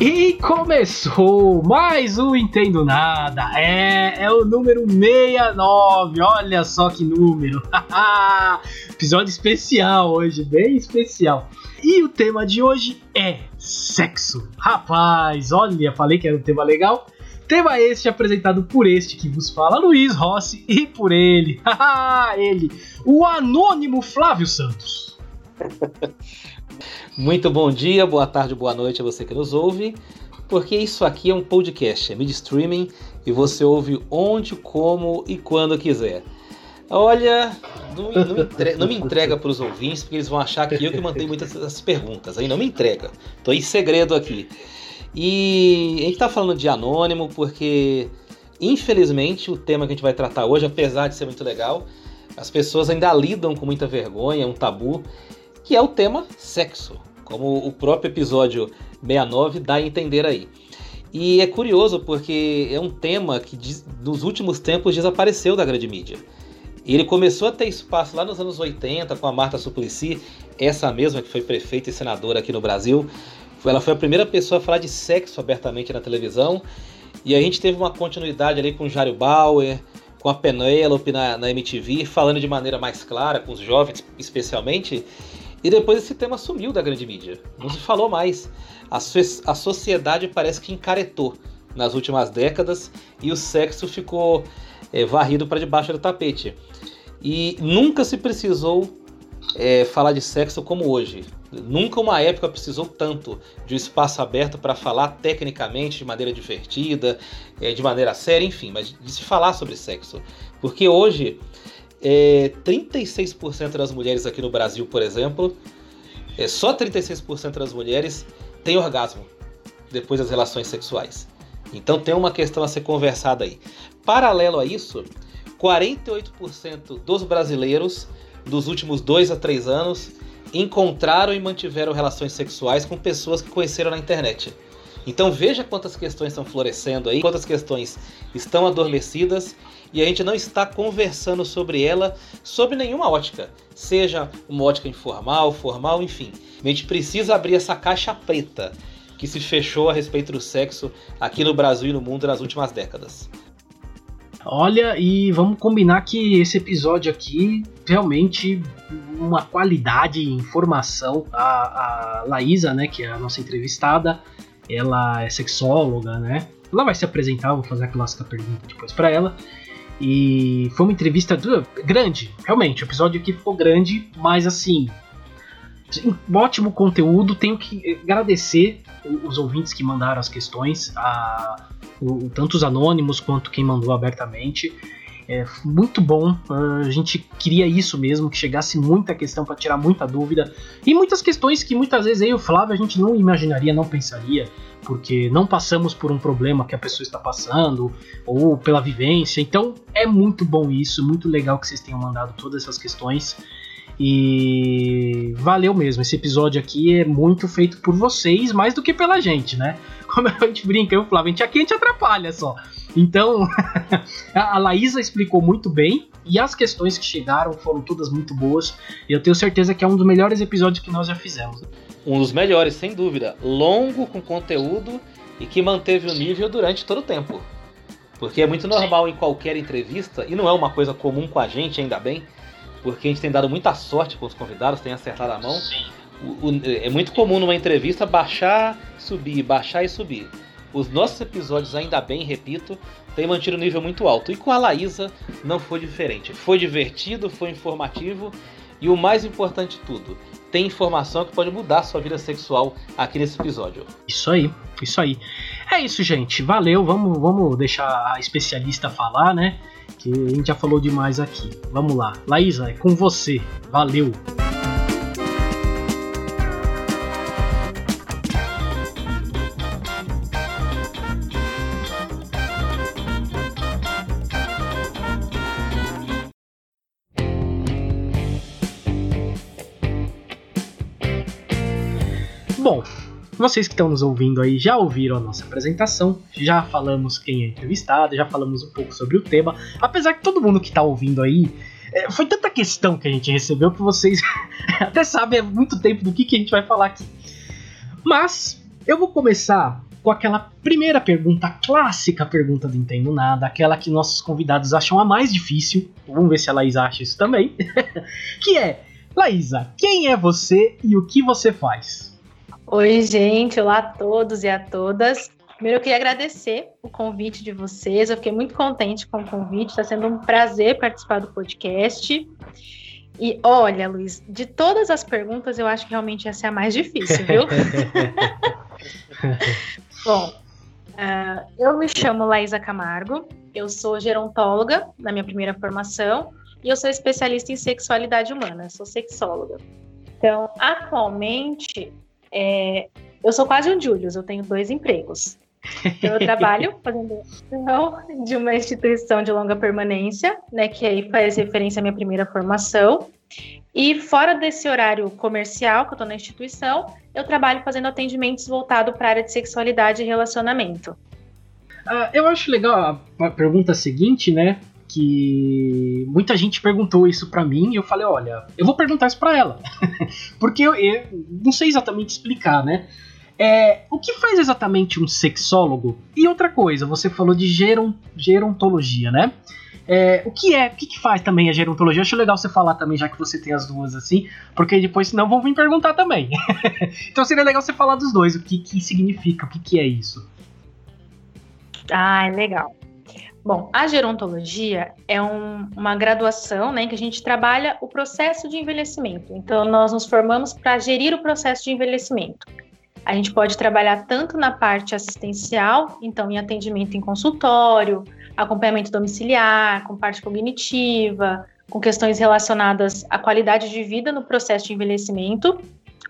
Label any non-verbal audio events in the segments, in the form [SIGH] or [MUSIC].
E começou mais um Entendo Nada. É, é o número 69. Olha só que número. [LAUGHS] Episódio especial hoje, bem especial. E o tema de hoje é sexo. Rapaz, olha, falei que era um tema legal. Tema este apresentado por este que vos fala, Luiz Rossi, e por ele, [LAUGHS] ele, o anônimo Flávio Santos. [LAUGHS] Muito bom dia, boa tarde, boa noite a você que nos ouve, porque isso aqui é um podcast, é mid streaming e você ouve onde, como e quando quiser. Olha, não, não, entrega, não me entrega para os ouvintes, porque eles vão achar que eu que mantenho muitas das perguntas. Aí não me entrega. Tô em segredo aqui. E a gente está falando de anônimo porque, infelizmente, o tema que a gente vai tratar hoje, apesar de ser muito legal, as pessoas ainda lidam com muita vergonha, um tabu que é o tema sexo, como o próprio episódio 69 dá a entender aí. E é curioso porque é um tema que nos últimos tempos desapareceu da grande mídia. Ele começou a ter espaço lá nos anos 80 com a Marta Suplicy, essa mesma que foi prefeita e senadora aqui no Brasil. Ela foi a primeira pessoa a falar de sexo abertamente na televisão. E a gente teve uma continuidade ali com o Jário Bauer, com a Penélope na, na MTV, falando de maneira mais clara, com os jovens especialmente. E depois esse tema sumiu da grande mídia. Não se falou mais. A, so a sociedade parece que encaretou nas últimas décadas e o sexo ficou é, varrido para debaixo do tapete. E nunca se precisou é, falar de sexo como hoje. Nunca uma época precisou tanto de um espaço aberto para falar tecnicamente, de maneira divertida, é, de maneira séria, enfim, mas de se falar sobre sexo. Porque hoje é, 36% das mulheres aqui no Brasil, por exemplo, é, só 36% das mulheres têm orgasmo depois das relações sexuais. Então tem uma questão a ser conversada aí. Paralelo a isso, 48% dos brasileiros dos últimos 2 a 3 anos encontraram e mantiveram relações sexuais com pessoas que conheceram na internet. Então veja quantas questões estão florescendo aí, quantas questões estão adormecidas e a gente não está conversando sobre ela sob nenhuma ótica, seja uma ótica informal, formal, enfim. A gente precisa abrir essa caixa preta que se fechou a respeito do sexo aqui no Brasil e no mundo nas últimas décadas. Olha, e vamos combinar que esse episódio aqui realmente uma qualidade, informação. A, a Laísa, né, que é a nossa entrevistada, ela é sexóloga, né? Ela vai se apresentar, vou fazer a clássica pergunta depois para ela. E foi uma entrevista grande, realmente. O episódio aqui ficou grande, mas assim. Ótimo conteúdo. Tenho que agradecer os ouvintes que mandaram as questões, a, o, tanto os anônimos quanto quem mandou abertamente. É muito bom. A gente queria isso mesmo, que chegasse muita questão para tirar muita dúvida. E muitas questões que muitas vezes e o Flávio a gente não imaginaria, não pensaria porque não passamos por um problema que a pessoa está passando ou pela vivência. Então é muito bom isso, muito legal que vocês tenham mandado todas essas questões. E valeu mesmo. Esse episódio aqui é muito feito por vocês, mais do que pela gente, né? [LAUGHS] Como a gente brinca, eu Flávio, a gente aqui a gente atrapalha só. Então, [LAUGHS] a Laísa explicou muito bem e as questões que chegaram foram todas muito boas. E eu tenho certeza que é um dos melhores episódios que nós já fizemos. Um dos melhores, sem dúvida. Longo, com conteúdo e que manteve o nível durante todo o tempo. Porque é muito normal em qualquer entrevista, e não é uma coisa comum com a gente, ainda bem, porque a gente tem dado muita sorte com os convidados, tem acertado a mão. O, o, é muito comum numa entrevista baixar, subir, baixar e subir. Os nossos episódios, ainda bem, repito, têm mantido um nível muito alto. E com a Laísa não foi diferente. Foi divertido, foi informativo e o mais importante de tudo, tem informação que pode mudar sua vida sexual aqui nesse episódio. Isso aí, isso aí. É isso, gente. Valeu. Vamos, vamos deixar a especialista falar, né? Que a gente já falou demais aqui. Vamos lá. Laísa, é com você. Valeu. Vocês que estão nos ouvindo aí já ouviram a nossa apresentação, já falamos quem é entrevistado, já falamos um pouco sobre o tema. Apesar que todo mundo que está ouvindo aí. É, foi tanta questão que a gente recebeu que vocês [LAUGHS] até sabem há muito tempo do que, que a gente vai falar aqui. Mas eu vou começar com aquela primeira pergunta, a clássica pergunta do Entendo Nada, aquela que nossos convidados acham a mais difícil. Vamos ver se a Laísa acha isso também. [LAUGHS] que é, Laísa, quem é você e o que você faz? Oi, gente, olá a todos e a todas. Primeiro, eu queria agradecer o convite de vocês. Eu fiquei muito contente com o convite. Está sendo um prazer participar do podcast. E olha, Luiz, de todas as perguntas, eu acho que realmente essa é a mais difícil, viu? [LAUGHS] Bom, uh, eu me chamo Laísa Camargo, eu sou gerontóloga na minha primeira formação e eu sou especialista em sexualidade humana, sou sexóloga. Então, atualmente, é, eu sou quase um Julius, eu tenho dois empregos. Então, eu trabalho [LAUGHS] fazendo de uma instituição de longa permanência, né, que aí faz referência à minha primeira formação. E fora desse horário comercial que eu estou na instituição, eu trabalho fazendo atendimentos voltados para a área de sexualidade e relacionamento. Uh, eu acho legal a pergunta seguinte, né? Que muita gente perguntou isso para mim e eu falei, olha, eu vou perguntar isso para ela, [LAUGHS] porque eu, eu não sei exatamente explicar, né? É, o que faz exatamente um sexólogo? E outra coisa, você falou de geron, gerontologia, né? É, o que é, o que, que, faz também a gerontologia? Eu acho legal você falar também, já que você tem as duas assim, porque depois senão vão vir perguntar também. [LAUGHS] então seria legal você falar dos dois, o que, que significa, o que, que é isso. Ah, é legal. Bom, a gerontologia é um, uma graduação né, em que a gente trabalha o processo de envelhecimento. Então, nós nos formamos para gerir o processo de envelhecimento. A gente pode trabalhar tanto na parte assistencial, então em atendimento em consultório, acompanhamento domiciliar, com parte cognitiva, com questões relacionadas à qualidade de vida no processo de envelhecimento.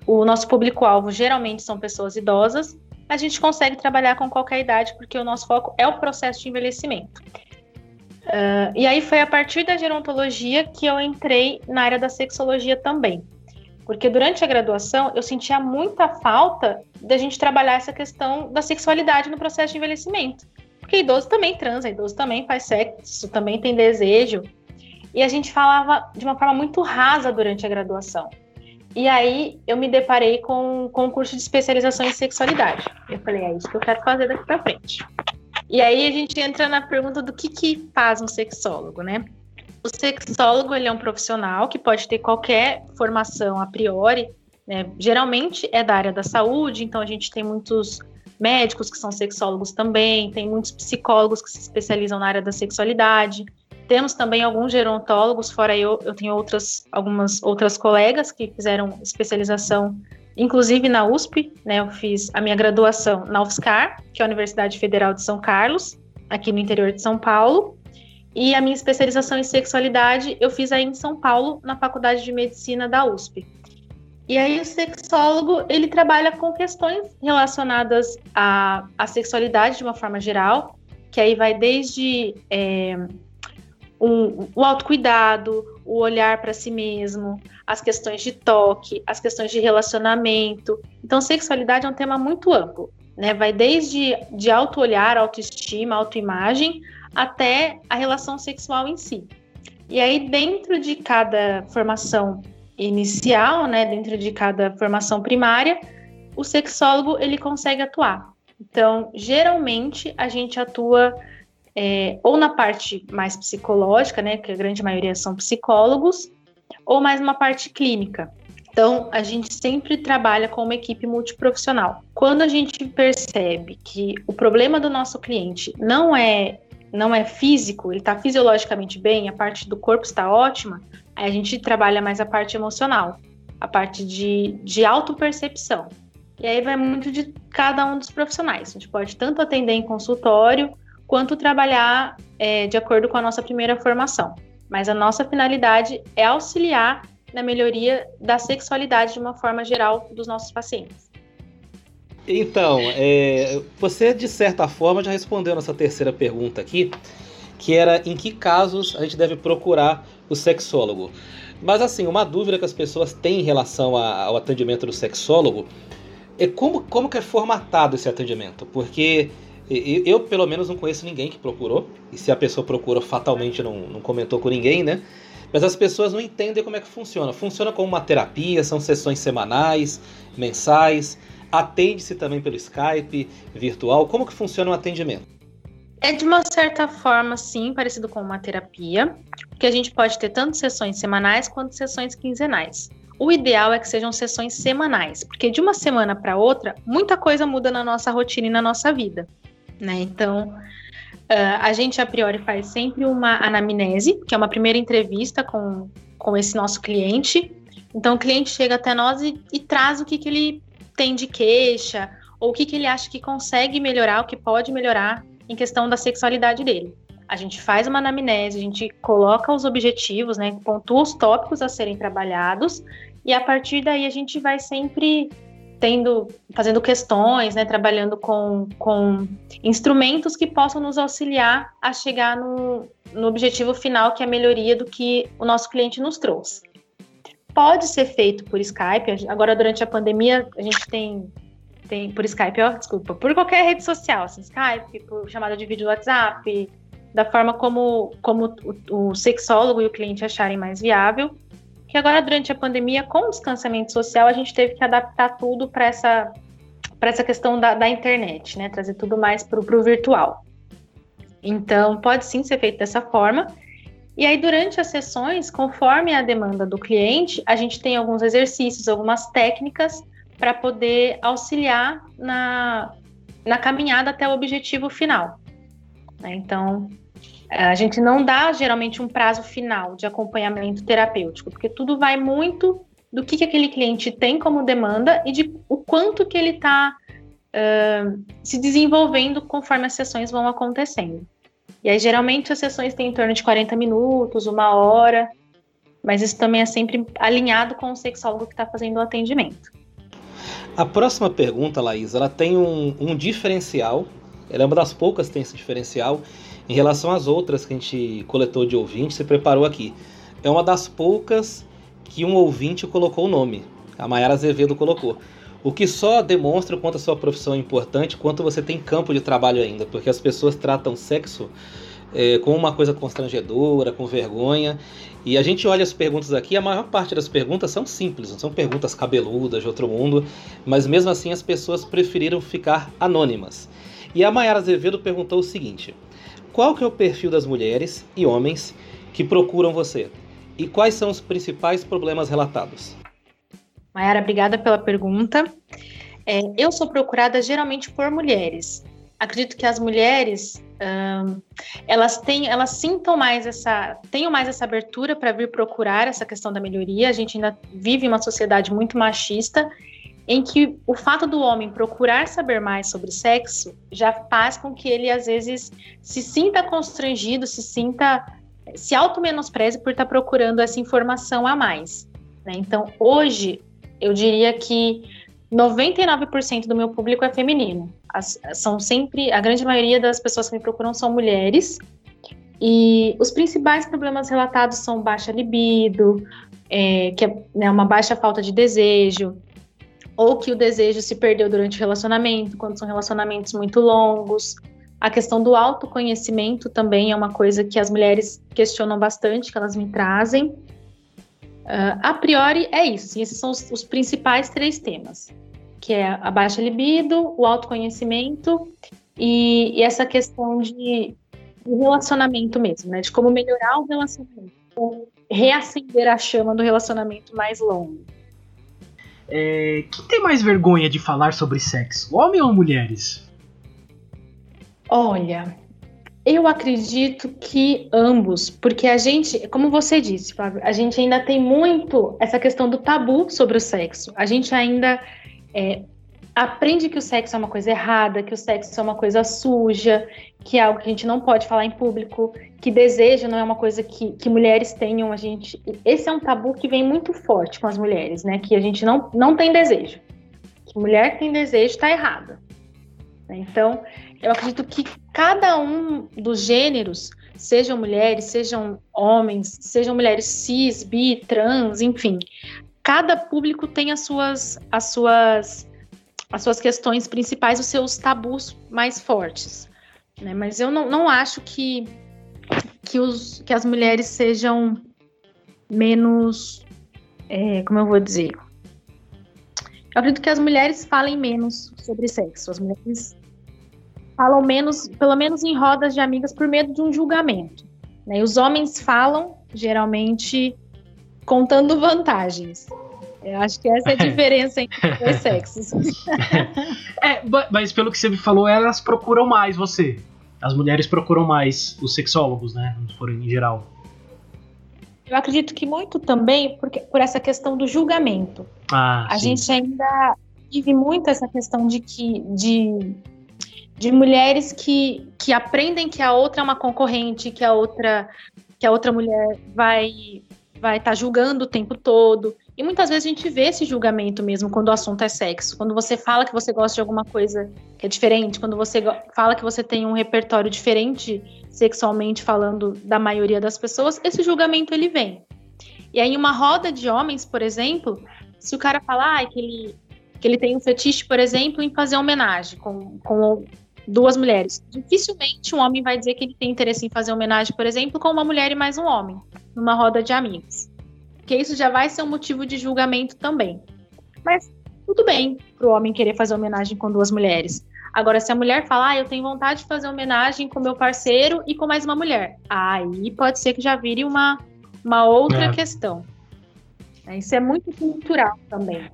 O nosso público-alvo geralmente são pessoas idosas, a gente consegue trabalhar com qualquer idade, porque o nosso foco é o processo de envelhecimento. Uh, e aí foi a partir da gerontologia que eu entrei na área da sexologia também. Porque durante a graduação eu sentia muita falta da gente trabalhar essa questão da sexualidade no processo de envelhecimento. Porque idoso também transa, idoso também faz sexo, também tem desejo. E a gente falava de uma forma muito rasa durante a graduação. E aí eu me deparei com, com um curso de especialização em sexualidade. Eu falei, é isso que eu quero fazer daqui para frente. E aí a gente entra na pergunta do que, que faz um sexólogo, né? O sexólogo ele é um profissional que pode ter qualquer formação a priori, né? geralmente é da área da saúde, então a gente tem muitos médicos que são sexólogos também, tem muitos psicólogos que se especializam na área da sexualidade. Temos também alguns gerontólogos, fora eu, eu tenho outras, algumas outras colegas que fizeram especialização, inclusive na USP, né? Eu fiz a minha graduação na UFSCar, que é a Universidade Federal de São Carlos, aqui no interior de São Paulo. E a minha especialização em sexualidade eu fiz aí em São Paulo, na Faculdade de Medicina da USP. E aí o sexólogo, ele trabalha com questões relacionadas à, à sexualidade de uma forma geral, que aí vai desde é, um, o autocuidado, o olhar para si mesmo, as questões de toque, as questões de relacionamento. Então, sexualidade é um tema muito amplo, né? Vai desde de auto-olhar, autoestima, autoimagem, até a relação sexual em si. E aí, dentro de cada formação inicial, né, dentro de cada formação primária, o sexólogo ele consegue atuar. Então, geralmente a gente atua é, ou na parte mais psicológica, né, que a grande maioria são psicólogos, ou mais uma parte clínica. Então, a gente sempre trabalha com uma equipe multiprofissional. Quando a gente percebe que o problema do nosso cliente não é não é físico, ele está fisiologicamente bem, a parte do corpo está ótima, aí a gente trabalha mais a parte emocional, a parte de, de autopercepção. E aí vai muito de cada um dos profissionais. A gente pode tanto atender em consultório, quanto trabalhar é, de acordo com a nossa primeira formação. Mas a nossa finalidade é auxiliar na melhoria da sexualidade de uma forma geral dos nossos pacientes. Então, é, você de certa forma já respondeu a nossa terceira pergunta aqui, que era em que casos a gente deve procurar o sexólogo. Mas assim, uma dúvida que as pessoas têm em relação ao atendimento do sexólogo é como, como que é formatado esse atendimento, porque eu, pelo menos não conheço ninguém que procurou, e se a pessoa procurou fatalmente não, não comentou com ninguém, né? Mas as pessoas não entendem como é que funciona. Funciona como uma terapia, são sessões semanais, mensais. Atende-se também pelo Skype, virtual? Como que funciona o atendimento? É de uma certa forma, sim, parecido com uma terapia, porque a gente pode ter tanto sessões semanais quanto sessões quinzenais. O ideal é que sejam sessões semanais, porque de uma semana para outra, muita coisa muda na nossa rotina e na nossa vida, né? Então, uh, a gente a priori faz sempre uma anamnese, que é uma primeira entrevista com, com esse nosso cliente. Então, o cliente chega até nós e, e traz o que, que ele tem de queixa, ou o que, que ele acha que consegue melhorar, o que pode melhorar em questão da sexualidade dele. A gente faz uma anamnese, a gente coloca os objetivos, né, pontua os tópicos a serem trabalhados e a partir daí a gente vai sempre tendo, fazendo questões, né, trabalhando com, com instrumentos que possam nos auxiliar a chegar no, no objetivo final, que é a melhoria do que o nosso cliente nos trouxe. Pode ser feito por Skype, agora durante a pandemia a gente tem, tem por Skype, ó, desculpa, por qualquer rede social, assim, Skype, por chamada de vídeo WhatsApp, da forma como, como o, o sexólogo e o cliente acharem mais viável que agora durante a pandemia, com o distanciamento social, a gente teve que adaptar tudo para essa, essa questão da, da, internet, né? Trazer tudo mais para o virtual. Então, pode sim ser feito dessa forma. E aí, durante as sessões, conforme a demanda do cliente, a gente tem alguns exercícios, algumas técnicas para poder auxiliar na, na caminhada até o objetivo final. Né? Então, a gente não dá geralmente um prazo final de acompanhamento terapêutico, porque tudo vai muito do que, que aquele cliente tem como demanda e de o quanto que ele está uh, se desenvolvendo conforme as sessões vão acontecendo. E aí, geralmente, as sessões têm em torno de 40 minutos, uma hora, mas isso também é sempre alinhado com o sexólogo que está fazendo o atendimento. A próxima pergunta, Laís, ela tem um, um diferencial, ela é uma das poucas que tem esse diferencial, em relação às outras que a gente coletou de ouvintes, você preparou aqui. É uma das poucas que um ouvinte colocou o nome. A Mayara Azevedo colocou. O que só demonstra o quanto a sua profissão é importante, quanto você tem campo de trabalho ainda, porque as pessoas tratam sexo é, com uma coisa constrangedora, com vergonha. E a gente olha as perguntas aqui, a maior parte das perguntas são simples, não são perguntas cabeludas de outro mundo, mas mesmo assim as pessoas preferiram ficar anônimas. E a Mayara Azevedo perguntou o seguinte: qual que é o perfil das mulheres e homens que procuram você? E quais são os principais problemas relatados? Mayara, obrigada pela pergunta. É, eu sou procurada geralmente por mulheres. Acredito que as mulheres elas têm, elas sintam mais essa, tenham mais essa abertura para vir procurar essa questão da melhoria. A gente ainda vive uma sociedade muito machista em que o fato do homem procurar saber mais sobre sexo já faz com que ele às vezes se sinta constrangido, se sinta se auto-menospreze por estar procurando essa informação a mais. Né? Então, hoje, eu diria que 99% do meu público é feminino. As, são sempre, a grande maioria das pessoas que me procuram são mulheres. E os principais problemas relatados são baixa libido, é, que é né, uma baixa falta de desejo, ou que o desejo se perdeu durante o relacionamento, quando são relacionamentos muito longos. A questão do autoconhecimento também é uma coisa que as mulheres questionam bastante, que elas me trazem. Uh, a priori é isso, assim, esses são os, os, principais três temas, que é a baixa libido, o autoconhecimento e, e essa questão de, relacionamento mesmo, né? De como melhorar o relacionamento, reacender a chama do relacionamento mais longo. É, quem tem mais vergonha de falar sobre sexo, homem ou mulheres? Olha, eu acredito que ambos, porque a gente, como você disse, Flávio, a gente ainda tem muito essa questão do tabu sobre o sexo. A gente ainda é, aprende que o sexo é uma coisa errada, que o sexo é uma coisa suja, que é algo que a gente não pode falar em público, que desejo não é uma coisa que, que mulheres tenham. A gente, esse é um tabu que vem muito forte com as mulheres, né? Que a gente não, não tem desejo. Que mulher que tem desejo está errada. Então, eu acredito que cada um dos gêneros, sejam mulheres, sejam homens, sejam mulheres cis, bi, trans, enfim, cada público tem as suas, as suas as suas questões principais, os seus tabus mais fortes. Né? Mas eu não, não acho que, que, os, que as mulheres sejam menos. É, como eu vou dizer? Eu acredito que as mulheres falem menos sobre sexo. As mulheres falam menos, pelo menos em rodas de amigas, por medo de um julgamento. Né? E os homens falam, geralmente, contando vantagens. Eu acho que essa é a diferença entre os [LAUGHS] sexos. é, mas pelo que você me falou, elas procuram mais você. As mulheres procuram mais os sexólogos, né? Por em geral. Eu acredito que muito também porque, por essa questão do julgamento. Ah, a sim. gente ainda vive muito essa questão de que de, de mulheres que, que aprendem que a outra é uma concorrente, que a outra que a outra mulher vai vai estar tá julgando o tempo todo. E muitas vezes a gente vê esse julgamento mesmo quando o assunto é sexo. Quando você fala que você gosta de alguma coisa que é diferente, quando você fala que você tem um repertório diferente sexualmente falando da maioria das pessoas, esse julgamento ele vem. E aí, uma roda de homens, por exemplo, se o cara falar ah, que, ele, que ele tem um fetiche, por exemplo, em fazer homenagem com, com duas mulheres, dificilmente um homem vai dizer que ele tem interesse em fazer homenagem, por exemplo, com uma mulher e mais um homem, numa roda de amigos porque isso já vai ser um motivo de julgamento também. Mas tudo bem para o homem querer fazer homenagem com duas mulheres. Agora, se a mulher falar, ah, eu tenho vontade de fazer homenagem com meu parceiro e com mais uma mulher, aí pode ser que já vire uma, uma outra é. questão. Isso é muito cultural também.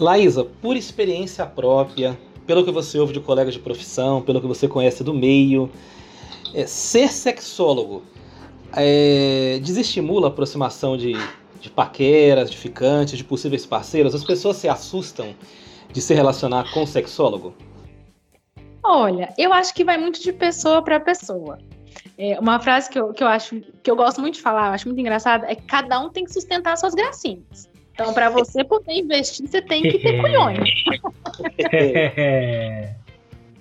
Laísa, por experiência própria, pelo que você ouve de colegas de profissão, pelo que você conhece do meio, é, ser sexólogo é, desestimula a aproximação de de paqueras, de ficantes, de possíveis parceiros, as pessoas se assustam de se relacionar com o sexólogo? Olha, eu acho que vai muito de pessoa para pessoa. É, uma frase que eu, que eu acho que eu gosto muito de falar, eu acho muito engraçada, é que cada um tem que sustentar suas gracinhas. Então, para você poder investir, você tem que ter cunhões. [LAUGHS]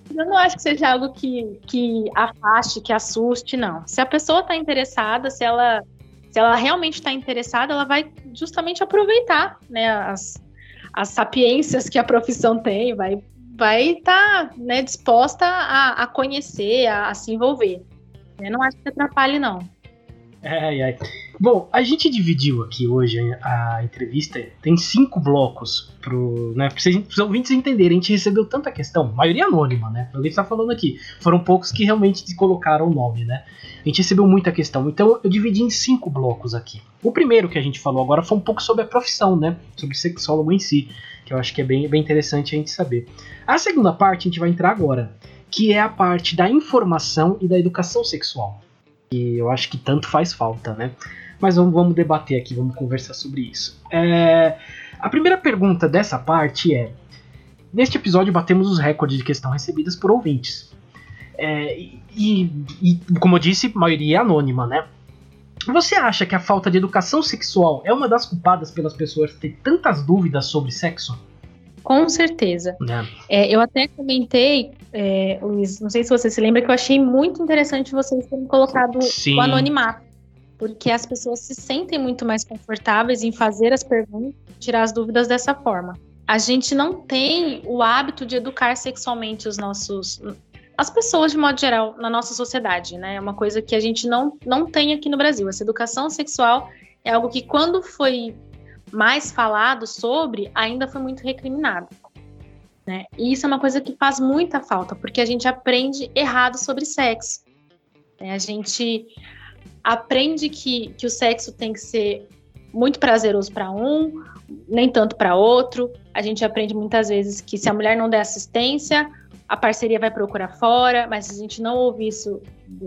eu não acho que seja algo que, que afaste, que assuste, não. Se a pessoa está interessada, se ela se ela realmente está interessada, ela vai justamente aproveitar né, as, as sapiências que a profissão tem, vai vai estar tá, né, disposta a, a conhecer, a, a, se envolver. Eu não acho que atrapalhe, não. Ai, ai. Bom, a gente dividiu aqui hoje a entrevista, tem cinco blocos pro, né, para os ouvintes entenderem. A gente recebeu tanta questão, maioria anônima, né? Alguém está falando aqui. Foram poucos que realmente colocaram o nome, né? A gente recebeu muita questão, então eu dividi em cinco blocos aqui. O primeiro que a gente falou agora foi um pouco sobre a profissão, né? Sobre sexólogo em si, que eu acho que é bem, bem interessante a gente saber. A segunda parte a gente vai entrar agora, que é a parte da informação e da educação sexual. E eu acho que tanto faz falta, né? Mas vamos, vamos debater aqui, vamos conversar sobre isso. É, a primeira pergunta dessa parte é: Neste episódio batemos os recordes de questão recebidas por ouvintes. É, e, e, como eu disse, maioria é anônima, né? Você acha que a falta de educação sexual é uma das culpadas pelas pessoas ter tantas dúvidas sobre sexo? Com certeza. É. É, eu até comentei, é, Luiz, não sei se você se lembra, que eu achei muito interessante vocês terem colocado Sim. o anonimato. Porque as pessoas se sentem muito mais confortáveis em fazer as perguntas, tirar as dúvidas dessa forma. A gente não tem o hábito de educar sexualmente os nossos, as pessoas de modo geral na nossa sociedade, né? É uma coisa que a gente não, não tem aqui no Brasil. Essa educação sexual é algo que quando foi mais falado sobre, ainda foi muito recriminado. Né? E isso é uma coisa que faz muita falta, porque a gente aprende errado sobre sexo. Né? A gente aprende que, que o sexo tem que ser muito prazeroso para um, nem tanto para outro. A gente aprende muitas vezes que se a mulher não der assistência, a parceria vai procurar fora, mas a gente não ouve isso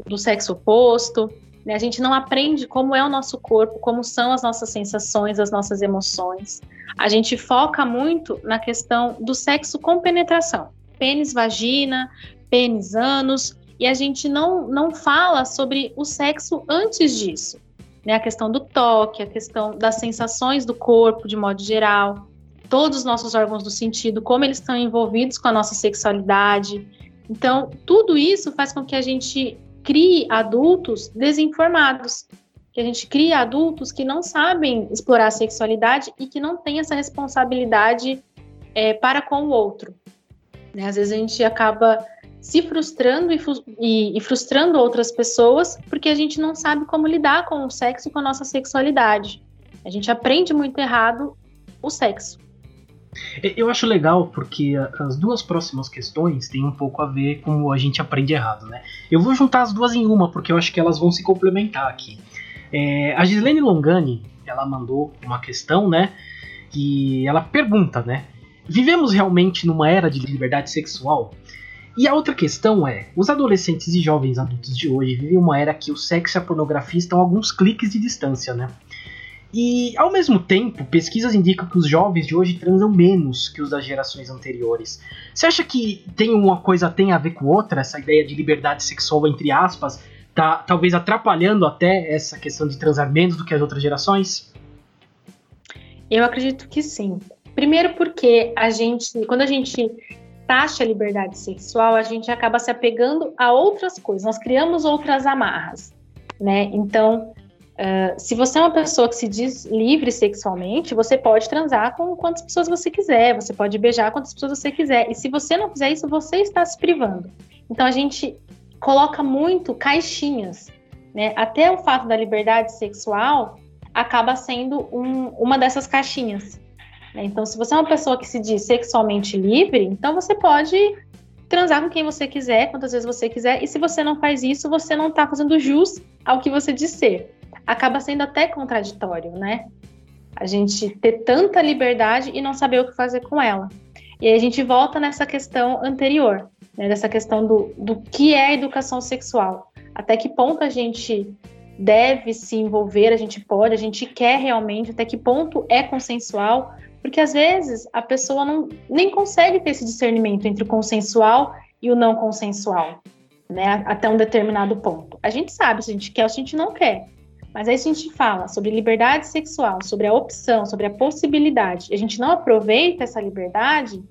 do sexo oposto, né? a gente não aprende como é o nosso corpo, como são as nossas sensações, as nossas emoções. A gente foca muito na questão do sexo com penetração, pênis, vagina, pênis, ânus, e a gente não, não fala sobre o sexo antes disso. Né? A questão do toque, a questão das sensações do corpo de modo geral todos os nossos órgãos do sentido, como eles estão envolvidos com a nossa sexualidade. Então, tudo isso faz com que a gente crie adultos desinformados, que a gente crie adultos que não sabem explorar a sexualidade e que não têm essa responsabilidade é, para com o outro. Né? Às vezes a gente acaba se frustrando e, e, e, frustrando outras pessoas porque a gente não sabe como lidar com o sexo e com a nossa sexualidade. A gente aprende muito errado o sexo. Eu acho legal porque as duas próximas questões têm um pouco a ver com a gente aprende errado, né? Eu vou juntar as duas em uma porque eu acho que elas vão se complementar aqui. É, a Gislene Longani, ela mandou uma questão, né? Que ela pergunta, né? Vivemos realmente numa era de liberdade sexual? E a outra questão é: os adolescentes e jovens adultos de hoje vivem uma era que o sexo e a pornografia estão a alguns cliques de distância, né? E ao mesmo tempo, pesquisas indicam que os jovens de hoje transam menos que os das gerações anteriores. Você acha que tem uma coisa tem a ver com outra, essa ideia de liberdade sexual entre aspas, tá talvez atrapalhando até essa questão de transar menos do que as outras gerações? Eu acredito que sim. Primeiro porque a gente, quando a gente taxa a liberdade sexual, a gente acaba se apegando a outras coisas. Nós criamos outras amarras, né? Então, Uh, se você é uma pessoa que se diz livre sexualmente, você pode transar com quantas pessoas você quiser, você pode beijar quantas pessoas você quiser. E se você não fizer isso, você está se privando. Então a gente coloca muito caixinhas, né? Até o fato da liberdade sexual acaba sendo um, uma dessas caixinhas. Né? Então, se você é uma pessoa que se diz sexualmente livre, então você pode transar com quem você quiser, quantas vezes você quiser. E se você não faz isso, você não está fazendo jus ao que você diz ser acaba sendo até contraditório, né? A gente ter tanta liberdade e não saber o que fazer com ela. E aí a gente volta nessa questão anterior, né, dessa questão do, do que é educação sexual. Até que ponto a gente deve se envolver, a gente pode, a gente quer realmente, até que ponto é consensual, porque às vezes a pessoa não, nem consegue ter esse discernimento entre o consensual e o não consensual, né, até um determinado ponto. A gente sabe se a gente quer ou se a gente não quer. Mas aí a gente fala sobre liberdade sexual, sobre a opção, sobre a possibilidade, e a gente não aproveita essa liberdade,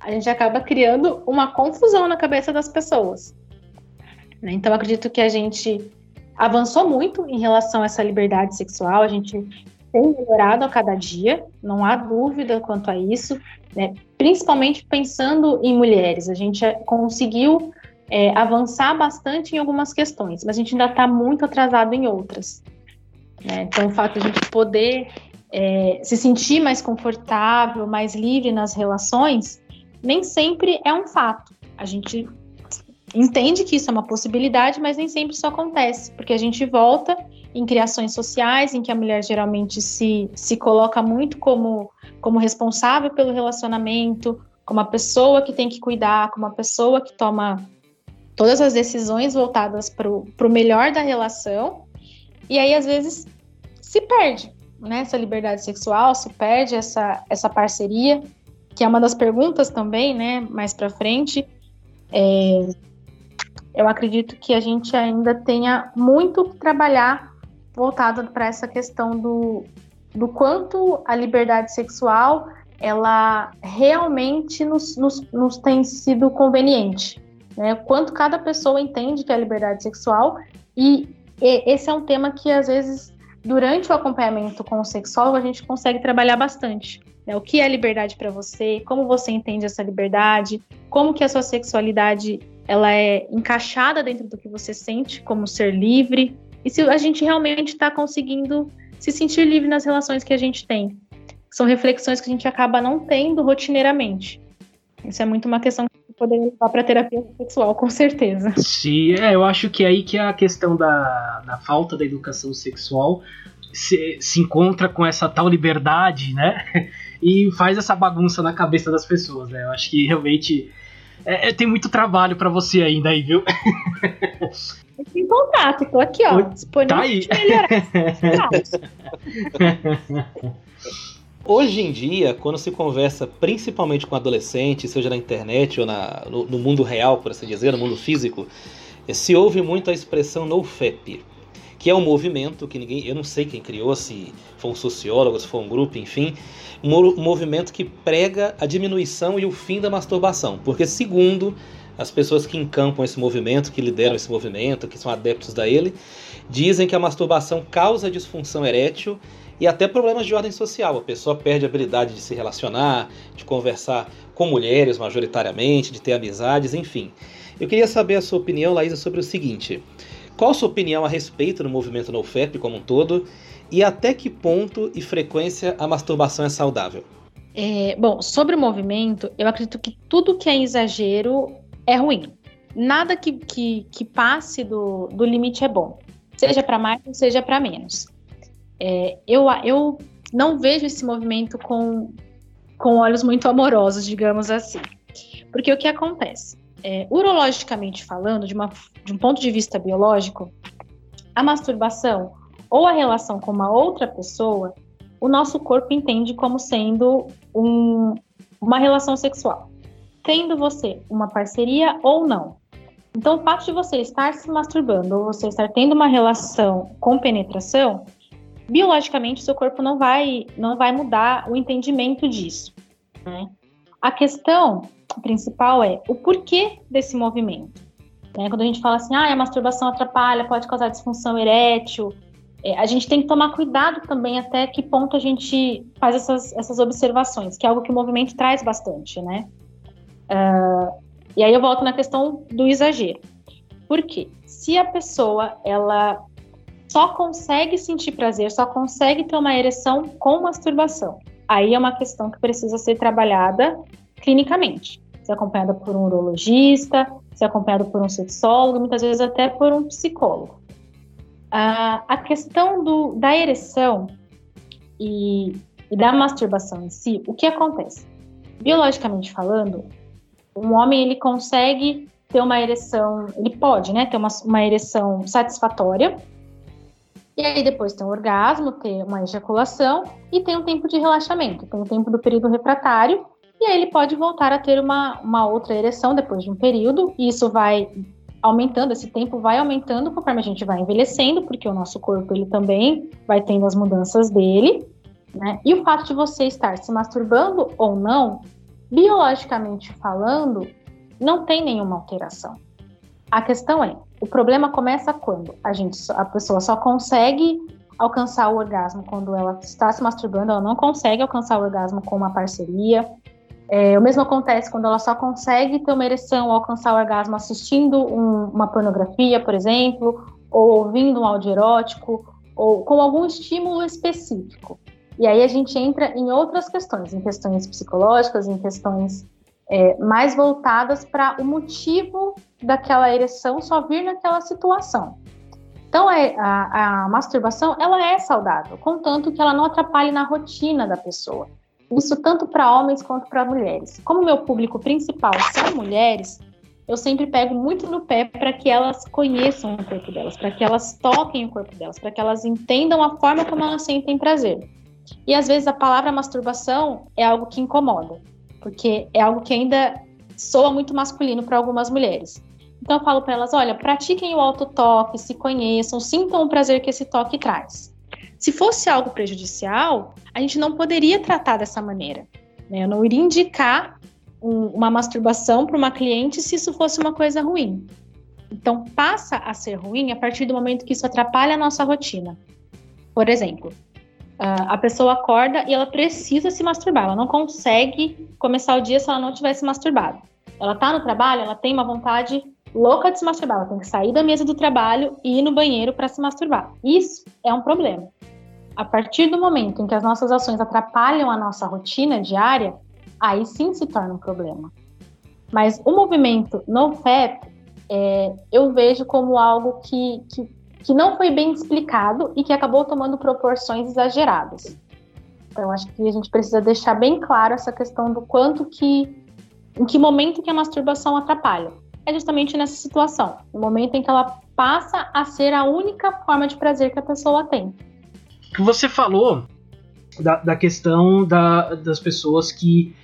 a gente acaba criando uma confusão na cabeça das pessoas. Né? Então, acredito que a gente avançou muito em relação a essa liberdade sexual, a gente tem melhorado a cada dia, não há dúvida quanto a isso, né? principalmente pensando em mulheres. A gente conseguiu é, avançar bastante em algumas questões, mas a gente ainda está muito atrasado em outras. Né? Então, o fato de a gente poder é, se sentir mais confortável, mais livre nas relações, nem sempre é um fato. A gente entende que isso é uma possibilidade, mas nem sempre isso acontece, porque a gente volta em criações sociais em que a mulher geralmente se, se coloca muito como, como responsável pelo relacionamento, como a pessoa que tem que cuidar, como a pessoa que toma todas as decisões voltadas para o melhor da relação, e aí, às vezes, se perde né, essa liberdade sexual, se perde essa, essa parceria, que é uma das perguntas também, né, mais para frente. É, eu acredito que a gente ainda tenha muito que trabalhar voltado para essa questão do, do quanto a liberdade sexual ela realmente nos, nos, nos tem sido conveniente. Né? Quanto cada pessoa entende que é a liberdade sexual e e esse é um tema que, às vezes, durante o acompanhamento com o sexólogo, a gente consegue trabalhar bastante. Né? O que é liberdade para você, como você entende essa liberdade, como que a sua sexualidade ela é encaixada dentro do que você sente como ser livre, e se a gente realmente está conseguindo se sentir livre nas relações que a gente tem. São reflexões que a gente acaba não tendo rotineiramente. Isso é muito uma questão poder levar para terapia sexual, com certeza. Sim, é, eu acho que é aí que a questão da, da falta da educação sexual se, se encontra com essa tal liberdade, né? [LAUGHS] E faz essa bagunça na cabeça das pessoas, né? Eu acho que realmente é, é, tem muito trabalho para você ainda aí, viu? [LAUGHS] Em contato, tô aqui, ó, disponível tá aí. [LAUGHS] Hoje em dia, quando se conversa principalmente com adolescentes, seja na internet ou na, no, no, mundo real, por assim dizer, no mundo físico, se ouve muito a expressão NoFap, que é um movimento que ninguém, eu não sei quem criou, se foi um sociólogo, se foi um grupo, enfim, um movimento que prega a diminuição e o fim da masturbação, porque segundo as pessoas que encampam esse movimento, que lideram esse movimento, que são adeptos da ele, dizem que a masturbação causa disfunção erétil e até problemas de ordem social. A pessoa perde a habilidade de se relacionar, de conversar com mulheres majoritariamente, de ter amizades, enfim. Eu queria saber a sua opinião, Laísa, sobre o seguinte: qual a sua opinião a respeito do movimento NoFap como um todo e até que ponto e frequência a masturbação é saudável? É, bom, sobre o movimento, eu acredito que tudo que é exagero é ruim. Nada que, que, que passe do, do limite é bom, seja para mais, seja para menos. É, eu, eu não vejo esse movimento com, com olhos muito amorosos, digamos assim. Porque o que acontece? É, urologicamente falando, de, uma, de um ponto de vista biológico, a masturbação ou a relação com uma outra pessoa, o nosso corpo entende como sendo um, uma relação sexual. Tendo você uma parceria ou não. Então, o fato de você estar se masturbando ou você estar tendo uma relação com penetração, biologicamente, seu corpo não vai, não vai mudar o entendimento disso. Né? A questão principal é o porquê desse movimento. Né? Quando a gente fala assim, ah, a masturbação atrapalha, pode causar disfunção erétil, é, a gente tem que tomar cuidado também até que ponto a gente faz essas, essas observações, que é algo que o movimento traz bastante, né? Uh, e aí eu volto na questão do exagero. Por quê? Se a pessoa, ela só consegue sentir prazer, só consegue ter uma ereção com masturbação, aí é uma questão que precisa ser trabalhada clinicamente. Ser acompanhada por um urologista, ser acompanhado por um sexólogo, muitas vezes até por um psicólogo. A, a questão do, da ereção e, e da masturbação em si, o que acontece? Biologicamente falando, um homem ele consegue ter uma ereção, ele pode, né, ter uma, uma ereção satisfatória, e aí depois tem um orgasmo, ter uma ejaculação e tem um tempo de relaxamento, tem o um tempo do período refratário, e aí ele pode voltar a ter uma, uma outra ereção depois de um período, e isso vai aumentando, esse tempo vai aumentando conforme a gente vai envelhecendo, porque o nosso corpo ele também vai tendo as mudanças dele, né? E o fato de você estar se masturbando ou não, biologicamente falando, não tem nenhuma alteração. A questão é, o problema começa quando a gente, a pessoa só consegue alcançar o orgasmo quando ela está se masturbando, ela não consegue alcançar o orgasmo com uma parceria, é, o mesmo acontece quando ela só consegue ter uma ereção ou alcançar o orgasmo assistindo um, uma pornografia, por exemplo, ou ouvindo um áudio erótico, ou com algum estímulo específico. E aí a gente entra em outras questões, em questões psicológicas, em questões é, mais voltadas para o motivo daquela ereção só vir naquela situação. Então, a, a, a masturbação, ela é saudável, contanto que ela não atrapalhe na rotina da pessoa. Isso tanto para homens quanto para mulheres. Como meu público principal são mulheres, eu sempre pego muito no pé para que elas conheçam o corpo delas, para que elas toquem o corpo delas, para que elas entendam a forma como elas sentem prazer. E às vezes a palavra masturbação é algo que incomoda, porque é algo que ainda soa muito masculino para algumas mulheres. Então eu falo para elas: olha, pratiquem o autotoque, se conheçam, sintam o prazer que esse toque traz. Se fosse algo prejudicial, a gente não poderia tratar dessa maneira. Né? Eu não iria indicar um, uma masturbação para uma cliente se isso fosse uma coisa ruim. Então, passa a ser ruim a partir do momento que isso atrapalha a nossa rotina. Por exemplo, a pessoa acorda e ela precisa se masturbar, ela não consegue começar o dia se ela não tivesse masturbado. Ela está no trabalho, ela tem uma vontade louca de se masturbar, ela tem que sair da mesa do trabalho e ir no banheiro para se masturbar. Isso é um problema. A partir do momento em que as nossas ações atrapalham a nossa rotina diária, aí sim se torna um problema. Mas o movimento NoFap, é, eu vejo como algo que, que, que não foi bem explicado e que acabou tomando proporções exageradas. Então, acho que a gente precisa deixar bem claro essa questão do quanto que, em que momento que a masturbação atrapalha é justamente nessa situação, no momento em que ela passa a ser a única forma de prazer que a pessoa tem. Você falou da, da questão da, das pessoas que,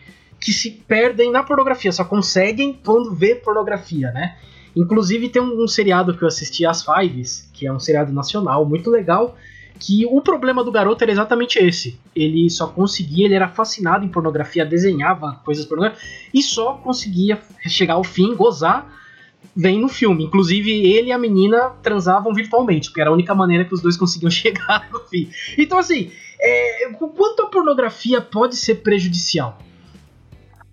que se perdem na pornografia, só conseguem quando vê pornografia, né? Inclusive tem um, um seriado que eu assisti, As Fives, que é um seriado nacional muito legal, que o problema do garoto era exatamente esse. Ele só conseguia, ele era fascinado em pornografia, desenhava coisas pornográficas e só conseguia chegar ao fim, gozar, vem no filme. Inclusive, ele e a menina transavam virtualmente, porque era a única maneira que os dois conseguiam [LAUGHS] chegar no fim. Então, assim, é, quanto a pornografia pode ser prejudicial?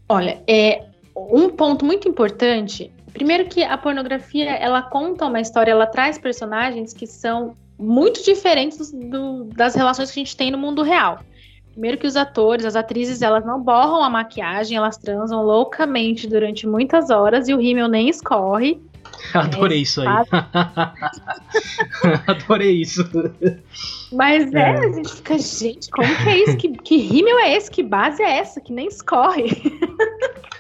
Olha, é um ponto muito importante. Primeiro que a pornografia, ela conta uma história, ela traz personagens que são muito diferentes do, das relações que a gente tem no mundo real. Primeiro que os atores, as atrizes, elas não borram a maquiagem, elas transam loucamente durante muitas horas e o rímel nem escorre. [LAUGHS] Adorei é, isso aí. [LAUGHS] Adorei isso. Mas é, é, a gente fica, gente, como que é isso? Que, que rímel é esse? Que base é essa? Que nem escorre.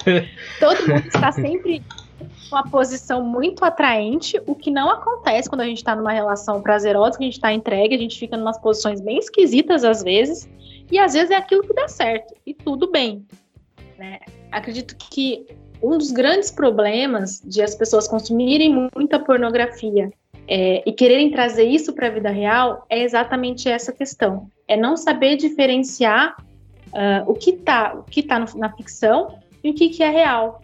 [LAUGHS] Todo mundo está sempre uma posição muito atraente, o que não acontece quando a gente está numa relação prazerosa, que a gente está entregue, a gente fica em umas posições bem esquisitas às vezes, e às vezes é aquilo que dá certo, e tudo bem. Né? Acredito que um dos grandes problemas de as pessoas consumirem muita pornografia é, e quererem trazer isso para a vida real é exatamente essa questão. É não saber diferenciar uh, o que está o que tá no, na ficção e o que, que é real.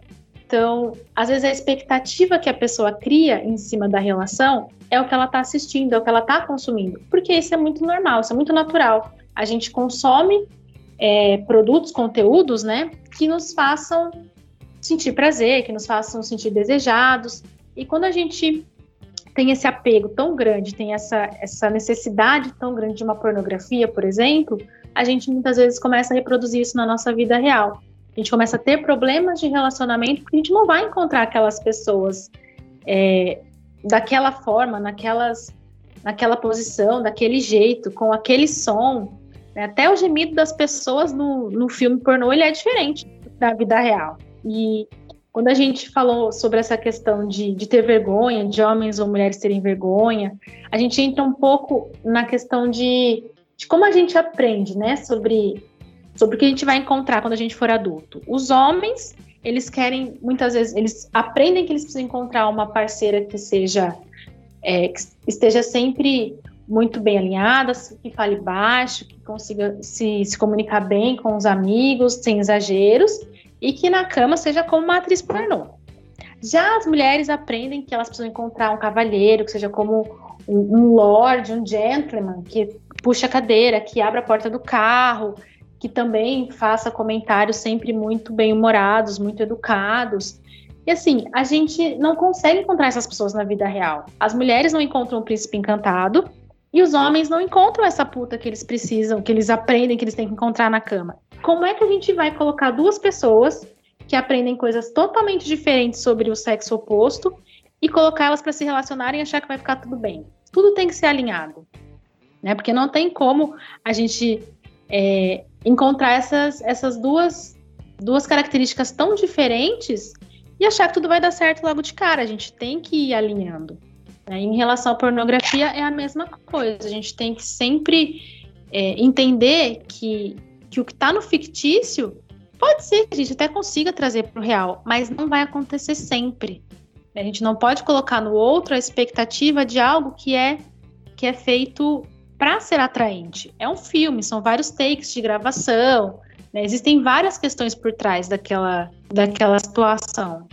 Então, às vezes a expectativa que a pessoa cria em cima da relação é o que ela está assistindo, é o que ela está consumindo, porque isso é muito normal, isso é muito natural. A gente consome é, produtos, conteúdos, né, que nos façam sentir prazer, que nos façam sentir desejados. E quando a gente tem esse apego tão grande, tem essa, essa necessidade tão grande de uma pornografia, por exemplo, a gente muitas vezes começa a reproduzir isso na nossa vida real. A gente começa a ter problemas de relacionamento porque a gente não vai encontrar aquelas pessoas é, daquela forma, naquelas, naquela posição, daquele jeito, com aquele som. Né? Até o gemido das pessoas no, no filme pornô ele é diferente da vida real. E quando a gente falou sobre essa questão de, de ter vergonha, de homens ou mulheres terem vergonha, a gente entra um pouco na questão de, de como a gente aprende, né, sobre, sobre o que a gente vai encontrar quando a gente for adulto. Os homens, eles querem, muitas vezes, eles aprendem que eles precisam encontrar uma parceira que seja, é, que esteja sempre muito bem alinhada, que fale baixo, que consiga se, se comunicar bem com os amigos, sem exageros, e que na cama seja como uma atriz pornô. Já as mulheres aprendem que elas precisam encontrar um cavalheiro, que seja como um, um lord, um gentleman, que puxa a cadeira, que abra a porta do carro, que também faça comentários sempre muito bem-humorados, muito educados. E assim, a gente não consegue encontrar essas pessoas na vida real. As mulheres não encontram o príncipe encantado e os homens não encontram essa puta que eles precisam, que eles aprendem que eles têm que encontrar na cama. Como é que a gente vai colocar duas pessoas que aprendem coisas totalmente diferentes sobre o sexo oposto e colocar elas para se relacionarem e achar que vai ficar tudo bem? Tudo tem que ser alinhado, né? Porque não tem como a gente é, encontrar essas, essas duas, duas características tão diferentes e achar que tudo vai dar certo logo de cara. A gente tem que ir alinhando. Né? Em relação à pornografia, é a mesma coisa. A gente tem que sempre é, entender que que o que está no fictício pode ser que a gente até consiga trazer para o real, mas não vai acontecer sempre. A gente não pode colocar no outro a expectativa de algo que é que é feito para ser atraente. É um filme, são vários takes de gravação, né? existem várias questões por trás daquela, daquela situação.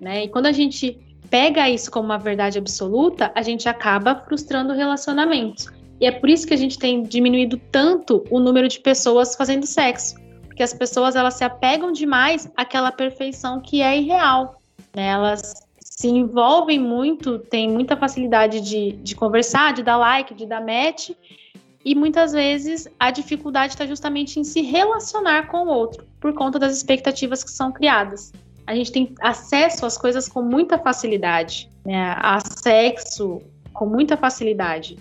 Né? E quando a gente pega isso como uma verdade absoluta, a gente acaba frustrando relacionamentos. E é por isso que a gente tem diminuído tanto o número de pessoas fazendo sexo. Porque as pessoas elas se apegam demais àquela perfeição que é irreal. Né? Elas se envolvem muito, têm muita facilidade de, de conversar, de dar like, de dar match. E muitas vezes a dificuldade está justamente em se relacionar com o outro, por conta das expectativas que são criadas. A gente tem acesso às coisas com muita facilidade, né? a sexo com muita facilidade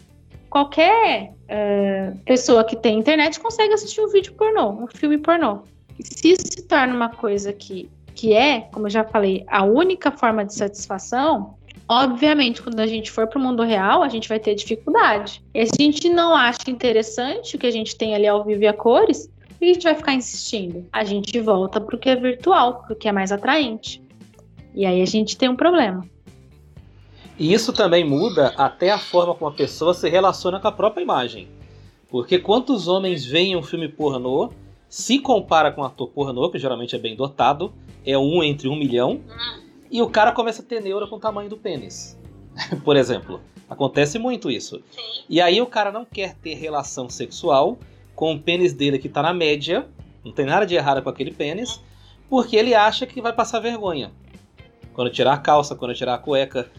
qualquer uh, pessoa que tem internet consegue assistir um vídeo pornô, um filme pornô. E se isso se torna uma coisa que, que é, como eu já falei, a única forma de satisfação, obviamente, quando a gente for para o mundo real, a gente vai ter dificuldade. E se a gente não acha interessante o que a gente tem ali ao vivo e a cores, a gente vai ficar insistindo? A gente volta para o que é virtual, para o que é mais atraente. E aí a gente tem um problema. E isso também muda até a forma como a pessoa se relaciona com a própria imagem. Porque quantos homens veem um filme pornô, se compara com um ator pornô, que geralmente é bem dotado, é um entre um milhão, e o cara começa a ter neura com o tamanho do pênis. [LAUGHS] Por exemplo. Acontece muito isso. Sim. E aí o cara não quer ter relação sexual com o pênis dele que está na média, não tem nada de errado com aquele pênis, porque ele acha que vai passar vergonha. Quando tirar a calça, quando tirar a cueca.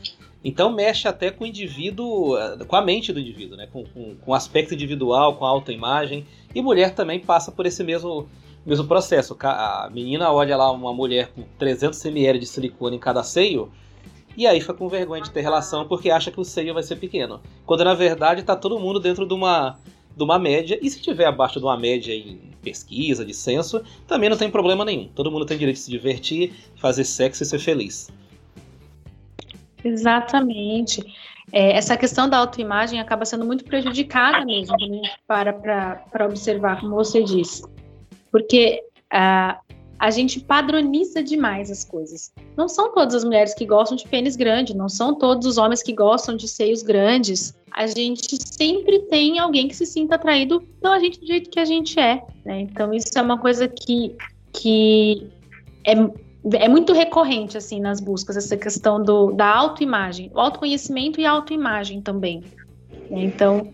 Então mexe até com o indivíduo, com a mente do indivíduo, né? com, com, com o aspecto individual, com a autoimagem. E mulher também passa por esse mesmo, mesmo processo. A menina olha lá uma mulher com 300 ml de silicone em cada seio, e aí fica com vergonha de ter relação porque acha que o seio vai ser pequeno. Quando na verdade está todo mundo dentro de uma, de uma média, e se tiver abaixo de uma média em pesquisa, de censo, também não tem problema nenhum. Todo mundo tem direito de se divertir, fazer sexo e ser feliz. Exatamente. É, essa questão da autoimagem acaba sendo muito prejudicada mesmo quando gente para para observar, como você disse. Porque a, a gente padroniza demais as coisas. Não são todas as mulheres que gostam de pênis grande, não são todos os homens que gostam de seios grandes. A gente sempre tem alguém que se sinta atraído pela gente do jeito que a gente é. Né? Então, isso é uma coisa que, que é é muito recorrente assim nas buscas essa questão do, da autoimagem, o autoconhecimento e a autoimagem também. Né? Então,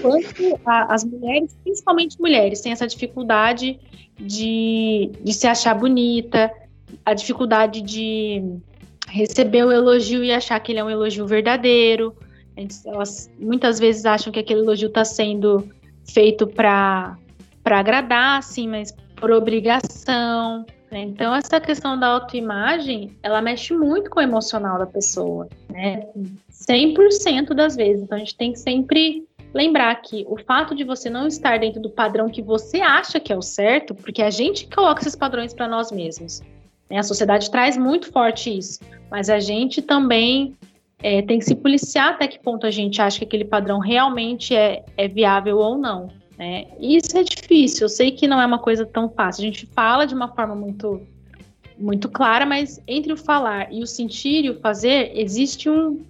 quanto a, as mulheres, principalmente mulheres, têm essa dificuldade de, de se achar bonita, a dificuldade de receber o elogio e achar que ele é um elogio verdadeiro. Elas muitas vezes acham que aquele elogio está sendo feito para agradar, assim, mas por obrigação. Né? Então, essa questão da autoimagem, ela mexe muito com o emocional da pessoa, né? 100% das vezes. Então, a gente tem que sempre lembrar que o fato de você não estar dentro do padrão que você acha que é o certo, porque a gente coloca esses padrões para nós mesmos. Né? A sociedade traz muito forte isso, mas a gente também é, tem que se policiar até que ponto a gente acha que aquele padrão realmente é, é viável ou não. Né? E isso é difícil, eu sei que não é uma coisa tão fácil. A gente fala de uma forma muito, muito clara, mas entre o falar e o sentir e o fazer, existe um,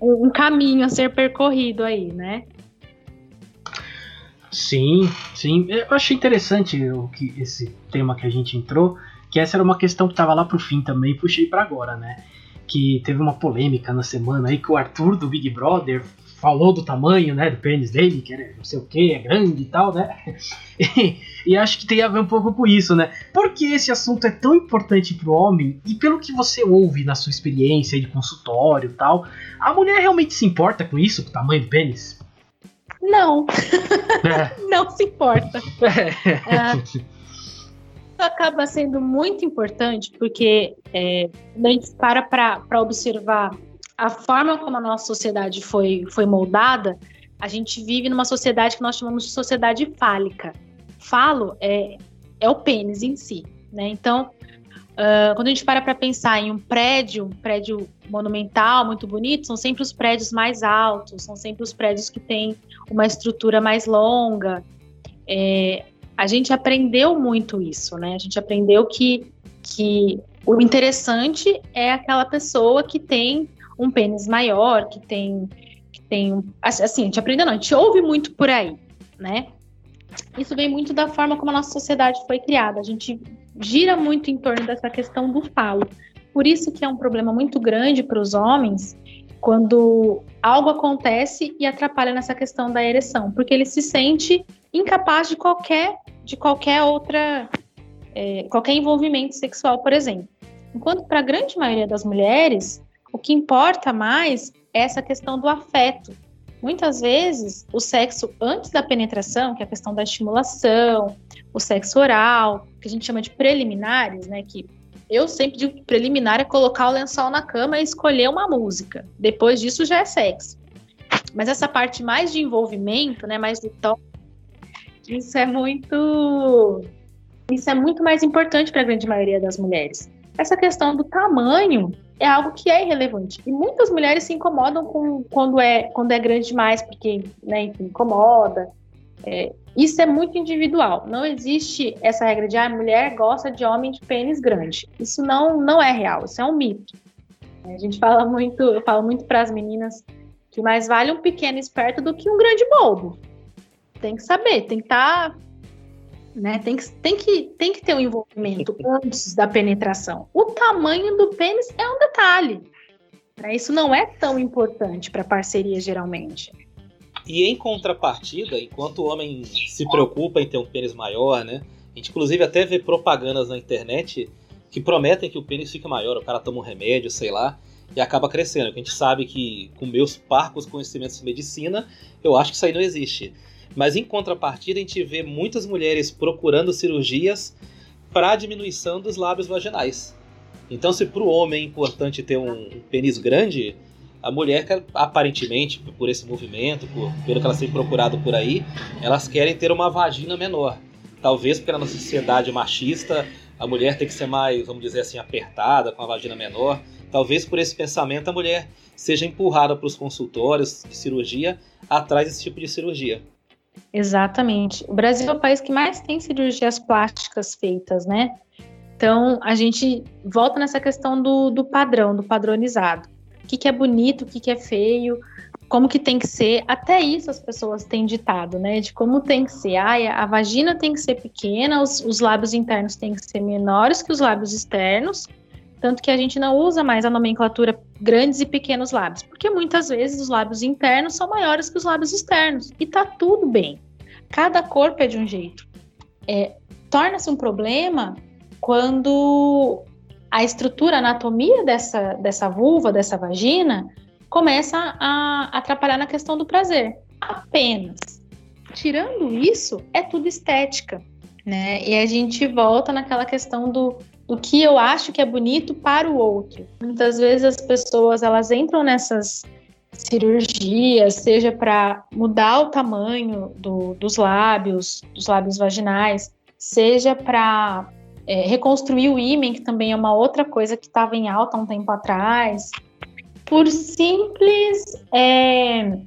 um caminho a ser percorrido aí, né? Sim, sim. Eu achei interessante o que esse tema que a gente entrou, que essa era uma questão que estava lá pro fim também, puxei para agora, né? Que teve uma polêmica na semana aí que o Arthur do Big Brother falou do tamanho, né, do pênis dele, que era não sei o que, é grande e tal, né? [LAUGHS] E, e, acho que tem a ver um pouco com isso, né? Porque esse assunto é tão importante pro homem e pelo que você ouve na sua experiência de consultório e tal, a mulher realmente se importa com isso, com o tamanho do pênis? Não. É. não se importa. É. é. Isso acaba sendo muito importante porque é, quando a gente para para observar a forma como a nossa sociedade foi, foi moldada, a gente vive numa sociedade que nós chamamos de sociedade fálica. Falo é, é o pênis em si, né? Então, uh, quando a gente para para pensar em um prédio, um prédio monumental, muito bonito, são sempre os prédios mais altos, são sempre os prédios que têm uma estrutura mais longa. É, a gente aprendeu muito isso, né? A gente aprendeu que, que o interessante é aquela pessoa que tem um pênis maior, que tem, que tem assim, a gente aprende não, a gente ouve muito por aí, né? Isso vem muito da forma como a nossa sociedade foi criada. A gente gira muito em torno dessa questão do falo. Por isso que é um problema muito grande para os homens quando algo acontece e atrapalha nessa questão da ereção, porque ele se sente incapaz de qualquer de qualquer outra é, qualquer envolvimento sexual, por exemplo. Enquanto para a grande maioria das mulheres o que importa mais é essa questão do afeto. Muitas vezes, o sexo antes da penetração, que é a questão da estimulação, o sexo oral, que a gente chama de preliminares, né? Que eu sempre digo que preliminar é colocar o lençol na cama e escolher uma música. Depois disso já é sexo. Mas essa parte mais de envolvimento, né? Mais do toque, isso é muito. Isso é muito mais importante para a grande maioria das mulheres. Essa questão do tamanho é algo que é irrelevante. E muitas mulheres se incomodam com, quando, é, quando é grande demais, porque né, incomoda. É, isso é muito individual. Não existe essa regra de ah, a mulher gosta de homem de pênis grande. Isso não, não é real, isso é um mito. A gente fala muito, eu falo muito para as meninas que mais vale um pequeno esperto do que um grande bobo. Tem que saber, tem que estar tá né? Tem que, tem, que, tem que ter um envolvimento [LAUGHS] antes da penetração. O tamanho do pênis é um detalhe. Né? Isso não é tão importante para parceria, geralmente. E em contrapartida, enquanto o homem se preocupa em ter um pênis maior, né? A gente inclusive até vê propagandas na internet que prometem que o pênis fica maior, o cara toma um remédio, sei lá. e acaba crescendo. A gente sabe que, com meus parcos conhecimentos de medicina, eu acho que isso aí não existe. Mas em contrapartida, a gente vê muitas mulheres procurando cirurgias para diminuição dos lábios vaginais. Então, se para o homem é importante ter um pênis grande, a mulher, aparentemente, por esse movimento, por, pelo que elas têm procurado por aí, elas querem ter uma vagina menor. Talvez porque na nossa sociedade machista, a mulher tem que ser mais, vamos dizer assim, apertada, com a vagina menor. Talvez por esse pensamento a mulher seja empurrada para os consultórios de cirurgia atrás desse tipo de cirurgia. Exatamente. O Brasil é o país que mais tem cirurgias plásticas feitas, né? Então, a gente volta nessa questão do, do padrão, do padronizado. Que, que é bonito, o que, que é feio, como que tem que ser. Até isso as pessoas têm ditado, né? De como tem que ser. Ah, a vagina tem que ser pequena, os, os lábios internos têm que ser menores que os lábios externos. Tanto que a gente não usa mais a nomenclatura grandes e pequenos lábios, porque muitas vezes os lábios internos são maiores que os lábios externos. E tá tudo bem. Cada corpo é de um jeito. É, Torna-se um problema quando a estrutura, a anatomia dessa, dessa vulva, dessa vagina, começa a atrapalhar na questão do prazer. Apenas. Tirando isso, é tudo estética. Né? E a gente volta naquela questão do, do que eu acho que é bonito para o outro. Muitas vezes as pessoas elas entram nessas cirurgias, seja para mudar o tamanho do, dos lábios, dos lábios vaginais, seja para é, reconstruir o ímã, que também é uma outra coisa que estava em alta um tempo atrás, por simples. É,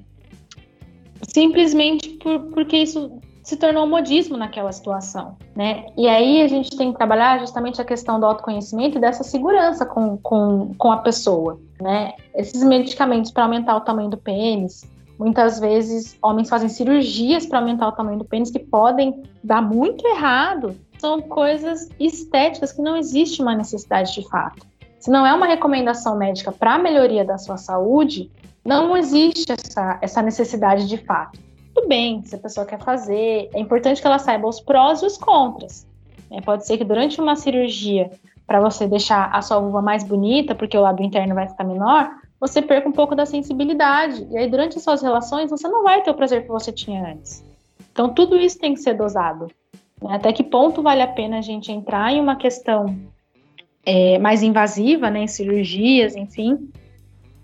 simplesmente por, porque isso se tornou um modismo naquela situação, né? E aí a gente tem que trabalhar justamente a questão do autoconhecimento e dessa segurança com, com, com a pessoa, né? Esses medicamentos para aumentar o tamanho do pênis, muitas vezes homens fazem cirurgias para aumentar o tamanho do pênis que podem dar muito errado são coisas estéticas que não existe uma necessidade de fato. Se não é uma recomendação médica para a melhoria da sua saúde, não existe essa, essa necessidade de fato. Tudo bem, se a pessoa quer fazer, é importante que ela saiba os prós e os contras. É, pode ser que durante uma cirurgia, para você deixar a sua vulva mais bonita, porque o lábio interno vai ficar menor, você perca um pouco da sensibilidade. E aí, durante as suas relações, você não vai ter o prazer que você tinha antes. Então, tudo isso tem que ser dosado. Né? Até que ponto vale a pena a gente entrar em uma questão é, mais invasiva, né, em cirurgias, enfim,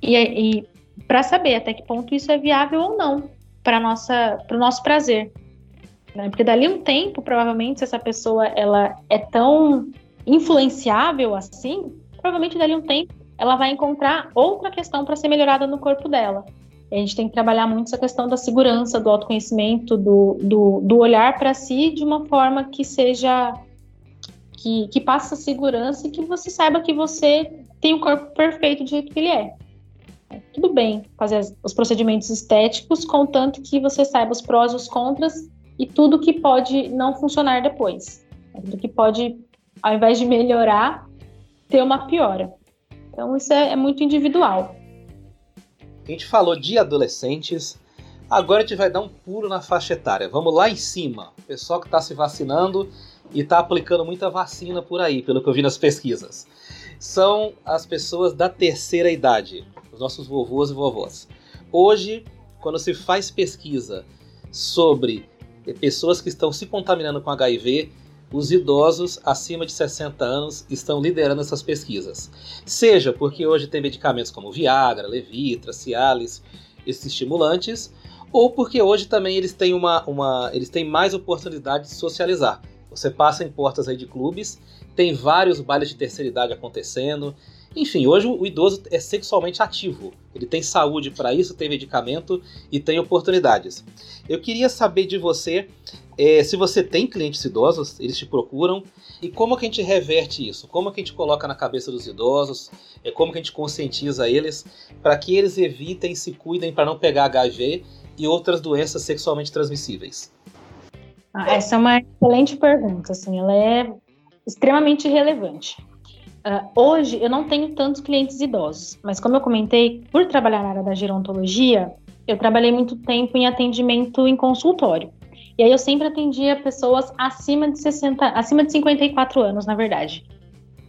e, e para saber até que ponto isso é viável ou não para nossa para o nosso prazer, né? Porque dali um tempo, provavelmente, se essa pessoa ela é tão influenciável assim, provavelmente dali um tempo ela vai encontrar outra questão para ser melhorada no corpo dela. A gente tem que trabalhar muito essa questão da segurança, do autoconhecimento, do, do, do olhar para si de uma forma que seja. que, que passa segurança e que você saiba que você tem o corpo perfeito do jeito que ele é. é tudo bem fazer os procedimentos estéticos, contanto que você saiba os prós e os contras e tudo que pode não funcionar depois. Tudo que pode, ao invés de melhorar, ter uma piora. Então, isso é, é muito individual. A gente falou de adolescentes, agora a gente vai dar um pulo na faixa etária. Vamos lá em cima. O pessoal que está se vacinando e está aplicando muita vacina por aí, pelo que eu vi nas pesquisas. São as pessoas da terceira idade, os nossos vovôs e vovós. Hoje, quando se faz pesquisa sobre pessoas que estão se contaminando com HIV, os idosos acima de 60 anos estão liderando essas pesquisas. Seja porque hoje tem medicamentos como Viagra, Levitra, Cialis, esses estimulantes, ou porque hoje também eles têm, uma, uma, eles têm mais oportunidade de socializar. Você passa em portas aí de clubes, tem vários bailes de terceira idade acontecendo. Enfim, hoje o idoso é sexualmente ativo. Ele tem saúde para isso, tem medicamento e tem oportunidades. Eu queria saber de você é, se você tem clientes idosos, eles te procuram, e como que a gente reverte isso? Como que a gente coloca na cabeça dos idosos? É, como que a gente conscientiza eles para que eles evitem, se cuidem para não pegar HIV e outras doenças sexualmente transmissíveis? Ah, essa é uma excelente pergunta, assim, ela é extremamente relevante. Uh, hoje eu não tenho tantos clientes idosos, mas como eu comentei, por trabalhar na área da gerontologia, eu trabalhei muito tempo em atendimento em consultório. E aí eu sempre atendia pessoas acima de 60, acima de 54 anos, na verdade.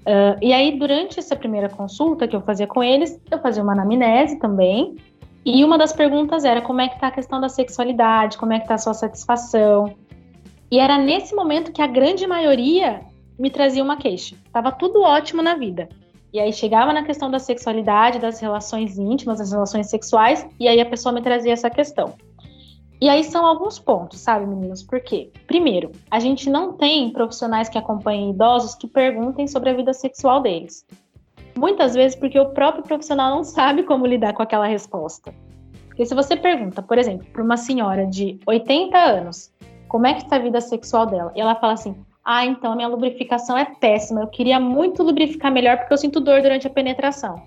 Uh, e aí, durante essa primeira consulta que eu fazia com eles, eu fazia uma anamnese também. E uma das perguntas era como é que tá a questão da sexualidade, como é que tá a sua satisfação. E era nesse momento que a grande maioria me trazia uma queixa. Tava tudo ótimo na vida. E aí chegava na questão da sexualidade, das relações íntimas, das relações sexuais, e aí a pessoa me trazia essa questão. E aí são alguns pontos, sabe, meninos? Por quê? Primeiro, a gente não tem profissionais que acompanhem idosos que perguntem sobre a vida sexual deles. Muitas vezes porque o próprio profissional não sabe como lidar com aquela resposta. Porque se você pergunta, por exemplo, para uma senhora de 80 anos, como é que está a vida sexual dela? E ela fala assim: "Ah, então a minha lubrificação é péssima. Eu queria muito lubrificar melhor porque eu sinto dor durante a penetração."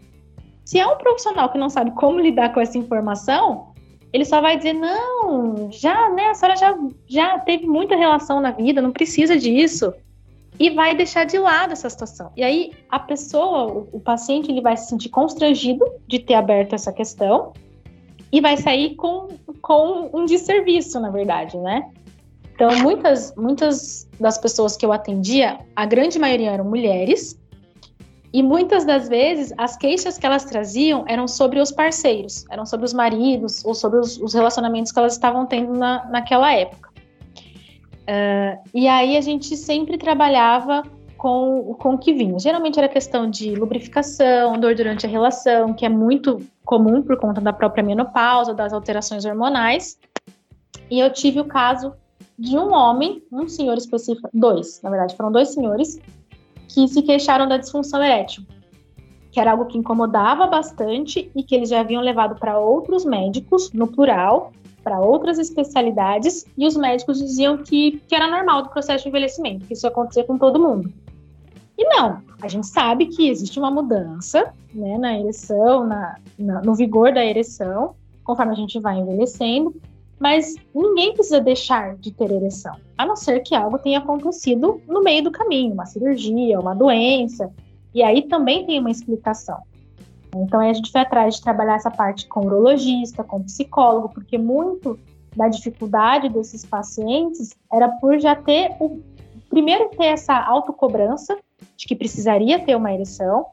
Se é um profissional que não sabe como lidar com essa informação, ele só vai dizer, não, já, né, a senhora já, já teve muita relação na vida, não precisa disso. E vai deixar de lado essa situação. E aí, a pessoa, o, paciente, ele vai se sentir constrangido de ter aberto essa questão e vai sair com, com um desserviço, na verdade, né? Então, muitas, muitas das pessoas que eu atendia, a grande maioria eram mulheres, e muitas das vezes as queixas que elas traziam eram sobre os parceiros, eram sobre os maridos ou sobre os, os relacionamentos que elas estavam tendo na, naquela época. Uh, e aí a gente sempre trabalhava com, com o que vinha. Geralmente era questão de lubrificação, dor durante a relação, que é muito comum por conta da própria menopausa, das alterações hormonais. E eu tive o caso de um homem, um senhor específico, dois, na verdade, foram dois senhores, que se queixaram da disfunção erétil, que era algo que incomodava bastante e que eles já haviam levado para outros médicos, no plural, para outras especialidades, e os médicos diziam que, que era normal do processo de envelhecimento, que isso ia acontecer com todo mundo. E não, a gente sabe que existe uma mudança né, na ereção, na, na, no vigor da ereção, conforme a gente vai envelhecendo, mas ninguém precisa deixar de ter ereção, a não ser que algo tenha acontecido no meio do caminho, uma cirurgia, uma doença, e aí também tem uma explicação. Então a gente foi atrás de trabalhar essa parte com urologista, com psicólogo, porque muito da dificuldade desses pacientes era por já ter o primeiro ter essa autocobrança de que precisaria ter uma ereção,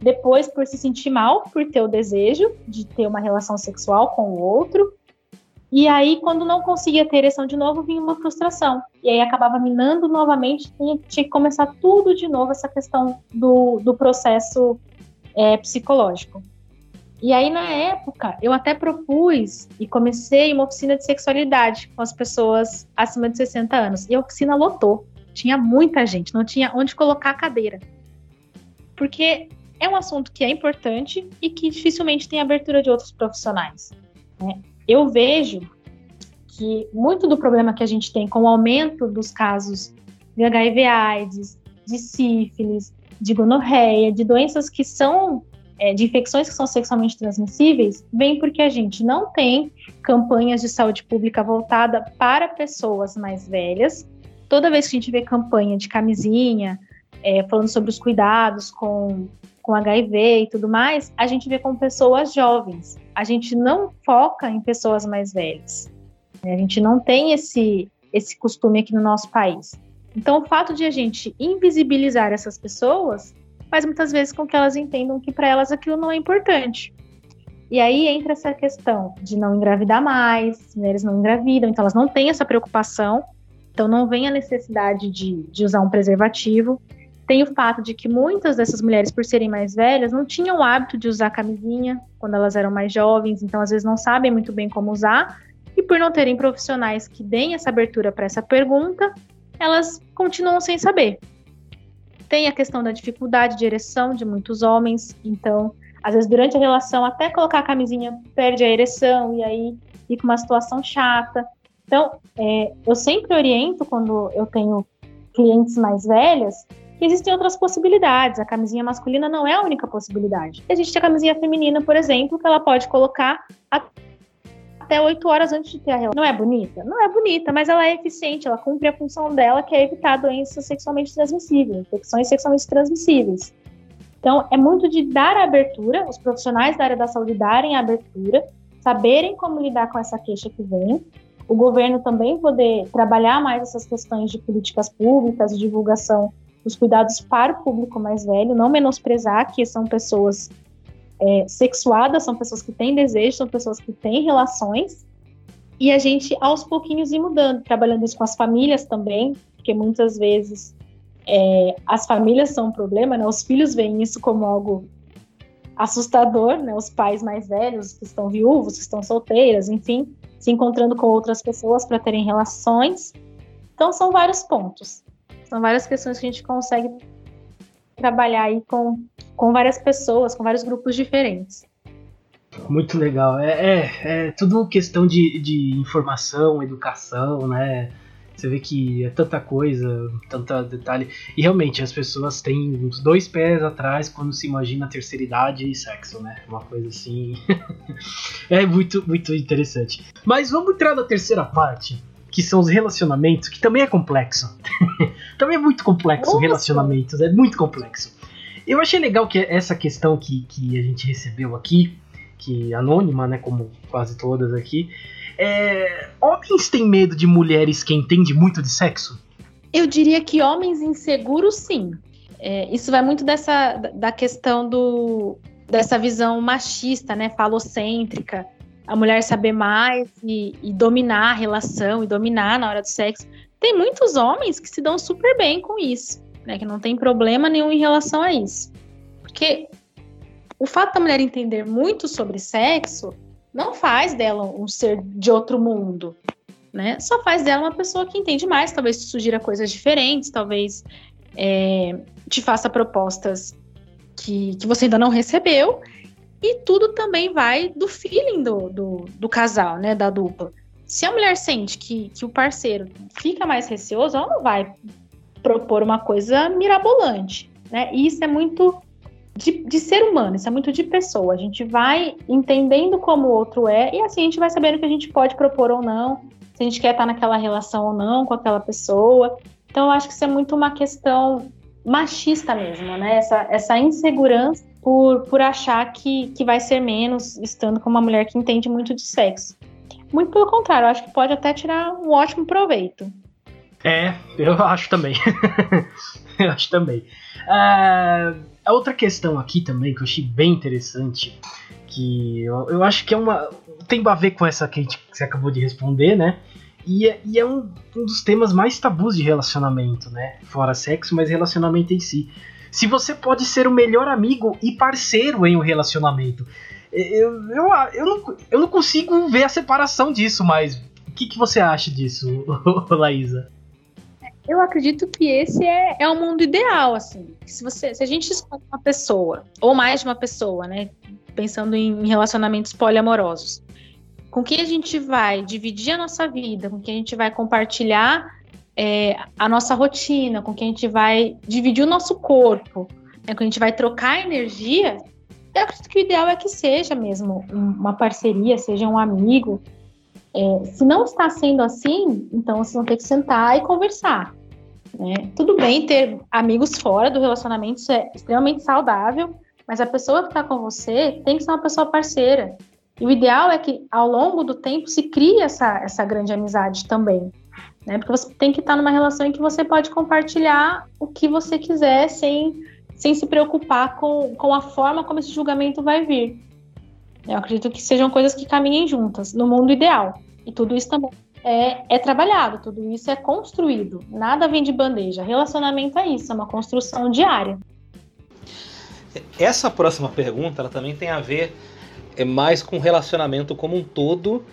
depois por se sentir mal por ter o desejo de ter uma relação sexual com o outro, e aí, quando não conseguia ter ereção de novo, vinha uma frustração. E aí acabava minando novamente, tinha, tinha que começar tudo de novo, essa questão do, do processo é, psicológico. E aí, na época, eu até propus e comecei uma oficina de sexualidade com as pessoas acima de 60 anos. E a oficina lotou. Tinha muita gente, não tinha onde colocar a cadeira. Porque é um assunto que é importante e que dificilmente tem abertura de outros profissionais. Né? Eu vejo que muito do problema que a gente tem com o aumento dos casos de HIV/AIDS, de sífilis, de gonorreia, de doenças que são é, de infecções que são sexualmente transmissíveis, vem porque a gente não tem campanhas de saúde pública voltada para pessoas mais velhas. Toda vez que a gente vê campanha de camisinha, é, falando sobre os cuidados com com HIV e tudo mais, a gente vê com pessoas jovens. A gente não foca em pessoas mais velhas. A gente não tem esse, esse costume aqui no nosso país. Então, o fato de a gente invisibilizar essas pessoas faz muitas vezes com que elas entendam que para elas aquilo não é importante. E aí entra essa questão de não engravidar mais, mulheres não engravidam, então elas não têm essa preocupação, então não vem a necessidade de, de usar um preservativo. Tem o fato de que muitas dessas mulheres, por serem mais velhas, não tinham o hábito de usar camisinha quando elas eram mais jovens, então às vezes não sabem muito bem como usar, e por não terem profissionais que deem essa abertura para essa pergunta, elas continuam sem saber. Tem a questão da dificuldade de ereção de muitos homens, então às vezes durante a relação até colocar a camisinha perde a ereção e aí fica uma situação chata. Então, é, eu sempre oriento quando eu tenho clientes mais velhas que existem outras possibilidades. A camisinha masculina não é a única possibilidade. Existe a camisinha feminina, por exemplo, que ela pode colocar até 8 horas antes de ter a relação. Não é bonita? Não é bonita, mas ela é eficiente, ela cumpre a função dela, que é evitar doenças sexualmente transmissíveis, infecções sexualmente transmissíveis. Então, é muito de dar a abertura, os profissionais da área da saúde darem a abertura, saberem como lidar com essa queixa que vem, o governo também poder trabalhar mais essas questões de políticas públicas, de divulgação os cuidados para o público mais velho, não menosprezar que são pessoas é, sexuadas, são pessoas que têm desejo, são pessoas que têm relações, e a gente aos pouquinhos ir mudando, trabalhando isso com as famílias também, porque muitas vezes é, as famílias são um problema, né? Os filhos veem isso como algo assustador, né? Os pais mais velhos que estão viúvos, que estão solteiras, enfim, se encontrando com outras pessoas para terem relações. Então são vários pontos, são várias questões que a gente consegue trabalhar aí com, com várias pessoas, com vários grupos diferentes. Muito legal. É, é, é tudo questão de, de informação, educação, né? Você vê que é tanta coisa, tanta detalhe. E realmente as pessoas têm uns dois pés atrás quando se imagina terceira idade e sexo, né? Uma coisa assim. [LAUGHS] é muito, muito interessante. Mas vamos entrar na terceira parte, que são os relacionamentos, que também é complexo. [LAUGHS] também é muito complexo relacionamentos, é muito complexo. Eu achei legal que essa questão que, que a gente recebeu aqui, que anônima, né, como quase todas aqui, é, homens têm medo de mulheres que entendem muito de sexo? Eu diria que homens inseguros, sim. É, isso vai muito dessa da questão do dessa visão machista, né, falocêntrica, a mulher saber mais e, e dominar a relação e dominar na hora do sexo. Tem muitos homens que se dão super bem com isso, né, que não tem problema nenhum em relação a isso. Porque o fato da mulher entender muito sobre sexo não faz dela um ser de outro mundo, né? Só faz dela uma pessoa que entende mais, talvez te sugira coisas diferentes, talvez é, te faça propostas que, que você ainda não recebeu. E tudo também vai do feeling do, do, do casal, né? Da dupla. Se a mulher sente que, que o parceiro fica mais receoso, ela não vai propor uma coisa mirabolante, né? E isso é muito de, de, ser humano, isso é muito de pessoa. A gente vai entendendo como o outro é e assim a gente vai sabendo que a gente pode propor ou não, se a gente quer estar naquela relação ou não com aquela pessoa. Então eu acho que isso é muito uma questão machista mesmo, né? Essa, essa insegurança por, por achar que, que vai ser menos estando com uma mulher que entende muito de sexo. Muito pelo contrário, eu acho que pode até tirar um ótimo proveito. É, eu acho também. [LAUGHS] eu acho também. Uh a outra questão aqui também que eu achei bem interessante, que eu, eu acho que é uma. tem a ver com essa que, gente, que você acabou de responder, né? E é, e é um, um, dos temas mais tabus de relacionamento, né? Fora sexo, mas relacionamento em si. Se você pode ser o melhor amigo e parceiro em um relacionamento. Eu, eu, eu, não, eu não consigo ver a separação disso, mas o que, que você acha disso, [LAUGHS] Laísa? Eu acredito que esse é, é o mundo ideal, assim. Se, você, se a gente escolhe uma pessoa, ou mais de uma pessoa, né? Pensando em relacionamentos poliamorosos, com quem a gente vai dividir a nossa vida, com quem a gente vai compartilhar é, a nossa rotina, com quem a gente vai dividir o nosso corpo, né, com quem a gente vai trocar energia, eu acredito que o ideal é que seja mesmo uma parceria, seja um amigo, é, se não está sendo assim, então vocês vão ter que sentar e conversar. Né? Tudo bem ter amigos fora do relacionamento, isso é extremamente saudável, mas a pessoa que está com você tem que ser uma pessoa parceira. E o ideal é que ao longo do tempo se crie essa, essa grande amizade também. Né? Porque você tem que estar numa relação em que você pode compartilhar o que você quiser sem, sem se preocupar com, com a forma como esse julgamento vai vir. Eu acredito que sejam coisas que caminhem juntas, no mundo ideal. E tudo isso também é, é, trabalhado, tudo isso é construído. Nada vem de bandeja. Relacionamento é isso, é uma construção diária. Essa próxima pergunta ela também tem a ver é mais com relacionamento como um todo.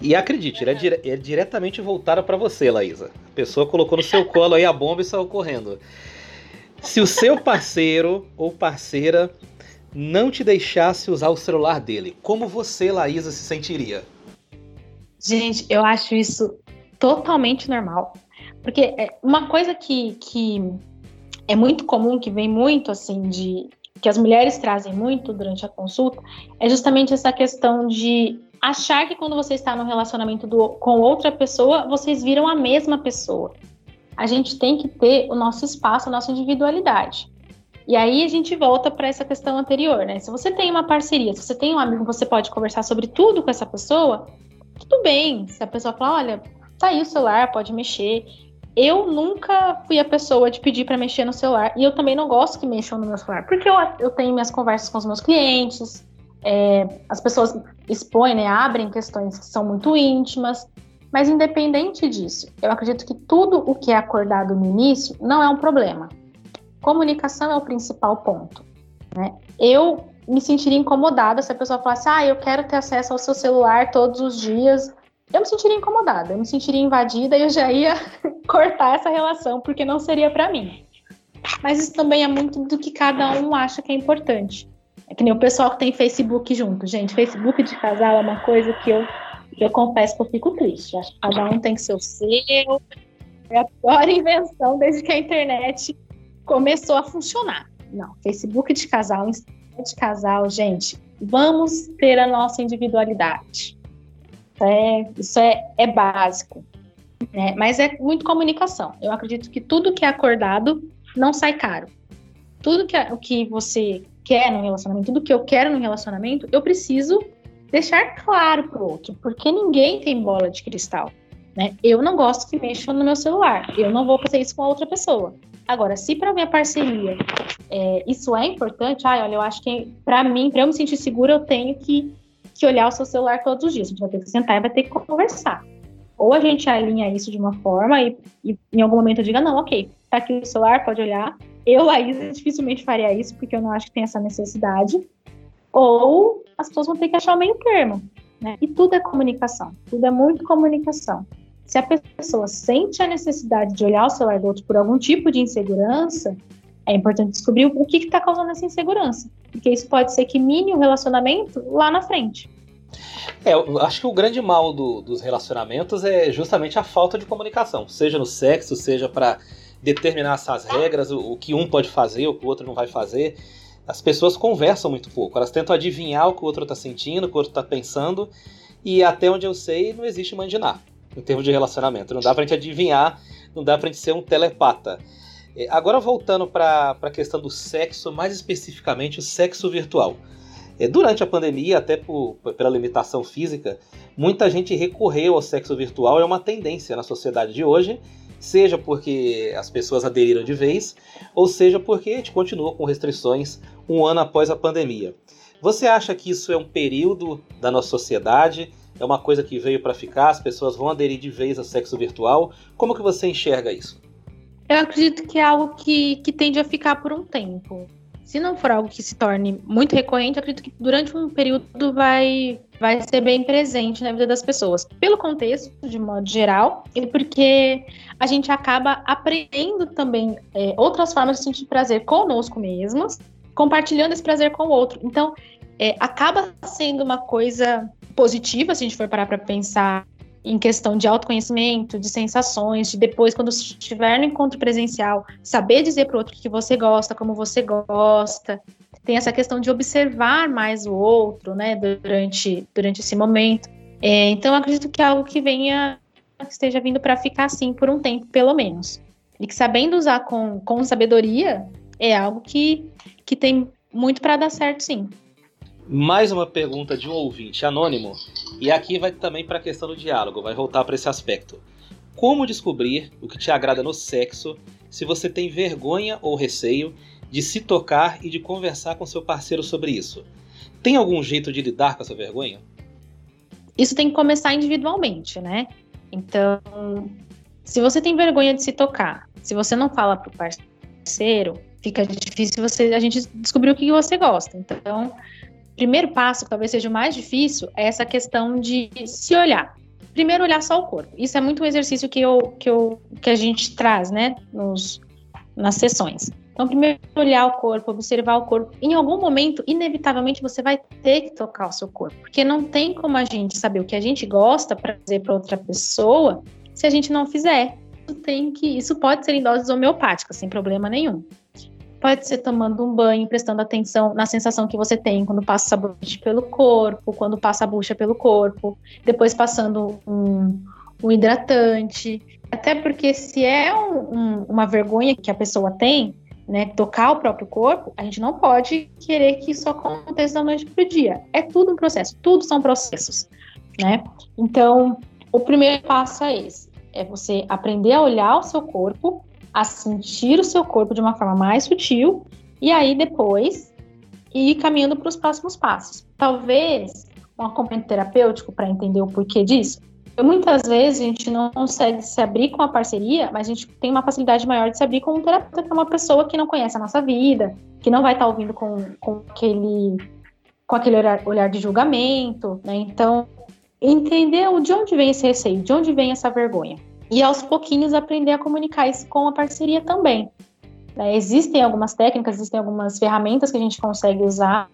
E acredite, ela é, dire é diretamente voltada para você, Laísa. A pessoa colocou no seu colo aí a bomba e saiu correndo. Se o seu parceiro ou parceira não te deixasse usar o celular dele, como você, Laísa, se sentiria? Gente, eu acho isso totalmente normal. Porque é uma coisa que, que é muito comum, que vem muito assim de. que as mulheres trazem muito durante a consulta, é justamente essa questão de achar que quando você está no relacionamento do, com outra pessoa, vocês viram a mesma pessoa. A gente tem que ter o nosso espaço, a nossa individualidade. E aí a gente volta para essa questão anterior, né? Se você tem uma parceria, se você tem um amigo, você pode conversar sobre tudo com essa pessoa, tudo bem. Se a pessoa falar, olha, tá aí o celular, pode mexer. eu nunca fui a pessoa de pedir para mexer no celular e eu também não gosto que mexam no meu celular, porque eu, eu tenho minhas conversas com os meus clientes, é, as pessoas expõem, né, abrem questões que são muito íntimas, mas independente disso, eu acredito que tudo o que é acordado no início não é um problema. Comunicação é o principal ponto. Né? Eu me sentiria incomodada se a pessoa falasse, ah, eu quero ter acesso ao seu celular todos os dias. Eu me sentiria incomodada, eu me sentiria invadida e eu já ia [LAUGHS] cortar essa relação, porque não seria para mim. Mas isso também é muito do que cada um acha que é importante. É que nem o pessoal que tem Facebook junto. Gente, Facebook de casal é uma coisa que eu, eu confesso que eu fico triste. Cada um tem o seu. É a pior invenção desde que a internet começou a funcionar. Não, Facebook de casal, Instagram de casal, gente, vamos ter a nossa individualidade. É, isso é, é básico. Né? Mas é muito comunicação. Eu acredito que tudo que é acordado não sai caro. Tudo que, é, que você quer no relacionamento, tudo que eu quero no relacionamento, eu preciso deixar claro pro outro, porque ninguém tem bola de cristal. Né? Eu não gosto que mexam no meu celular. Eu não vou fazer isso com a outra pessoa. Agora, se para minha parceria é, isso é importante, ai, olha, eu acho que para mim, para eu me sentir segura, eu tenho que, que olhar o seu celular todos os dias. A gente vai ter que sentar e vai ter que conversar. Ou a gente alinha isso de uma forma e, e em algum momento diga, não, ok, tá aqui o celular, pode olhar. Eu, Laís, dificilmente faria isso, porque eu não acho que tem essa necessidade. Ou as pessoas vão ter que achar o meio termo. Né? E tudo é comunicação, tudo é muito comunicação. Se a pessoa sente a necessidade de olhar o celular do outro por algum tipo de insegurança, é importante descobrir o que está causando essa insegurança. Porque isso pode ser que mine o relacionamento lá na frente. É, eu acho que o grande mal do, dos relacionamentos é justamente a falta de comunicação, seja no sexo, seja para determinar essas regras, o, o, que um pode fazer, o que o outro não vai fazer. As pessoas conversam muito pouco, elas tentam adivinhar o que o outro está sentindo, o que o outro está pensando, e até onde eu sei, não existe mandinar em termos de relacionamento. Não dá pra gente adivinhar, não dá pra gente ser um telepata. É, agora voltando para a questão do sexo, mais especificamente o sexo virtual. É, durante a pandemia, até por, pela limitação física, muita gente recorreu ao sexo virtual, é uma tendência na sociedade de hoje, seja porque as pessoas aderiram de vez, ou seja porque a gente continua com restrições um ano após a pandemia. Você acha que isso é um período da nossa sociedade? É uma coisa que veio para ficar? As pessoas vão aderir de vez ao sexo virtual? Como que você enxerga isso? Eu acredito que é algo que, que tende a ficar por um tempo se não for algo que se torne muito recorrente, acredito que durante um período vai, vai ser bem presente na vida das pessoas. Pelo contexto, de modo geral, e porque a gente acaba aprendendo também é, outras formas de sentir prazer conosco mesmos, compartilhando esse prazer com o outro. Então, é, acaba sendo uma coisa positiva, se a gente for parar para pensar em questão de autoconhecimento, de sensações, de depois, quando estiver no encontro presencial, saber dizer para o outro que você gosta, como você gosta. Tem essa questão de observar mais o outro, né, durante, durante esse momento. É, então, acredito que é algo que venha, que esteja vindo para ficar assim por um tempo, pelo menos. E que sabendo usar com, com sabedoria, é algo que, que tem muito para dar certo, sim. Mais uma pergunta de um ouvinte anônimo, e aqui vai também para a questão do diálogo, vai voltar para esse aspecto. Como descobrir o que te agrada no sexo se você tem vergonha ou receio de se tocar e de conversar com seu parceiro sobre isso? Tem algum jeito de lidar com essa vergonha? Isso tem que começar individualmente, né? Então, se você tem vergonha de se tocar, se você não fala pro parceiro, fica difícil você a gente descobrir o que você gosta. Então, primeiro passo, que talvez seja o mais difícil, é essa questão de se olhar. Primeiro, olhar só o corpo. Isso é muito um exercício que, eu, que, eu, que a gente traz, né, nos, nas sessões. Então, primeiro, olhar o corpo, observar o corpo. Em algum momento, inevitavelmente, você vai ter que tocar o seu corpo, porque não tem como a gente saber o que a gente gosta para dizer para outra pessoa se a gente não fizer. Tem que, isso pode ser em doses homeopáticas, sem problema nenhum. Pode ser tomando um banho, prestando atenção na sensação que você tem quando passa sabonete pelo corpo, quando passa a bucha pelo corpo, depois passando um, um hidratante. Até porque se é um, um, uma vergonha que a pessoa tem, né, tocar o próprio corpo, a gente não pode querer que isso aconteça da noite para o dia. É tudo um processo, tudo são processos, né? Então, o primeiro passo é esse. É você aprender a olhar o seu corpo, a sentir o seu corpo de uma forma mais sutil e aí depois ir caminhando para os próximos passos. Talvez um acompanhamento terapêutico para entender o porquê disso. Muitas vezes a gente não consegue se abrir com a parceria, mas a gente tem uma facilidade maior de se abrir com um terapeuta, que é uma pessoa que não conhece a nossa vida, que não vai estar tá ouvindo com, com aquele, com aquele olhar, olhar de julgamento, né? Então, entender de onde vem esse receio, de onde vem essa vergonha. E aos pouquinhos aprender a comunicar isso com a parceria também. Né? Existem algumas técnicas, existem algumas ferramentas que a gente consegue usar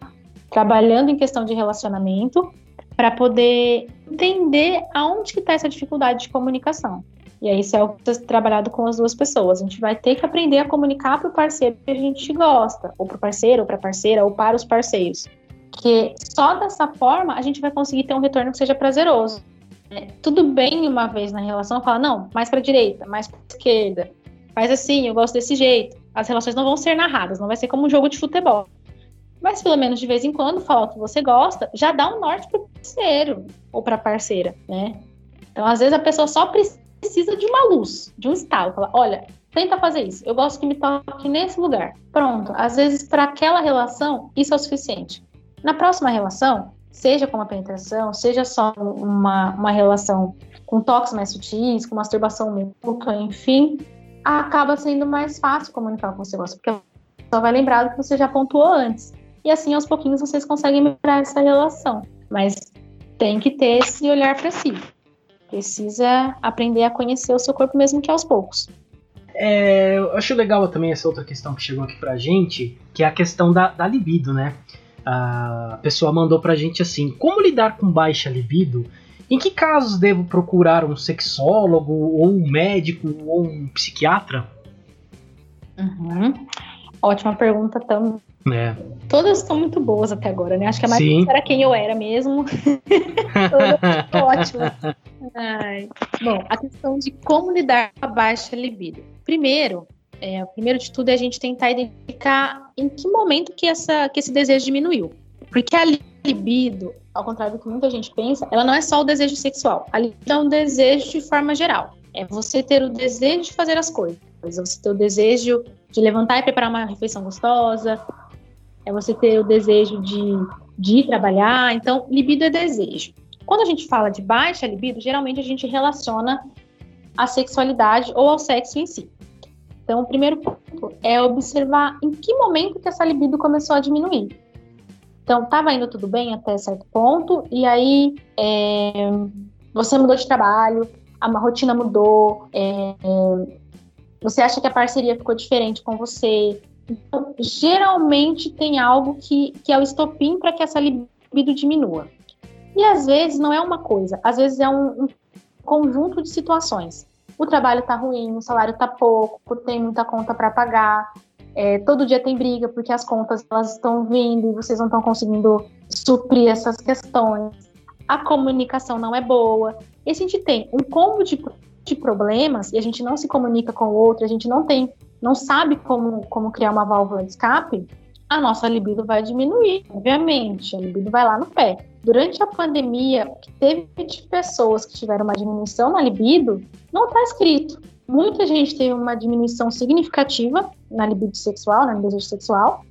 trabalhando em questão de relacionamento para poder entender aonde que está essa dificuldade de comunicação. E aí isso é está trabalhado com as duas pessoas. A gente vai ter que aprender a comunicar para o parceiro que a gente gosta, ou para o parceiro, ou para a parceira, ou para os parceiros. Que só dessa forma a gente vai conseguir ter um retorno que seja prazeroso. É, tudo bem uma vez na relação falar, não, mais para direita, mais para esquerda, faz assim, eu gosto desse jeito. As relações não vão ser narradas, não vai ser como um jogo de futebol. Mas pelo menos de vez em quando falar o que você gosta, já dá um norte pro parceiro ou pra parceira, né? Então, às vezes a pessoa só precisa de uma luz, de um estalo. Fala, olha, tenta fazer isso. Eu gosto que me toque nesse lugar. Pronto. Às vezes, para aquela relação, isso é o suficiente. Na próxima relação, seja com uma penetração, seja só uma, uma relação com toques mais sutis, com masturbação mútua, enfim, acaba sendo mais fácil comunicar com você porque só vai lembrar do que você já pontuou antes e assim aos pouquinhos vocês conseguem melhorar essa relação. Mas tem que ter esse olhar para si. Precisa aprender a conhecer o seu corpo mesmo que aos poucos. É, eu acho legal também essa outra questão que chegou aqui pra gente, que é a questão da, da libido, né? A pessoa mandou pra gente assim: como lidar com baixa libido? Em que casos devo procurar um sexólogo, ou um médico, ou um psiquiatra? Uhum. Ótima pergunta também. É. Todas estão muito boas até agora, né? Acho que a mais era quem eu era mesmo. [LAUGHS] ótimo. Ai. Bom, a questão de como lidar com a baixa libido. Primeiro, é, primeiro de tudo é a gente tentar identificar em que momento que, essa, que esse desejo diminuiu. Porque a libido, ao contrário do que muita gente pensa, ela não é só o desejo sexual. A libido é um desejo de forma geral. É você ter o desejo de fazer as coisas. É você ter o desejo de levantar e preparar uma refeição gostosa, é você ter o desejo de, de ir trabalhar. Então, libido é desejo. Quando a gente fala de baixa libido, geralmente a gente relaciona a sexualidade ou ao sexo em si. Então, o primeiro ponto é observar em que momento que essa libido começou a diminuir. Então, estava indo tudo bem até certo ponto, e aí é, você mudou de trabalho, a rotina mudou, é, você acha que a parceria ficou diferente com você, então, geralmente tem algo que, que é o estopim para que essa libido diminua. E às vezes não é uma coisa, às vezes é um, um conjunto de situações. O trabalho está ruim, o salário está pouco, tem muita conta para pagar, é, todo dia tem briga porque as contas elas estão vindo e vocês não estão conseguindo suprir essas questões. A comunicação não é boa. E a gente tem um combo de, de problemas e a gente não se comunica com o outro, a gente não tem não sabe como, como criar uma válvula de escape, a nossa libido vai diminuir, obviamente. A libido vai lá no pé. Durante a pandemia, o que teve de pessoas que tiveram uma diminuição na libido, não está escrito. Muita gente teve uma diminuição significativa na libido sexual, no desejo sexual,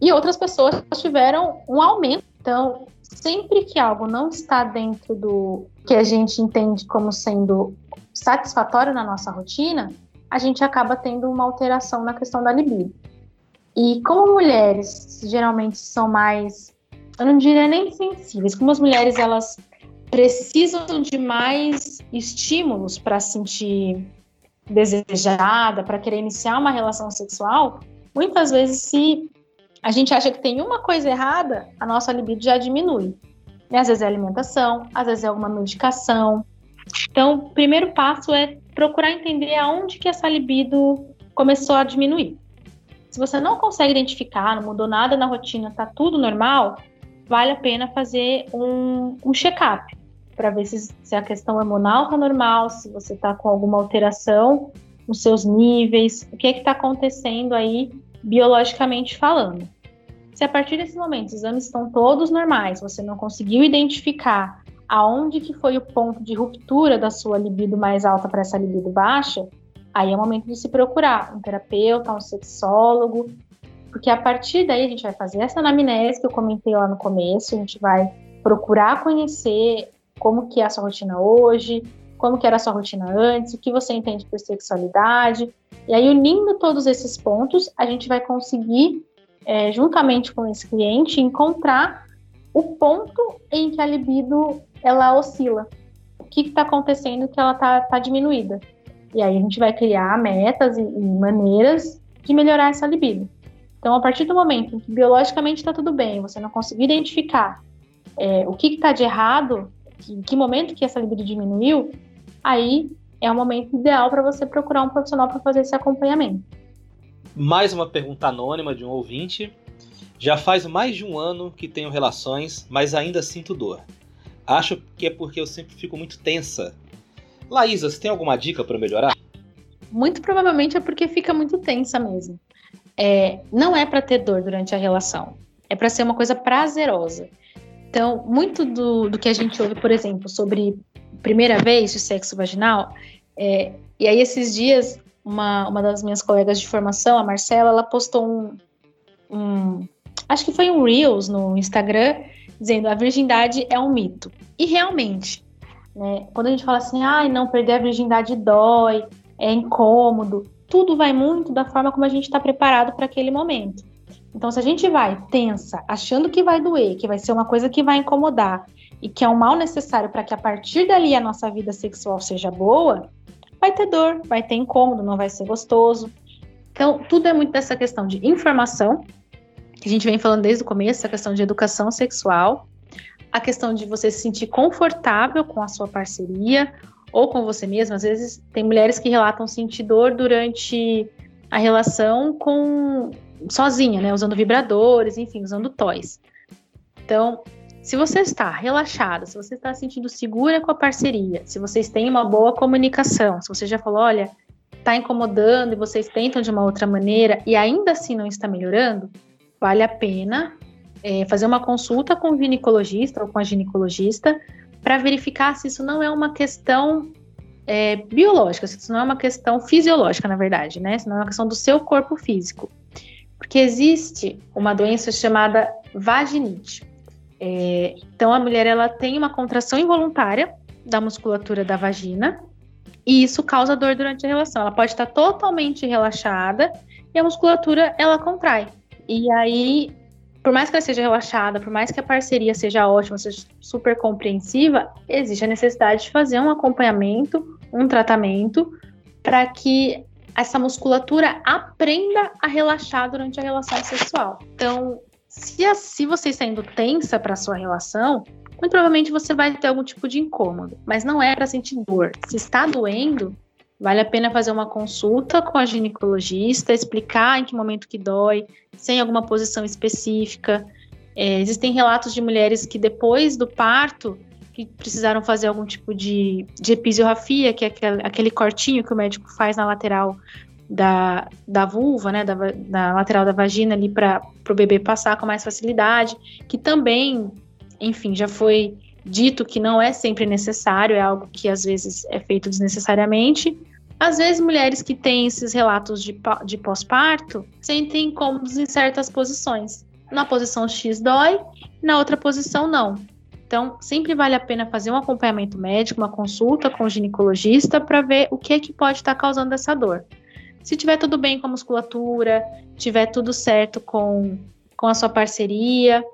e outras pessoas tiveram um aumento. Então, sempre que algo não está dentro do que a gente entende como sendo satisfatório na nossa rotina, a gente acaba tendo uma alteração na questão da libido. E como mulheres geralmente são mais, eu não diria nem sensíveis, como as mulheres elas precisam de mais estímulos para sentir desejada, para querer iniciar uma relação sexual, muitas vezes se a gente acha que tem uma coisa errada, a nossa libido já diminui. E às vezes é alimentação, às vezes é alguma medicação. Então, o primeiro passo é procurar entender aonde que essa libido começou a diminuir. Se você não consegue identificar, não mudou nada na rotina, tá tudo normal, vale a pena fazer um, um check-up para ver se, se, a questão hormonal tá normal, se você tá com alguma alteração nos seus níveis, o que é que está acontecendo aí biologicamente falando. Se a partir desse momento os exames estão todos normais, você não conseguiu identificar aonde que foi o ponto de ruptura da sua libido mais alta para essa libido baixa, aí é o momento de se procurar um terapeuta, um sexólogo, porque a partir daí a gente vai fazer essa anamnese que eu comentei lá no começo, a gente vai procurar conhecer como que é a sua rotina hoje, como que era a sua rotina antes, o que você entende por sexualidade. E aí, unindo todos esses pontos, a gente vai conseguir, é, juntamente com esse cliente, encontrar o ponto em que a libido ela oscila. O que está acontecendo que ela está tá diminuída. E aí a gente vai criar metas e, e maneiras de melhorar essa libido. Então, a partir do momento em que biologicamente está tudo bem, você não conseguir identificar é, o que está de errado, em que momento que essa libido diminuiu, aí é o momento ideal para você procurar um profissional para fazer esse acompanhamento. Mais uma pergunta anônima de um ouvinte. Já faz mais de um ano que tenho relações, mas ainda sinto dor. Acho que é porque eu sempre fico muito tensa. Laísa, você tem alguma dica para melhorar? Muito provavelmente é porque fica muito tensa mesmo. É, não é para ter dor durante a relação. É para ser uma coisa prazerosa. Então, muito do, do que a gente ouve, por exemplo, sobre primeira vez de sexo vaginal, é, e aí esses dias, uma, uma das minhas colegas de formação, a Marcela, ela postou um, um acho que foi um Reels no Instagram, dizendo a virgindade é um mito. E realmente, né, quando a gente fala assim, ai, ah, não, perder a virgindade dói, é incômodo, tudo vai muito da forma como a gente está preparado para aquele momento. Então, se a gente vai tensa, achando que vai doer, que vai ser uma coisa que vai incomodar e que é um mal necessário para que a partir dali a nossa vida sexual seja boa, vai ter dor, vai ter incômodo, não vai ser gostoso. Então, tudo é muito dessa questão de informação, que a gente vem falando desde o começo, a questão de educação sexual, a questão de você se sentir confortável com a sua parceria ou com você mesma. Às vezes, tem mulheres que relatam sentir dor durante a relação com sozinha, né? Usando vibradores, enfim, usando toys. Então, se você está relaxada, se você está se sentindo segura com a parceria, se vocês têm uma boa comunicação, se você já falou, olha, está incomodando e vocês tentam de uma outra maneira e ainda assim não está melhorando, vale a pena é, fazer uma consulta com o ginecologista ou com a ginecologista para verificar se isso não é uma questão é, biológica, se isso não é uma questão fisiológica, na verdade, né? Se não é uma questão do seu corpo físico. Porque existe uma doença chamada vaginite. É, então a mulher ela tem uma contração involuntária da musculatura da vagina e isso causa dor durante a relação. Ela pode estar totalmente relaxada e a musculatura ela contrai. E aí, por mais que ela seja relaxada, por mais que a parceria seja ótima, seja super compreensiva, existe a necessidade de fazer um acompanhamento, um tratamento para que essa musculatura aprenda a relaxar durante a relação sexual. Então, se, a, se você está indo tensa para sua relação, muito provavelmente você vai ter algum tipo de incômodo, mas não é para sentir dor. Se está doendo, vale a pena fazer uma consulta com a ginecologista, explicar em que momento que dói, sem alguma posição específica. É, existem relatos de mulheres que depois do parto que precisaram fazer algum tipo de, de episiografia, que é aquele, aquele cortinho que o médico faz na lateral da, da vulva, né, da, da lateral da vagina ali para o bebê passar com mais facilidade, que também, enfim, já foi dito que não é sempre necessário, é algo que às vezes é feito desnecessariamente. Às vezes, mulheres que têm esses relatos de, de pós-parto sentem incômodos em certas posições. Na posição X dói, na outra posição não. Então, sempre vale a pena fazer um acompanhamento médico, uma consulta com o ginecologista para ver o que é que pode estar causando essa dor. Se tiver tudo bem com a musculatura, tiver tudo certo com, com a sua parceria,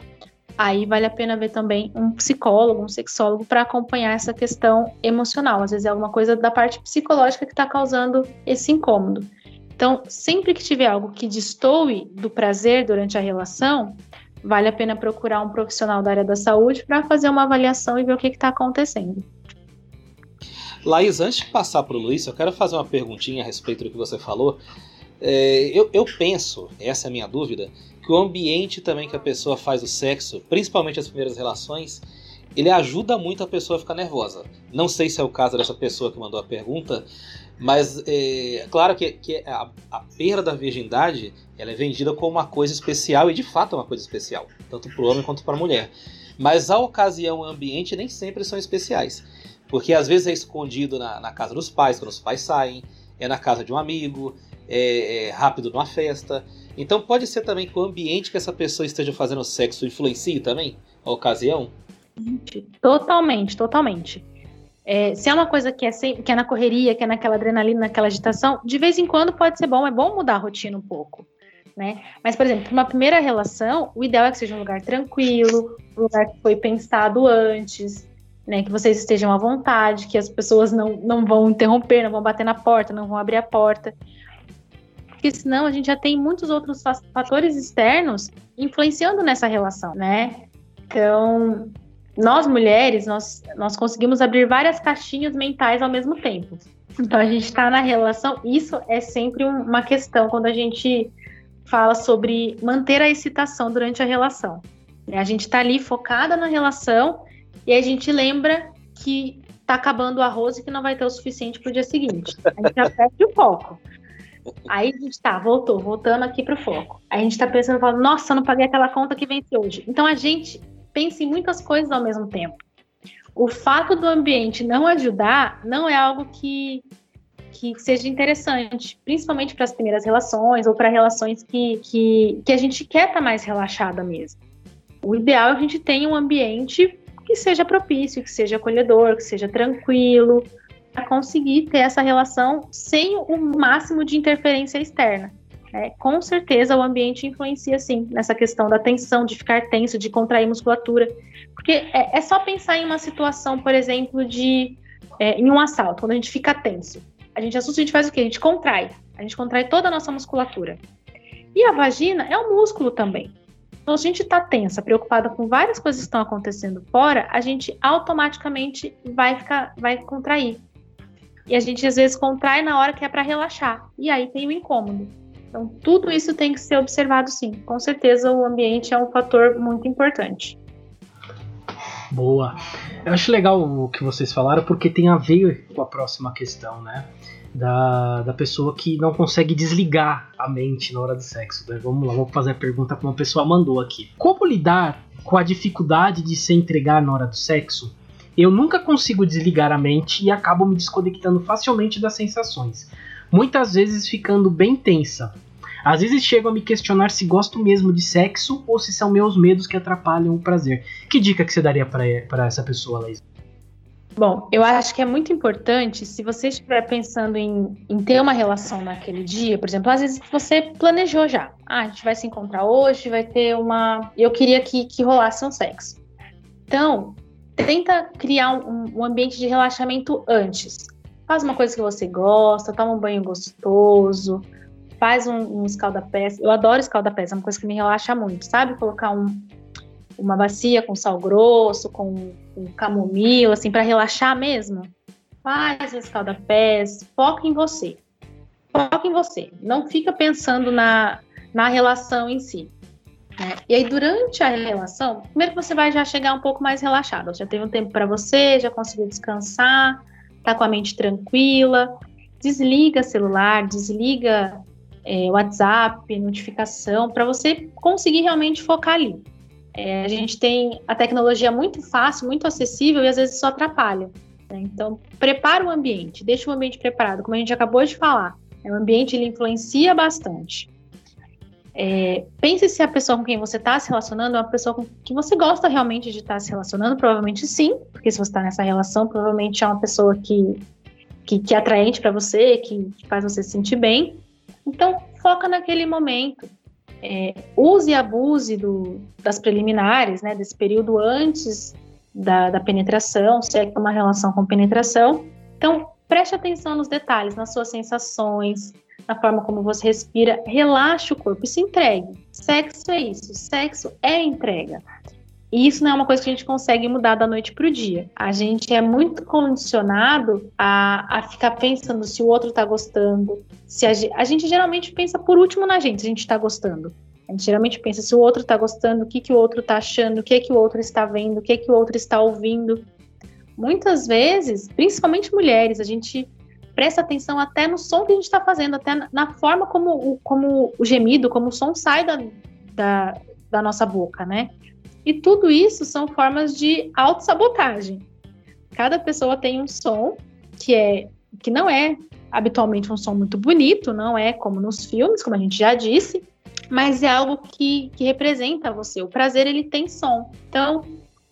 aí vale a pena ver também um psicólogo, um sexólogo para acompanhar essa questão emocional. Às vezes é alguma coisa da parte psicológica que está causando esse incômodo. Então, sempre que tiver algo que destoe do prazer durante a relação, vale a pena procurar um profissional da área da saúde para fazer uma avaliação e ver o que está acontecendo. Laís, antes de passar para o Luiz, eu quero fazer uma perguntinha a respeito do que você falou. É, eu, eu, penso, essa é a minha dúvida, que o ambiente também que a pessoa faz o sexo, principalmente as primeiras relações, ele ajuda muito a pessoa a ficar nervosa. Não sei se é o caso dessa pessoa que mandou a pergunta, mas é claro que, que a, a, perda da virgindade ela é vendida como uma coisa especial e de fato é uma coisa especial, tanto para o homem quanto para a mulher. Mas a ocasião e o ambiente nem sempre são especiais. Porque às vezes é escondido na, na casa dos pais, quando os pais saem, é na casa de um amigo, é, é rápido numa festa. Então pode ser também que o ambiente que essa pessoa esteja fazendo sexo influencie também a ocasião? Totalmente, totalmente. É, se é uma coisa que é, que é na correria, que é naquela adrenalina, naquela agitação, de vez em quando pode ser bom, é bom mudar a rotina um pouco. Né? Mas, por exemplo, uma primeira relação, o ideal é que seja um lugar tranquilo, um lugar que foi pensado antes, né? Que vocês estejam à vontade, que as pessoas não, não vão interromper, não vão bater na porta, não vão abrir a porta. Porque senão a gente já tem muitos outros fatores externos influenciando nessa relação, né? Então, nós mulheres, nós, nós conseguimos abrir várias caixinhas mentais ao mesmo tempo. Então a gente está na relação, isso é sempre uma questão quando a gente fala sobre manter a excitação durante a relação. A gente está ali focada na relação e a gente lembra que está acabando o arroz e que não vai ter o suficiente para o dia seguinte. A gente já [LAUGHS] perde o foco. Aí a gente está, voltou, voltando aqui para o foco. A gente está pensando, nossa, eu não paguei aquela conta que vence hoje. Então a gente pensa em muitas coisas ao mesmo tempo. O fato do ambiente não ajudar não é algo que, que seja interessante, principalmente para as primeiras relações ou para relações que, que, que a gente quer estar tá mais relaxada mesmo. O ideal é a gente tenha um ambiente que seja propício, que seja acolhedor, que seja tranquilo, conseguir ter essa relação sem o máximo de interferência externa. É, com certeza o ambiente influencia sim nessa questão da tensão, de ficar tenso, de contrair musculatura. Porque é, é só pensar em uma situação, por exemplo, de é, em um assalto, quando a gente fica tenso. A gente assusta, a gente faz o quê? A gente contrai. A gente contrai toda a nossa musculatura. E a vagina é um músculo também. Então, se a gente está tensa, preocupada com várias coisas que estão acontecendo fora, a gente automaticamente vai ficar, vai contrair. E a gente às vezes contrai na hora que é para relaxar. E aí tem o incômodo. Então, tudo isso tem que ser observado sim. Com certeza, o ambiente é um fator muito importante. Boa. Eu acho legal o que vocês falaram, porque tem a ver com a próxima questão, né? Da, da pessoa que não consegue desligar a mente na hora do sexo. Né? Vamos lá, vamos fazer a pergunta que uma pessoa mandou aqui. Como lidar com a dificuldade de se entregar na hora do sexo? Eu nunca consigo desligar a mente e acabo me desconectando facilmente das sensações muitas vezes ficando bem tensa. Às vezes chego a me questionar se gosto mesmo de sexo ou se são meus medos que atrapalham o prazer. Que dica que você daria para essa pessoa, Laís? Bom, eu acho que é muito importante, se você estiver pensando em, em, ter uma relação naquele dia, por exemplo, às vezes você planejou já. Ah, a gente vai se encontrar hoje, vai ter uma. Eu queria que, que rolasse um sexo. Então, tenta criar um, um ambiente de relaxamento antes. Faz uma coisa que você gosta, toma um banho gostoso, faz um, um escalda-pés. Eu adoro escalda-pés, é uma coisa que me relaxa muito, sabe? Colocar um, uma bacia com sal grosso, com, com camomila, assim, para relaxar mesmo. Faz escalda-pés, foca em você. Foca em você. Não fica pensando na, na relação em si. Né? E aí, durante a relação, primeiro você vai já chegar um pouco mais relaxado. Já teve um tempo para você, já conseguiu descansar, tá com a mente tranquila, desliga celular, desliga é, WhatsApp, notificação, para você conseguir realmente focar ali. É, a gente tem a tecnologia muito fácil, muito acessível e às vezes isso atrapalha. Né? Então, prepara o ambiente, deixa o ambiente preparado, como a gente acabou de falar. Né? O ambiente ele influencia bastante. É, pense se a pessoa com quem você está se relacionando é uma pessoa com que você gosta realmente de estar tá se relacionando. Provavelmente sim, porque se você está nessa relação, provavelmente é uma pessoa que, que, que é atraente para você, que, que, faz você se sentir bem. Então, foca naquele momento. É, use e abuse do, das preliminares, né, desse período antes da, da penetração, se é uma relação com penetração. Então, preste atenção nos detalhes, nas suas sensações, na forma como você respira, relaxe o corpo e se entregue. Sexo é isso, sexo é entrega. E isso não é uma coisa que a gente consegue mudar da noite para o dia. A gente é muito condicionado a, a ficar pensando se o outro está gostando. Se a, a, gente geralmente pensa por último na gente, se a gente está gostando. A gente geralmente pensa se o outro está gostando, o que, que o outro está achando, o que, que o outro está vendo, o que, que o outro está ouvindo. Muitas vezes, principalmente mulheres, a gente presta atenção até no som que a gente está fazendo, até na forma como o, como o gemido, como o som sai da, da, da nossa boca, né? E tudo isso são formas de autossabotagem. Cada pessoa tem um som que é que não é habitualmente um som muito bonito, não é como nos filmes, como a gente já disse, mas é algo que, que representa você. O prazer ele tem som. Então,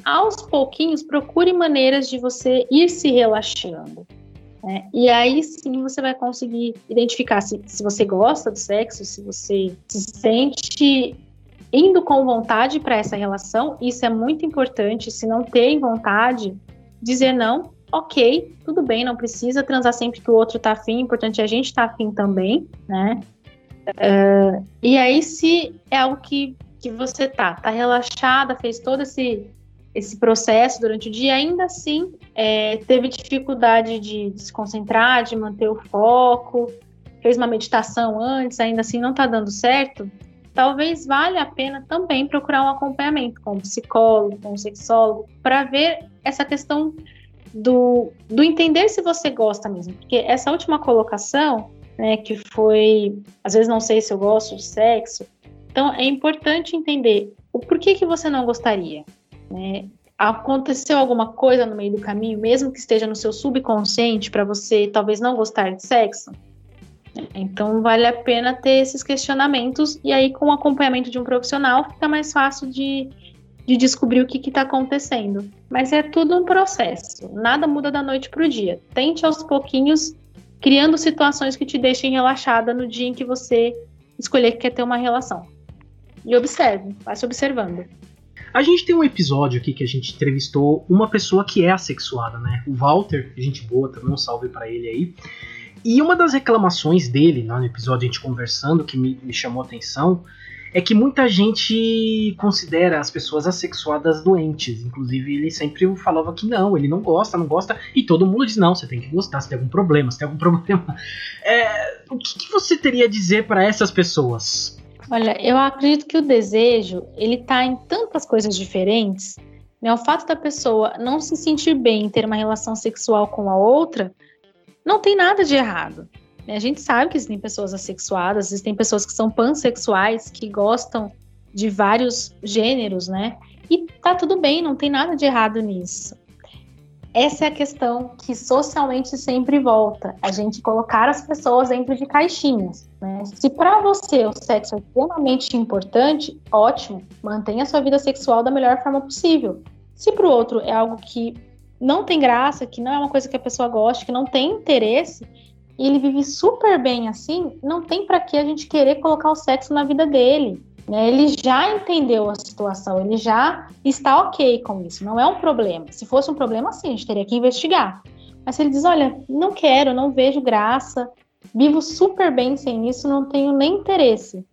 aos pouquinhos, procure maneiras de você ir se relaxando. Né? E aí sim você vai conseguir identificar se, se você gosta do sexo, se você se sente indo com vontade para essa relação. Isso é muito importante. Se não tem vontade, dizer não, ok, tudo bem, não precisa transar sempre que o outro tá afim, importante é a gente tá afim também, né? Uh, e aí, se é algo que, que você tá, tá relaxada, fez todo esse, esse processo durante o dia, ainda assim é, teve dificuldade de, se concentrar, de manter o foco, fez uma meditação antes, ainda assim não tá dando certo, talvez valha a pena também procurar um acompanhamento com um psicólogo, com um sexólogo, para ver essa questão do, do entender se você gosta mesmo. Porque essa última colocação, né, que foi, às vezes não sei se eu gosto de sexo, então é importante entender o porquê que você não gostaria. Né? Aconteceu alguma coisa no meio do caminho, mesmo que esteja no seu subconsciente, para você talvez não gostar de sexo? Então vale a pena ter esses questionamentos e aí com o acompanhamento de um profissional fica mais fácil de, de descobrir o que está acontecendo. Mas é tudo um processo, nada muda da noite para o dia. Tente aos pouquinhos, criando situações que te deixem relaxada no dia em que você escolher que quer ter uma relação. E observe, vai se observando. A gente tem um episódio aqui que a gente entrevistou uma pessoa que é assexuada, né? O Walter, gente boa, também um salve para ele aí. E uma das reclamações dele, no episódio a gente conversando, que me, me chamou a atenção, é que muita gente considera as pessoas assexuadas doentes. Inclusive, ele sempre falava que não, ele não gosta, não gosta, e todo mundo diz: não, você tem que gostar, você tem algum problema, você tem algum problema. [LAUGHS] É, o que, que você teria a dizer para essas pessoas? Olha, eu acredito que o desejo ele tá em tantas coisas diferentes. Né? O fato da pessoa não se sentir bem em ter uma relação sexual com a outra não tem nada de errado. A gente sabe que existem pessoas assexuadas, existem pessoas que são pansexuais, que gostam de vários gêneros, né? E tá tudo bem, não tem nada de errado nisso. Essa é a questão que socialmente sempre volta, a gente colocar as pessoas dentro de caixinhas. Né? Se para você o sexo é extremamente importante, ótimo, mantenha a sua vida sexual da melhor forma possível. Se para o outro é algo que não tem graça, que não é uma coisa que a pessoa gosta, que não tem interesse, e ele vive super bem assim, não tem para que a gente querer colocar o sexo na vida dele. Né? Ele já entendeu a situação, ele já está ok com isso, não é um problema. Se fosse um problema, sim, a gente teria que investigar. Mas se ele diz, olha, não quero, não vejo graça, vivo super bem sem isso, não tenho nem interesse.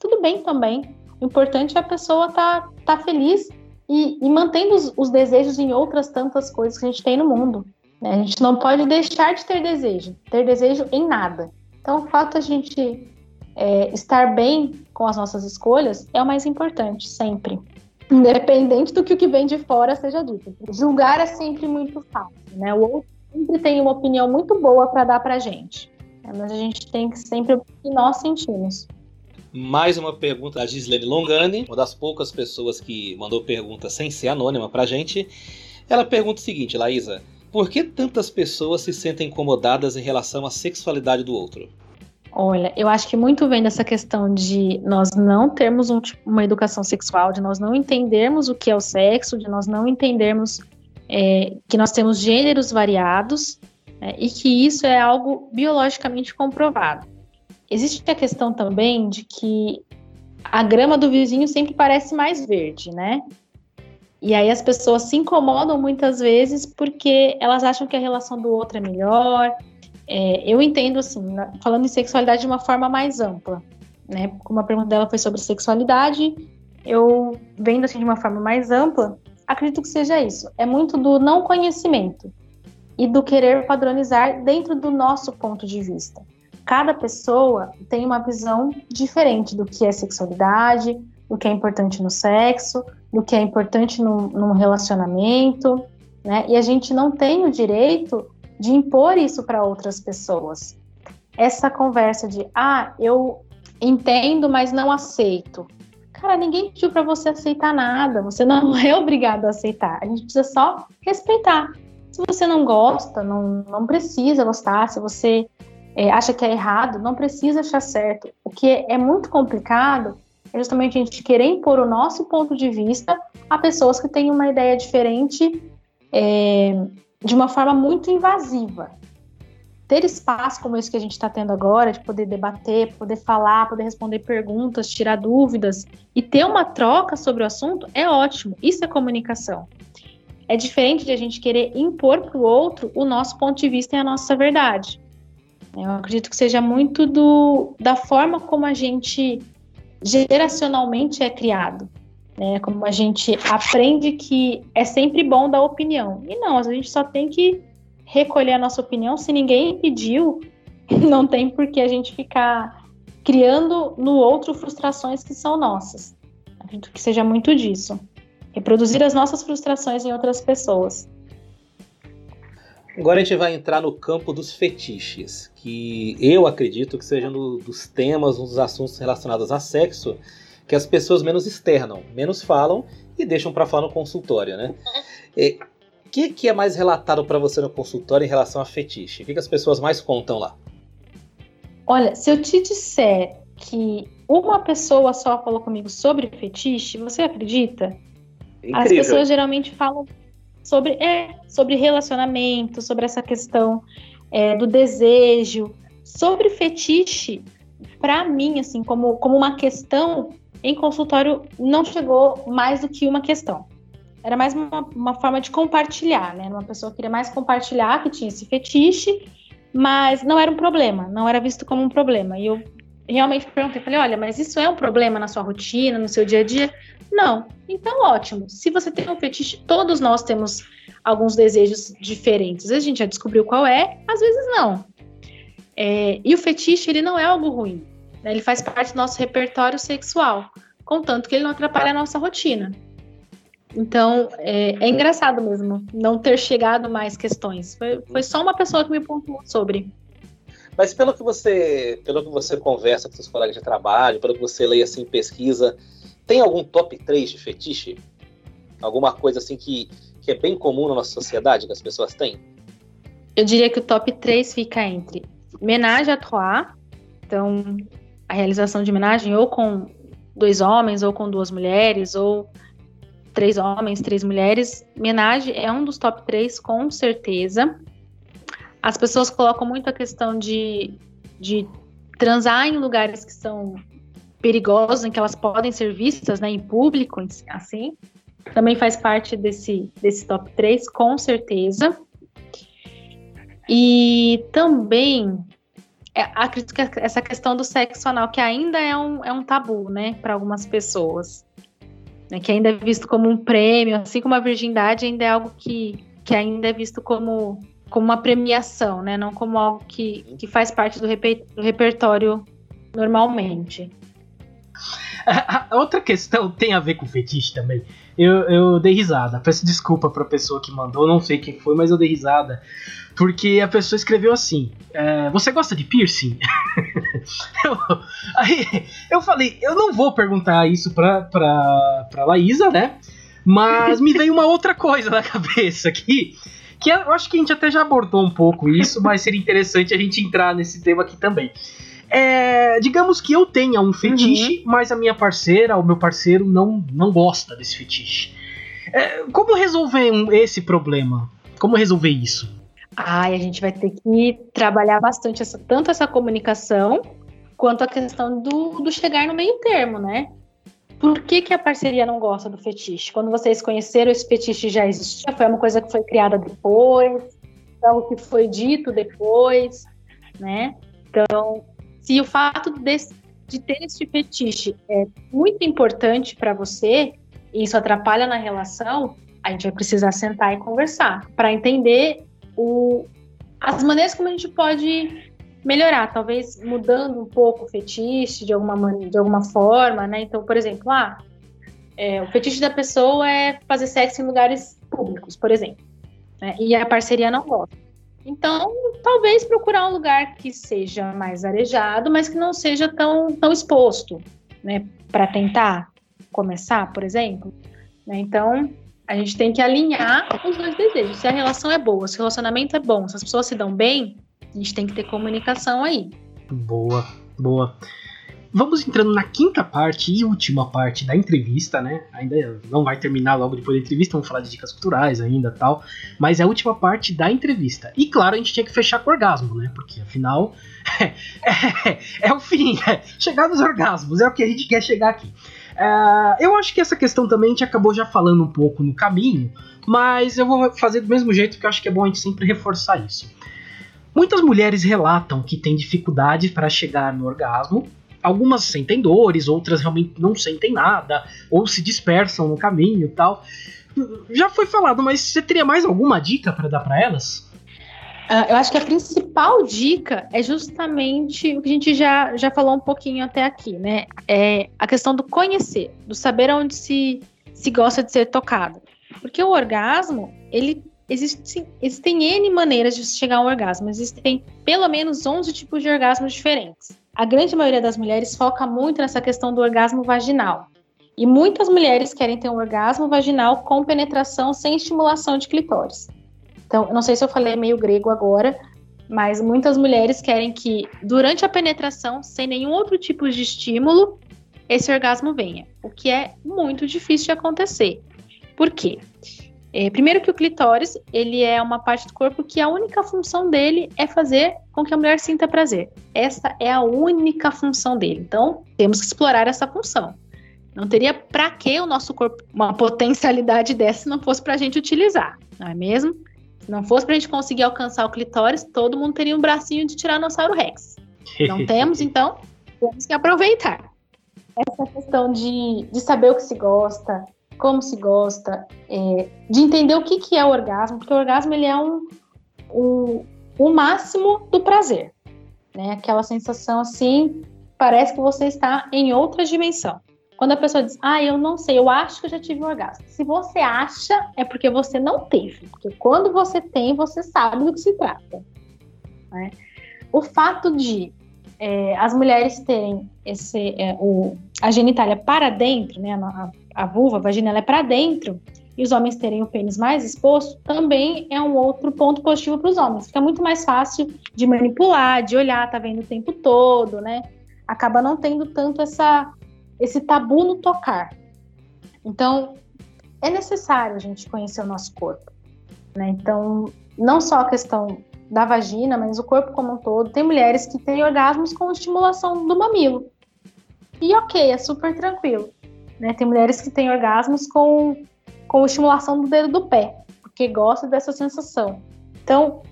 Tudo bem também. O importante é a pessoa estar tá, tá feliz e, e mantendo os, os desejos em outras tantas coisas que a gente tem no mundo. Né? A gente não pode deixar de ter desejo, ter desejo em nada. Então, o fato de a gente é, estar bem com as nossas escolhas é o mais importante, sempre. Independente do que o que vem de fora seja dito. Julgar é sempre muito fácil, né? O outro sempre tem uma opinião muito boa para dar para gente. Né? Mas a gente tem que sempre o que nós sentimos. Mais uma pergunta da Gislene Longani, uma das poucas pessoas que mandou pergunta sem ser anônima pra gente. Ela pergunta o seguinte, Laísa: por que tantas pessoas se sentem incomodadas em relação à sexualidade do outro? Olha, eu acho que muito vem dessa questão de nós não termos um, uma educação sexual, de nós não entendermos o que é o sexo, de nós não entendermos é, que nós temos gêneros variados é, e que isso é algo biologicamente comprovado. Existe a questão também de que a grama do vizinho sempre parece mais verde, né? E aí as pessoas se incomodam muitas vezes porque elas acham que a relação do outro é melhor. É, eu entendo assim, falando em sexualidade de uma forma mais ampla, né? Como a pergunta dela foi sobre sexualidade, eu vendo assim de uma forma mais ampla, acredito que seja isso. É muito do não conhecimento e do querer padronizar dentro do nosso ponto de vista. Cada pessoa tem uma visão diferente do que é sexualidade, do que é importante no sexo, do que é importante no, num relacionamento, né? E a gente não tem o direito de impor isso para outras pessoas. Essa conversa de, ah, eu entendo, mas não aceito. Cara, ninguém pediu para você aceitar nada. Você não [LAUGHS] é obrigado a aceitar. A gente precisa só respeitar. Se você não gosta, não, não precisa gostar. Se você é, acha que é errado, não precisa achar certo. O que é, é muito complicado é justamente a gente querer impor o nosso ponto de vista a pessoas que têm uma ideia diferente é, de uma forma muito invasiva. Ter espaço como esse que a gente está tendo agora, de poder debater, poder falar, poder responder perguntas, tirar dúvidas e ter uma troca sobre o assunto é ótimo. Isso é comunicação. É diferente de a gente querer impor para o outro o nosso ponto de vista e a nossa verdade. Eu acredito que seja muito do, da forma como a gente geracionalmente é criado. Né? Como a gente aprende que é sempre bom dar opinião. E não, a gente só tem que recolher a nossa opinião. Se ninguém pediu, [LAUGHS] não tem por que a gente ficar criando no outro frustrações que são nossas. Acredito que seja muito disso. Reproduzir as nossas frustrações em outras pessoas. Agora a gente vai entrar no campo dos fetiches, que eu acredito que seja um dos temas, um dos assuntos relacionados a sexo que as pessoas menos externam, menos falam e deixam para falar no consultório, né? O que, que é mais relatado para você no consultório em relação a fetiche? O que, que as pessoas mais contam lá? Olha, se eu te disser que uma pessoa só falou comigo sobre fetiche, você acredita? Incrível. As pessoas geralmente falam sobre, é, sobre relacionamento, sobre essa questão é, do desejo, sobre fetiche, para mim, assim, como, como uma questão, em consultório não chegou mais do que uma questão. Era mais uma, uma forma de compartilhar, né? Uma pessoa queria mais compartilhar que tinha esse fetiche, mas não era um problema, não era visto como um problema. E eu realmente perguntei, falei, olha, mas isso é um problema na sua rotina, no seu dia a dia? Não. Então, ótimo. Se você tem um fetiche, todos nós temos alguns desejos diferentes. Às vezes a gente já descobriu qual é, às vezes não. É, e o fetiche, ele não é algo ruim. Né? Ele faz parte do nosso repertório sexual, contanto que ele não atrapalha a nossa rotina. Então, é, é engraçado mesmo não ter chegado mais questões. Foi, foi só uma pessoa que me pontuou sobre. Mas pelo que você, pelo que você conversa com seus colegas de trabalho, pelo que você lê assim pesquisa, tem algum top 3 de fetiche? Alguma coisa assim que, que é bem comum na nossa sociedade, que as pessoas têm? Eu diria que o top 3 fica entre menage à trois, então a realização de homenagem ou com dois homens, ou com duas mulheres, ou três homens, três mulheres. Menage é um dos top 3, com certeza. As pessoas colocam muito a questão de, de transar em lugares que são perigosos em que elas podem ser vistas né, em público, assim, também faz parte desse, desse top 3, com certeza. E também é, acredito que essa questão do sexo anal, que ainda é um, é um tabu, né, para algumas pessoas, né, que ainda é visto como um prêmio, assim como a virgindade ainda é algo que, que ainda é visto como, como uma premiação, né, não como algo que, que faz parte do, reper, do repertório normalmente. A [LAUGHS] outra questão tem a ver com fetiche também. Eu, eu dei risada. Peço desculpa pra pessoa que mandou, não sei quem foi, mas eu dei risada. Porque a pessoa escreveu assim: é, Você gosta de piercing? [LAUGHS] eu, aí eu falei: Eu não vou perguntar isso pra, pra, pra Laísa, né? Mas me veio uma outra coisa na cabeça aqui. Que eu acho que a gente até já abordou um pouco isso, [LAUGHS] mas seria interessante a gente entrar nesse tema aqui também. É, digamos que eu tenha um fetiche, uhum. mas a minha parceira, o meu parceiro, não, não gosta desse fetiche. É, como resolver um, esse problema? Como resolver isso? Ai, a gente vai ter que trabalhar bastante essa, tanto essa comunicação quanto a questão do, do chegar no meio termo, né? Por que, que a parceria não gosta do fetiche? Quando vocês conheceram, esse fetiche já existia? Foi uma coisa que foi criada depois? Algo que foi dito depois, né? Então, se o fato de, de ter esse fetiche é muito importante para você, e isso atrapalha na relação, a gente vai precisar sentar e conversar para entender o, as maneiras como a gente pode melhorar, talvez mudando um pouco o fetiche de alguma, de alguma forma, né? Então, por exemplo, ah, é, o fetiche da pessoa é fazer sexo em lugares públicos, por exemplo, né? e a parceria não gosta. Então, talvez procurar um lugar que seja mais arejado, mas que não seja tão, tão exposto, né, para tentar. começar, por exemplo. Né? Então, a gente tem que alinhar os dois desejos. Se a relação é boa, se o relacionamento é bom, se as pessoas se dão bem, a gente tem que ter comunicação aí. Boa, boa. Vamos entrando na quinta parte e última parte da entrevista, né? Ainda não vai terminar logo depois da entrevista, vamos falar de dicas culturais ainda tal. Mas é a última parte da entrevista. E claro, a gente tinha que fechar com orgasmo, né? Porque afinal [LAUGHS] é, é, é o fim, é chegar nos orgasmos, é o que a gente quer chegar aqui. Uh, eu acho que essa questão também a gente acabou já falando um pouco no caminho, mas eu vou fazer do mesmo jeito porque eu acho que é bom a gente sempre reforçar isso. Muitas mulheres relatam que têm dificuldade para chegar no orgasmo. Algumas sentem dores, outras realmente não sentem nada, ou se dispersam no caminho e tal. Já foi falado, mas você teria mais alguma dica para dar para elas? Uh, eu acho que a principal dica é justamente o que a gente já, já falou um pouquinho até aqui, né? É a questão do conhecer, do saber onde se, se gosta de ser tocado. Porque o orgasmo, ele Existe, existem N maneiras de chegar ao orgasmo. Existem pelo menos 11 tipos de orgasmos diferentes. A grande maioria das mulheres foca muito nessa questão do orgasmo vaginal. E muitas mulheres querem ter um orgasmo vaginal com penetração sem estimulação de clitóris. Então, não sei se eu falei meio grego agora, mas muitas mulheres querem que durante a penetração, sem nenhum outro tipo de estímulo, esse orgasmo venha, o que é muito difícil de acontecer. Por quê? É, primeiro que o clitóris, ele é uma parte do corpo que a única função dele é fazer com que a mulher sinta prazer. Essa é a única função dele. Então, temos que explorar essa função. Não teria para que o nosso corpo uma potencialidade dessa se não fosse para a gente utilizar, não é mesmo? Se não fosse para a gente conseguir alcançar o clitóris, todo mundo teria um bracinho de Tiranossauro Rex. Não [LAUGHS] temos, então temos que aproveitar. Essa questão de, de saber o que se gosta, como se gosta, é, de entender o que, que é o orgasmo, porque o orgasmo ele é um, um, o máximo do prazer, né? Aquela sensação assim, parece que você está em outra dimensão. Quando a pessoa diz, ah, eu não sei, eu acho que eu já tive um orgasmo. Se você acha, é porque você não teve. Porque quando você tem, você sabe do que se trata. Né? O fato de é, as mulheres terem esse, é, o, a genitália para dentro, né, a, a vulva, a vagina, ela é para dentro, e os homens terem o pênis mais exposto, também é um outro ponto positivo para os homens. Fica muito mais fácil de manipular, de olhar, tá vendo o tempo todo, né? Acaba não tendo tanto essa, esse tabu no tocar. Então, é necessário a gente conhecer o nosso corpo. Né? Então, não só a questão da vagina, mas o corpo como um todo. Tem mulheres que têm orgasmos com estimulação do mamilo. E ok, é super tranquilo. Né? Tem mulheres que têm orgasmos com, com estimulação do dedo do pé, porque gosta dessa sensação. Então,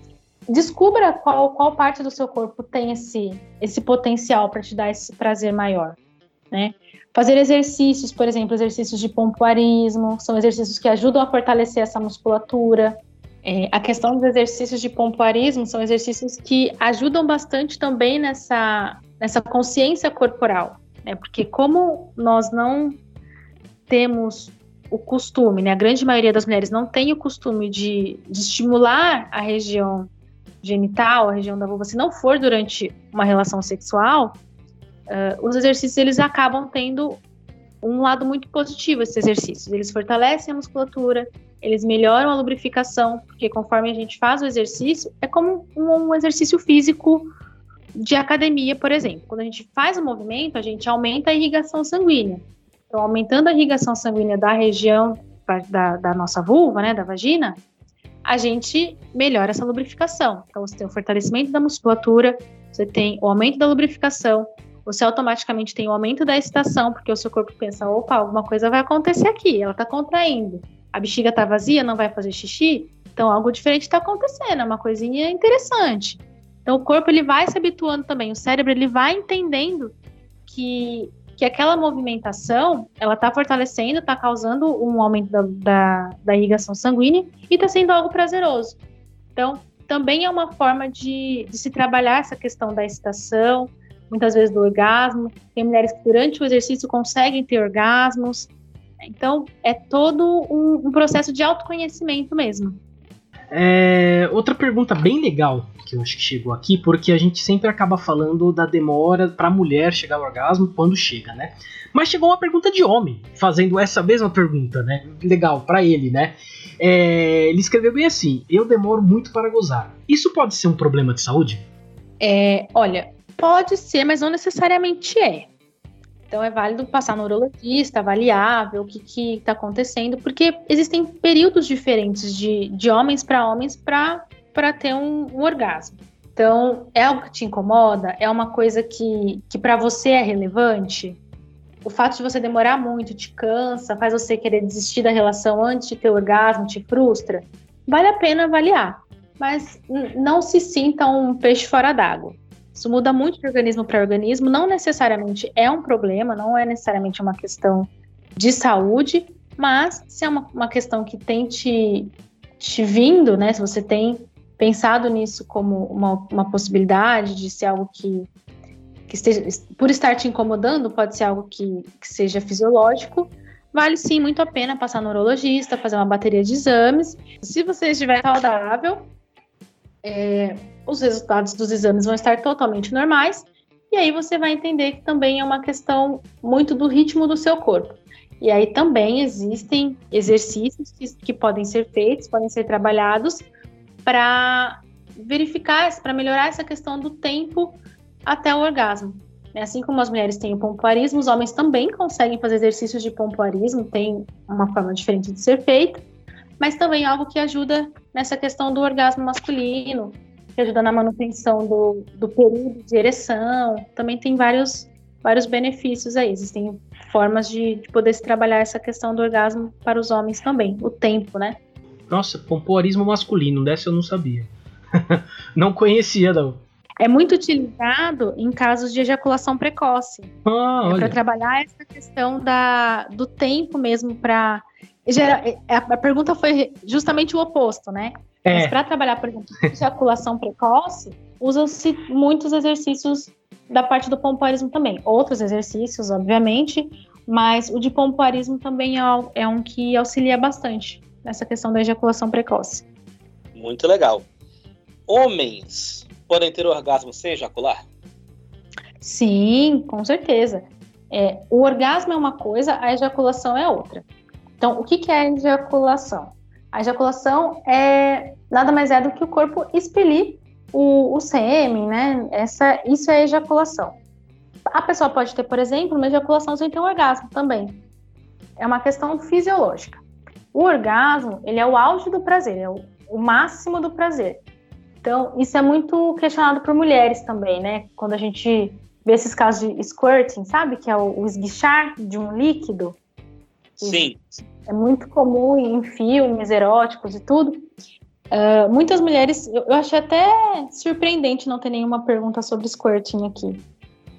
descubra qual, qual parte do seu corpo tem esse, esse potencial para te dar esse prazer maior. Né? Fazer exercícios, por exemplo, exercícios de pompoarismo, são exercícios que ajudam a fortalecer essa musculatura. É, a questão dos exercícios de pompoarismo são exercícios que ajudam bastante também nessa, nessa consciência corporal, né? Porque como nós não temos o costume, né? A grande maioria das mulheres não tem o costume de, de estimular a região genital, a região da vulva, se não for durante uma relação sexual, uh, os exercícios eles acabam tendo um lado muito positivo esses exercícios. Eles fortalecem a musculatura, eles melhoram a lubrificação, porque conforme a gente faz o exercício, é como um, um exercício físico de academia, por exemplo. Quando a gente faz o movimento, a gente aumenta a irrigação sanguínea. Então, aumentando a irrigação sanguínea da região da, da nossa vulva, né, da vagina, a gente melhora essa lubrificação. Então, você tem o fortalecimento da musculatura, você tem o aumento da lubrificação, você automaticamente tem o aumento da excitação, porque o seu corpo pensa, opa, alguma coisa vai acontecer aqui, ela está contraindo. A bexiga está vazia, não vai fazer xixi? Então, algo diferente está acontecendo, é uma coisinha interessante. Então, o corpo ele vai se habituando também, o cérebro ele vai entendendo que que aquela movimentação ela está fortalecendo, está causando um aumento da, da, da irrigação sanguínea e está sendo algo prazeroso. Então, também é uma forma de, de se trabalhar essa questão da excitação, muitas vezes do orgasmo. Tem mulheres que durante o exercício conseguem ter orgasmos. Então, é todo um, um processo de autoconhecimento mesmo. É, outra pergunta bem legal que eu acho que chegou aqui, porque a gente sempre acaba falando da demora para a mulher chegar ao orgasmo quando chega, né? Mas chegou uma pergunta de homem fazendo essa mesma pergunta, né? Legal para ele, né? É, ele escreveu bem assim: Eu demoro muito para gozar. Isso pode ser um problema de saúde? É, olha, pode ser, mas não necessariamente é. Então é válido passar no urologista, avaliar, ver o que está acontecendo, porque existem períodos diferentes de, de homens para homens para ter um, um, orgasmo. Então, é algo que te incomoda? É uma coisa que, que para você é relevante? O fato de você demorar muito te cansa, faz você querer desistir da relação antes de ter orgasmo, te frustra? Vale a pena avaliar, mas não se sinta um peixe fora d'água. Isso muda muito de organismo para organismo, não necessariamente é um problema, não é necessariamente uma questão de saúde, mas se é uma, uma questão que tem te, te vindo, né? Se você tem pensado nisso como uma, uma possibilidade de ser algo que, que esteja, por estar te incomodando, pode ser algo que, que seja fisiológico, vale sim muito a pena passar no urologista, fazer uma bateria de exames. Se você estiver saudável, é, os resultados dos exames vão estar totalmente normais, e aí você vai entender que também é uma questão muito do ritmo do seu corpo. E aí também existem exercícios que, que podem ser feitos, podem ser trabalhados para verificar, para melhorar essa questão do tempo até o orgasmo. É assim como as mulheres têm o pompoarismo, os homens também conseguem fazer exercícios de pompoarismo, tem uma forma diferente de ser feita, mas também algo que ajuda nessa questão do orgasmo masculino, que ajuda na manutenção do, do período de ereção. Também tem vários, vários benefícios aí. Existem formas de, de poder se trabalhar essa questão do orgasmo para os homens também, o tempo, né? Nossa, pompoarismo masculino, dessa eu não sabia. [LAUGHS] não conhecia, não. É muito utilizado em casos de ejaculação precoce. Ah, é para trabalhar essa questão da, do tempo mesmo para. A pergunta foi justamente o oposto, né? É. Mas para trabalhar, por exemplo, ejaculação precoce, usam-se muitos exercícios da parte do pompoarismo também. Outros exercícios, obviamente, mas o de pompoarismo também é, é um que auxilia bastante nessa questão da ejaculação precoce. Muito legal. Homens podem ter orgasmo sem ejacular? Sim, com certeza. É, o orgasmo é uma coisa, a ejaculação é outra. Então, o que, que é a ejaculação? A ejaculação é nada mais é do que o corpo expelir o, o sêmen, né? Essa, isso é ejaculação. A pessoa pode ter, por exemplo, uma ejaculação sem ter um orgasmo também. É uma questão fisiológica. O orgasmo, ele é o auge do prazer, é o, o máximo do prazer. Então, isso é muito questionado por mulheres também, né? Quando a gente vê esses casos de squirting, sabe? Que é o, o esguichar de um líquido. Sim. É muito comum em filmes eróticos e tudo. Uh, muitas mulheres, eu, achei até surpreendente não ter nenhuma pergunta sobre squirting aqui.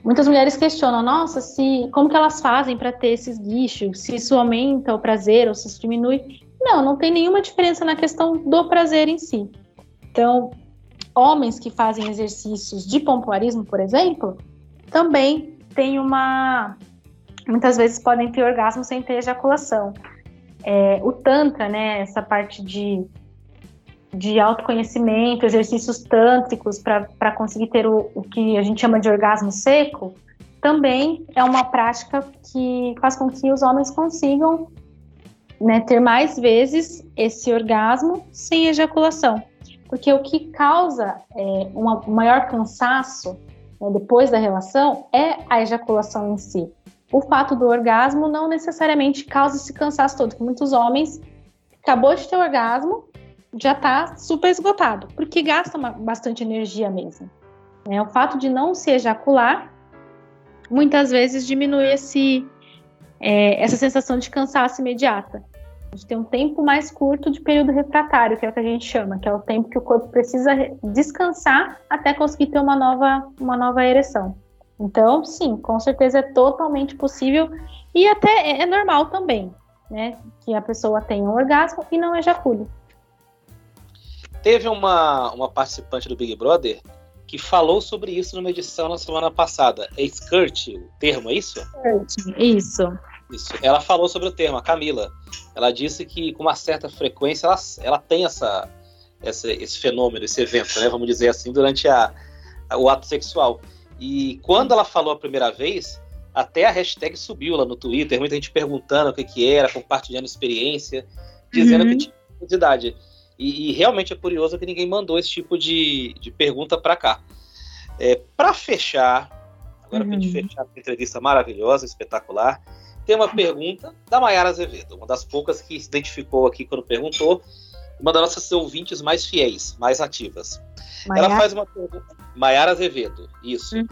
Muitas mulheres questionam, nossa, se como que elas fazem para ter esses guichos? Se isso aumenta o prazer ou se isso diminui? Não, não tem nenhuma diferença na questão do prazer em si. Então, homens que fazem exercícios de pompoarismo, por exemplo, também tem uma muitas vezes podem ter orgasmo sem ter ejaculação. É, o Tantra, né, essa parte de, de autoconhecimento, exercícios tântricos para conseguir ter o, o que a gente chama de orgasmo seco, também é uma prática que faz com que os homens consigam né, ter mais vezes esse orgasmo sem ejaculação. Porque o que causa é, um maior cansaço né, depois da relação é a ejaculação em si o fato do orgasmo não necessariamente causa esse cansaço todo, muitos homens acabou de ter orgasmo, já tá super esgotado, porque gasta uma, bastante energia mesmo. É, o fato de não se ejacular muitas vezes diminui esse, é, essa sensação de cansaço imediata. A gente tem um tempo mais curto de período refratário, que é o que a gente chama, que é o tempo que o corpo precisa descansar até conseguir ter uma nova, uma nova ereção. Então, sim, com certeza é totalmente possível e até é, é normal também, né? Que a pessoa tenha um orgasmo e não ejacule. Teve uma, uma participante do Big Brother que falou sobre isso numa edição na semana passada. É skirt o termo, é isso? Skirt, isso. Isso. Ela falou sobre o termo, a Camila. Ela disse que com uma certa frequência ela, ela tem essa, esse, esse fenômeno, esse evento, né, vamos dizer assim, durante a, a, o ato sexual. E quando ela falou a primeira vez, até a hashtag subiu lá no Twitter, muita gente perguntando o que, que era, compartilhando experiência, dizendo uhum. que tinha curiosidade. E, e, realmente é curioso que ninguém mandou esse tipo de, de pergunta para cá. É, para fechar, agora uhum. para gente fechar a entrevista maravilhosa, espetacular, tem uma pergunta da Mayara Azevedo, uma das poucas que se identificou aqui quando perguntou, uma das nossas ouvintes mais fiéis, mais ativas. Mayara? Ela faz uma pergunta. Mayara Azevedo, isso. Uhum.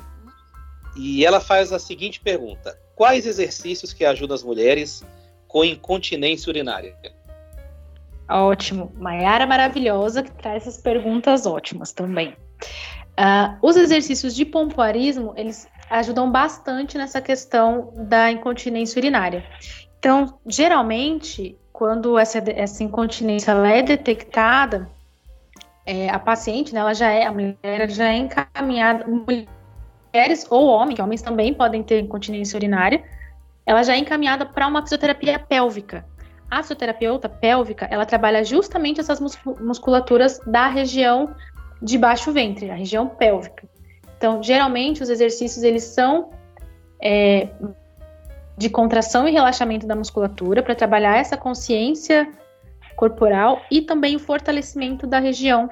E ela faz a seguinte pergunta: Quais exercícios que ajudam as mulheres com incontinência urinária? Ótimo. Maiara maravilhosa que traz essas perguntas ótimas também. Uh, os exercícios de pompoarismo, eles ajudam bastante nessa questão da incontinência urinária. Então, geralmente, quando essa, essa incontinência é detectada, é, a paciente, né, ela já é, a mulher já é encaminhada, mulheres ou homens, que homens também podem ter incontinência urinária, ela já é encaminhada para uma fisioterapia pélvica. A fisioterapeuta pélvica, ela trabalha justamente essas musculaturas da região de baixo ventre, a região pélvica. Então, geralmente, os exercícios, eles são é, de contração e relaxamento da musculatura para trabalhar essa consciência corporal e também o fortalecimento da região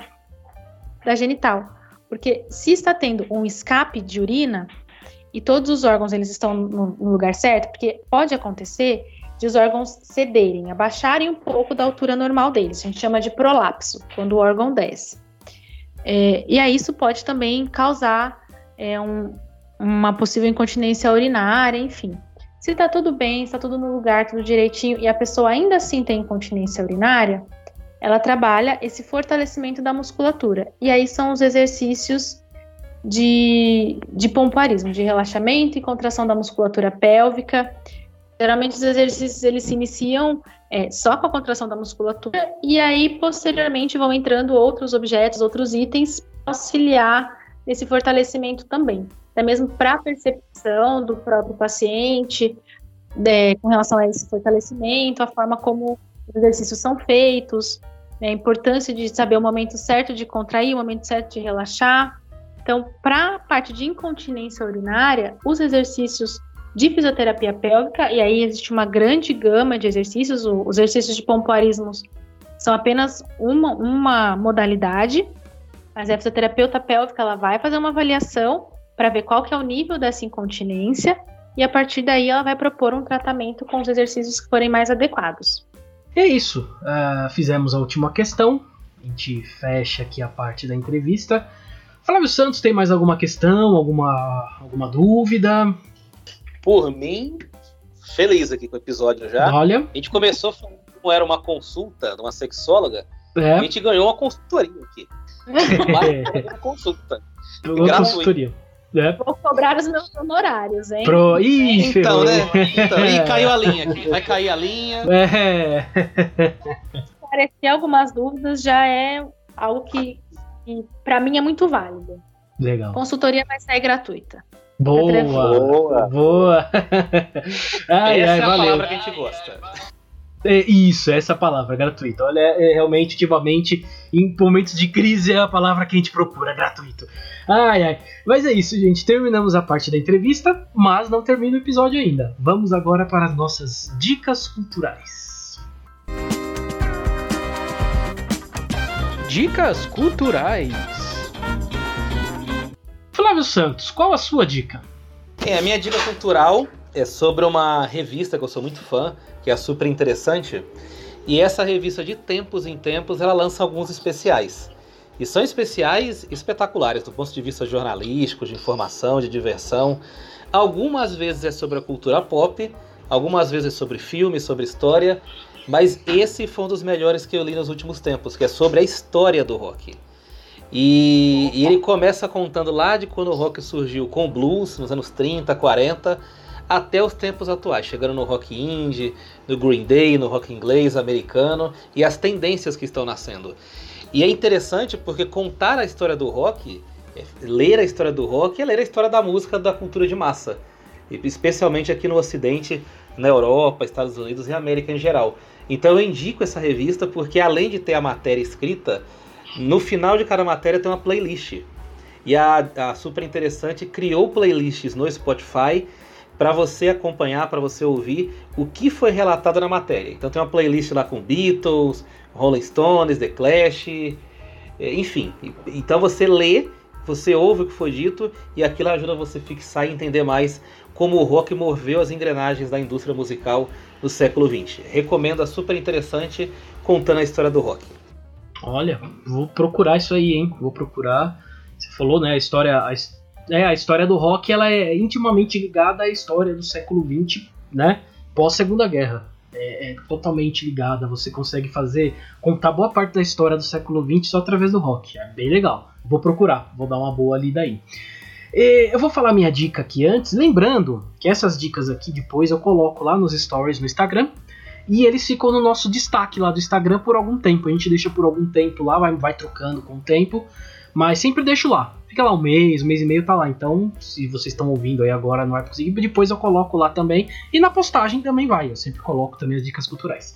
da genital. Porque se está tendo um escape de urina e todos os órgãos eles estão no, no lugar certo, porque pode acontecer de os órgãos cederem, abaixarem um pouco da altura normal deles. A gente chama de prolapso, quando o órgão desce. É, e aí isso pode também causar é, um, uma possível incontinência urinária, enfim. Se está tudo bem, está tudo no lugar, tudo direitinho, e a pessoa ainda assim tem incontinência urinária, ela trabalha esse fortalecimento da musculatura. E aí são os exercícios de, de pompoarismo, de relaxamento e contração da musculatura pélvica, Geralmente os exercícios eles se iniciam é, só com a contração da musculatura e aí posteriormente vão entrando outros objetos, outros itens para auxiliar nesse fortalecimento também. Até mesmo para a percepção do próprio paciente é, com relação a esse fortalecimento, a forma como os exercícios são feitos, né, a importância de saber o momento certo de contrair, o momento certo de relaxar. Então, para a parte de incontinência urinária, os exercícios de fisioterapia pélvica, e aí existe uma grande gama de exercícios, os exercícios de pompoarismo são apenas uma, uma modalidade, mas a fisioterapeuta pélvica ela vai fazer uma avaliação para ver qual que é o nível dessa incontinência, e a partir daí ela vai propor um tratamento com os exercícios que forem mais adequados. É isso, uh, fizemos a última questão, a gente fecha aqui a parte da entrevista. Flávio Santos tem mais alguma questão, alguma, alguma dúvida? por mim, feliz aqui com o episódio já. Olha. A gente começou como era uma consulta de uma sexóloga. É. A gente ganhou uma consultoria aqui. [LAUGHS] uma consulta. Uma consultoria. É. Vou cobrar os meus honorários, hein? Pro... Ih, então, né? Então, e [LAUGHS] caiu a linha aqui. Vai cair a linha. É. Parecer algumas dúvidas já é algo que, que para mim é muito válido. Legal. Consultoria vai sair gratuita. Boa! Boa! Boa! [LAUGHS] ai, essa ai, é a valeu. palavra que a gente gosta. É isso, essa palavra, gratuito. Olha, é, realmente, ultimamente, em momentos de crise, é a palavra que a gente procura, gratuito. Ai, ai. Mas é isso, gente. Terminamos a parte da entrevista, mas não termina o episódio ainda. Vamos agora para as nossas dicas culturais. Dicas culturais. Flávio Santos, qual a sua dica? É, a minha dica cultural é sobre uma revista que eu sou muito fã, que é super interessante. E essa revista, de tempos em tempos, ela lança alguns especiais. E são especiais espetaculares do ponto de vista jornalístico, de informação, de diversão. Algumas vezes é sobre a cultura pop, algumas vezes é sobre filme, sobre história, mas esse foi um dos melhores que eu li nos últimos tempos, que é sobre a história do rock. E, e, ele começa contando lá de quando o rock surgiu com o blues, nos anos 30, 40, até os tempos atuais, chegando no rock indie, no Green Day, no rock inglês, americano e as tendências que estão nascendo. E é interessante porque contar a história do rock, é, ler a história do rock é ler a história da música, da cultura de massa. Especialmente aqui no Ocidente, na Europa, Estados Unidos e América em geral. Então eu indico essa revista porque além de ter a matéria escrita, No final de cada matéria tem uma playlist. E a, a Super Interessante criou playlists no Spotify para você acompanhar, para você ouvir o que foi relatado na matéria. Então tem uma playlist lá com Beatles, Rolling Stones, The Clash, é, enfim. Então você lê, você ouve o que foi dito e aquilo ajuda você a fixar e entender mais como o rock moveu as engrenagens da indústria musical do século XX. Recomendo a super interessante contando a história do rock. Olha, vou procurar isso aí, hein? Vou procurar. Você falou, né? A história, a, é, a história do rock ela é intimamente ligada à história do século XX, né? Pós Segunda Guerra. É, é, totalmente ligada. Você consegue fazer contar boa parte da história do século XX só através do rock. É bem legal. Vou procurar, vou dar uma boa lida aí. E eu vou falar minha dica aqui antes, lembrando que essas dicas aqui depois eu coloco lá nos stories no Instagram. E eles ficam no nosso destaque lá do Instagram por algum tempo. A gente deixa por algum tempo lá, vai, vai trocando com o tempo. Mas sempre deixo lá. Fica lá um mês, um mês e meio tá lá. Então, se vocês estão ouvindo aí agora, não vai conseguir. Depois eu coloco lá também. E na postagem também vai. Eu sempre coloco também as dicas culturais.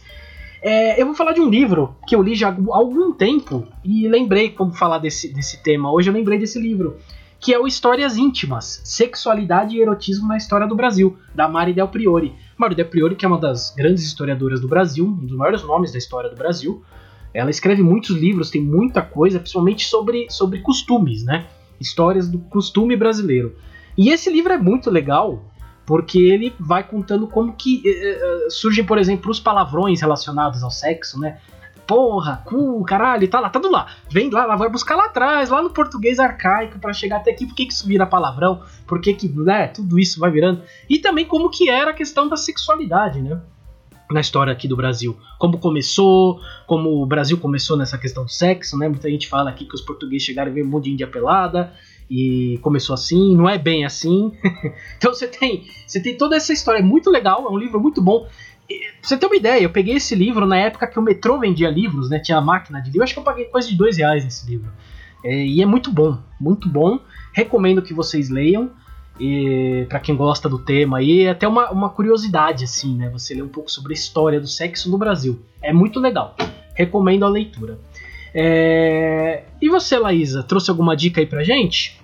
É, eu vou falar de um livro que eu li já há algum tempo. E lembrei, quando falar desse, desse tema hoje, eu lembrei desse livro. Que é o Histórias Íntimas, Sexualidade e Erotismo na História do Brasil, da Mari Del Priori. Mari Del Priori, que é uma das grandes historiadoras do Brasil, um dos maiores nomes da história do Brasil. Ela escreve muitos livros, tem muita coisa, principalmente sobre, sobre costumes, né? Histórias do costume brasileiro. E esse livro é muito legal, porque ele vai contando como que eh, eh surgem, por exemplo, os palavrões relacionados ao sexo, né? Porra, cu, caralho, tá lá, tá tudo lá. Vem lá, lá vai buscar lá atrás, lá no português arcaico, para chegar até aqui. Por que, que isso vira palavrão? Por que, que né, tudo isso vai virando? E também como que era a questão da sexualidade, né? Na história aqui do Brasil. Como começou, como o Brasil começou nessa questão do sexo, né? Muita gente fala aqui que os portugueses chegaram e veio um monte de índia pelada e começou assim, não é bem assim. [LAUGHS] então você tem, você tem toda essa história, é muito legal, é um livro muito bom. E, pra você ter uma ideia, eu peguei esse livro na época que o metrô vendia livros, né? Tinha a máquina de livro, acho que eu paguei coisa de dois reais nesse livro. É, e é muito bom, muito bom. Recomendo que vocês leiam. E para quem gosta do tema e até uma, uma curiosidade assim, né? Você lê um pouco sobre a história do sexo no Brasil. É muito legal. Recomendo a leitura. É... E você, Laísa, trouxe alguma dica aí pra gente?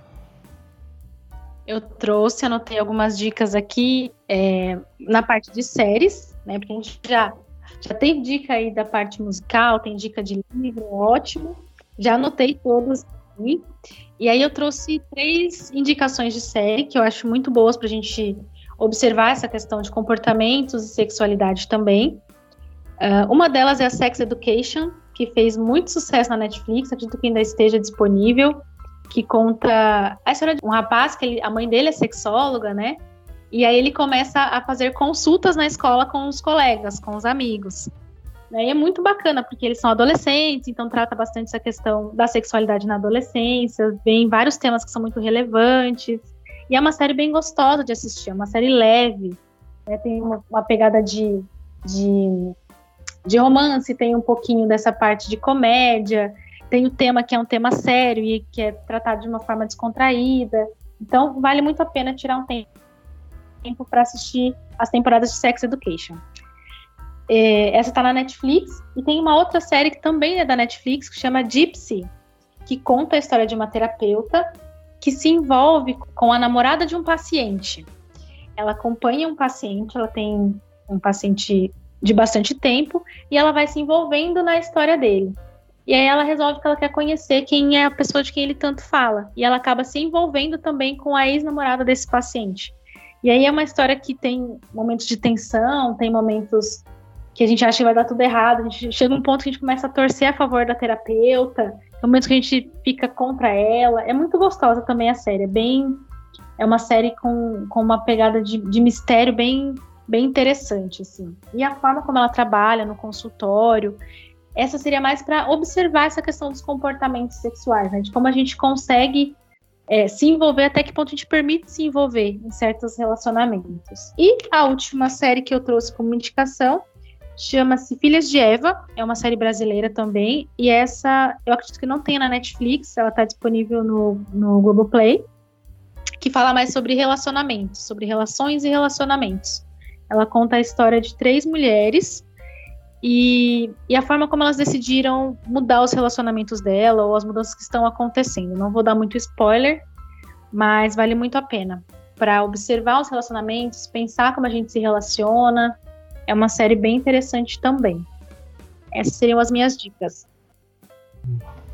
Eu trouxe, anotei algumas dicas aqui é, na parte de séries, né? Porque a gente já, já tem dica aí da parte musical, tem dica de livro, ótimo. Já anotei todas aqui. E aí eu trouxe três indicações de série que eu acho muito boas para a gente observar essa questão de comportamentos e sexualidade também. Uh, uma delas é a Sex Education, que fez muito sucesso na Netflix, acredito que ainda esteja disponível, que conta a história de um rapaz que ele, a mãe dele é sexóloga, né? E aí ele começa a fazer consultas na escola com os colegas, com os amigos. Né? E é muito bacana, porque eles são adolescentes, então trata bastante essa questão da sexualidade na adolescência, vem vários temas que são muito relevantes. E é uma série bem gostosa de assistir, é uma série leve, né? tem uma, uma pegada de, de, de romance, tem um pouquinho dessa parte de comédia, tem o tema que é um tema sério e que é tratado de uma forma descontraída. Então, vale muito a pena tirar um tempo para assistir as temporadas de Sex Education. É, essa está na Netflix. E tem uma outra série que também é da Netflix, que chama Gypsy, que conta a história de uma terapeuta que se envolve com a namorada de um paciente. Ela acompanha um paciente, ela tem um paciente de bastante tempo, e ela vai se envolvendo na história dele. E aí ela resolve que ela quer conhecer quem é a pessoa de quem ele tanto fala. E ela acaba se envolvendo também com a ex-namorada desse paciente. E aí é uma história que tem momentos de tensão, tem momentos que a gente acha que vai dar tudo errado, a gente chega um ponto que a gente começa a torcer a favor da terapeuta, momentos que a gente fica contra ela. É muito gostosa também a série, é bem. É uma série com, com uma pegada de, de mistério bem, bem interessante, assim. E a forma como ela trabalha no consultório, essa seria mais para observar essa questão dos comportamentos sexuais, né? De como a gente consegue é, se envolver, até que ponto a gente permite se envolver em certos relacionamentos. E a última série que eu trouxe como indicação Chama-se Filhas de Eva, é uma série brasileira também. E essa, eu acredito que não tem na Netflix, ela está disponível no, no Globoplay, que fala mais sobre relacionamentos, sobre relações e relacionamentos. Ela conta a história de três mulheres e, e a forma como elas decidiram mudar os relacionamentos dela ou as mudanças que estão acontecendo. Não vou dar muito spoiler, mas vale muito a pena para observar os relacionamentos, pensar como a gente se relaciona. É uma série bem interessante também. Essas seriam as minhas dicas.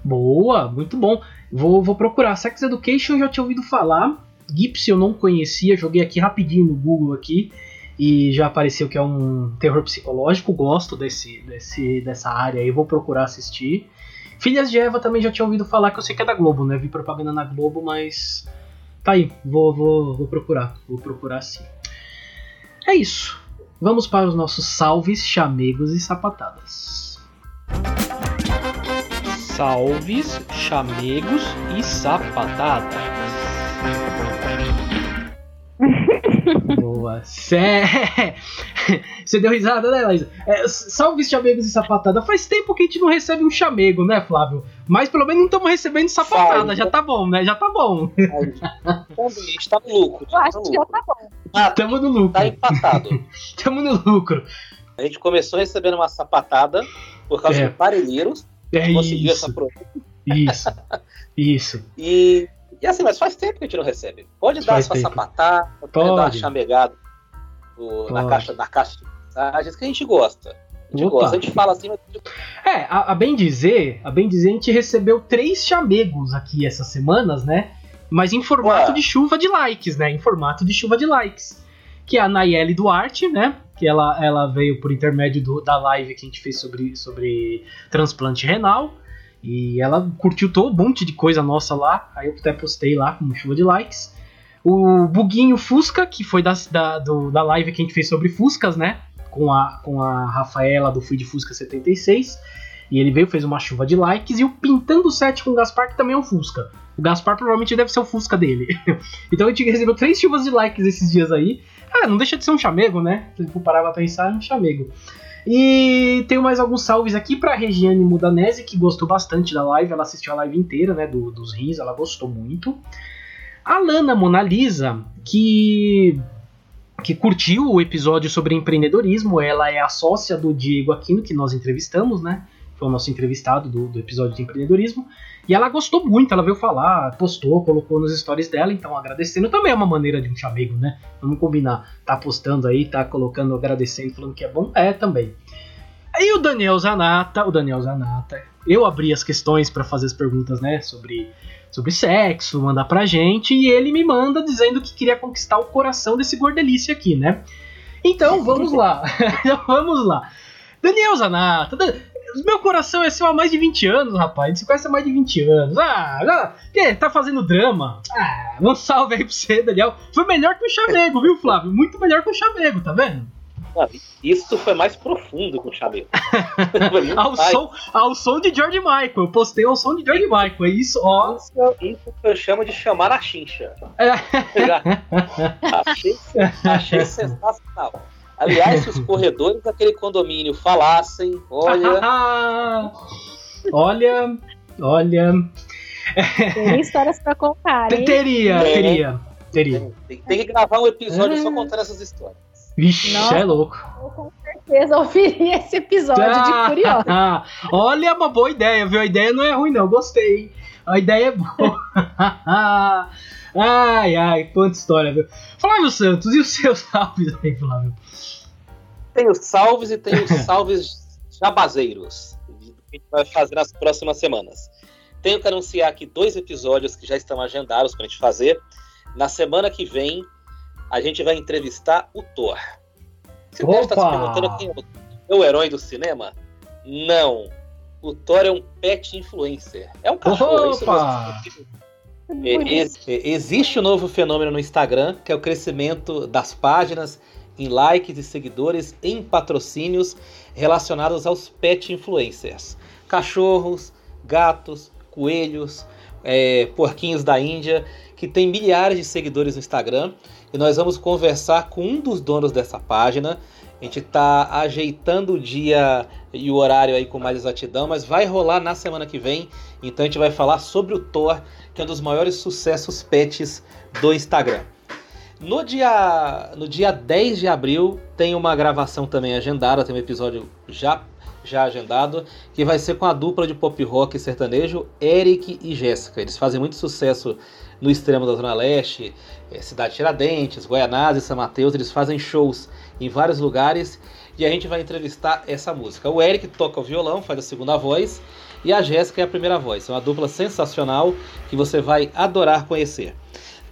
Boa, muito bom. Vou, vou procurar. Sex Education eu já tinha ouvido falar. Gips eu não conhecia, joguei aqui rapidinho no Google aqui e já apareceu que é um terror psicológico. Gosto desse, desse dessa área aí, vou procurar assistir. Filhas de Eva também já tinha ouvido falar que eu sei que é da Globo, né? Vi propaganda na Globo, mas tá aí, vou, vou, vou procurar, vou procurar sim. É isso. Vamos para os nossos salves, chamegos e sapatadas. Salves, chamegos e sapatadas. Boa. Cé... Você [LAUGHS] deu risada, né, Laísa? É, salve chamegos e sapatada. Faz tempo que a gente não recebe um chamego, né, Flávio? Mas pelo menos não estamos recebendo sapatada. Já tá bom, né? Já tá bom. a gente tá no lucro. Eu acho que já tá bom. Ah, Tamo no lucro. Tá empatado. [LAUGHS] Tamo no lucro. A gente começou recebendo uma sapatada por causa é. de parelheiros. É conseguiu isso. essa prova. Isso. [LAUGHS] Isso. E e assim, mas faz tempo que a gente não recebe. Pode dar sua sapatada, pode, pode, dar uma chamegada na, caixa, na caixa de mensagens que a gente gosta. A gente Opa. gosta, a gente fala assim, mas... É, a, a, bem dizer, a bem dizer, a gente recebeu três chamegos aqui essas semanas, né? Mas em formato Ué. de chuva de likes, né? Em formato de chuva de likes. Que é a Nayeli Duarte, né? Que ela, ela veio por intermédio do, da live que a gente fez sobre, sobre transplante renal. E ela curtiu todo um monte de coisa nossa lá. Aí eu até postei lá com chuva de likes. O Buguinho Fusca, que foi da, da, do, da live que a gente fez sobre Fuscas, né? Com a, com a Rafaela do Fui de Fusca 76. E ele veio, fez uma chuva de likes. E o Pintando 7 com o Gaspar, que também é um Fusca. O Gaspar provavelmente deve ser o Fusca dele. [LAUGHS] então a gente recebeu três chuvas de likes esses dias aí. Ah, não deixa de ser um chamego, né? Se for parar pra pensar, é um chamego. E tenho mais alguns salves aqui para Regiane Mudanese, que gostou bastante da live. Ela assistiu a live inteira, né? Do, dos rins, ela gostou muito. A Lana Mona Lisa, que, que curtiu o episódio sobre empreendedorismo. Ela é a sócia do Diego Aquino, que nós entrevistamos, né? Foi o nosso entrevistado do, do episódio de empreendedorismo. E ela gostou muito, ela veio falar, postou, colocou nos stories dela, então agradecendo também é uma maneira de um chamego, né? Vamos combinar. Tá postando aí, tá colocando, agradecendo, falando que é bom. É também. Aí o Daniel Zanata, o Daniel Zanata, eu abri as questões para fazer as perguntas, né, sobre, sobre sexo, mandar pra gente, e ele me manda dizendo que queria conquistar o coração desse gordelício aqui, né? Então vamos lá, [LAUGHS] vamos lá. Daniel Zanata, meu coração é seu há mais de 20 anos, rapaz. A gente se conhece há mais de 20 anos. Ah, que, tá fazendo drama. Ah, um salve aí pra você, Daniel. Foi melhor que o Chamego, viu, Flávio? Muito melhor que o Chamego, tá vendo? Isso foi mais profundo que o Chamego. [LAUGHS] ao, som, ao som de George Michael. Eu postei ao som de George Michael. É isso, ó. Isso, isso eu chamo de chamar a chincha. É. achei, achei sensacional. Aliás, [LAUGHS] se os corredores daquele condomínio falassem, olha. [LAUGHS] olha, olha. Tem histórias pra contar, hein? Teria, é, teria, teria. Tem, tem, que gravar um episódio é. só contando essas histórias. Vixe, Nossa, é louco. Eu com certeza ouviria esse episódio ah, de curioso. [LAUGHS] olha, uma boa ideia, viu? A ideia não é ruim, não. Gostei, hein? A ideia é boa. ai, ai, quanta história, viu? Flávio Santos, e os seus salves aí, Flávio? Tem os salves e tem os salves jabazeiros que a gente vai fazer nas próximas semanas. Tenho que anunciar aqui dois episódios que já estão agendados para a gente fazer. Na semana que vem, a gente vai entrevistar o Thor. Você Opa! deve estar se perguntando quem é o herói do cinema? Não. O Thor é um pet influencer. É um cachorro. Opa! Isso é, existe um novo fenômeno no Instagram, que é o crescimento das páginas em likes e seguidores em patrocínios relacionados aos pet influencers. Cachorros, gatos, coelhos, é, porquinhos da Índia, que tem milhares de seguidores no Instagram. E nós vamos conversar com um dos donos dessa página. A gente está ajeitando o dia e o horário aí com mais exatidão, mas vai rolar na semana que vem. Então a gente vai falar sobre o Thor, que é um dos maiores sucessos pets do Instagram. No dia, no dia 10 de abril tem uma gravação também agendada, tem um episódio já já agendado, que vai ser com a dupla de pop rock sertanejo, Eric e Jéssica. Eles fazem muito sucesso no extremo da Zona Leste, é, Cidade Tiradentes, Goianás e São Mateus. Eles fazem shows em vários lugares e a gente vai entrevistar essa música. O Eric toca o violão, faz a segunda voz, e a Jéssica é a primeira voz. É uma dupla sensacional que você vai adorar conhecer.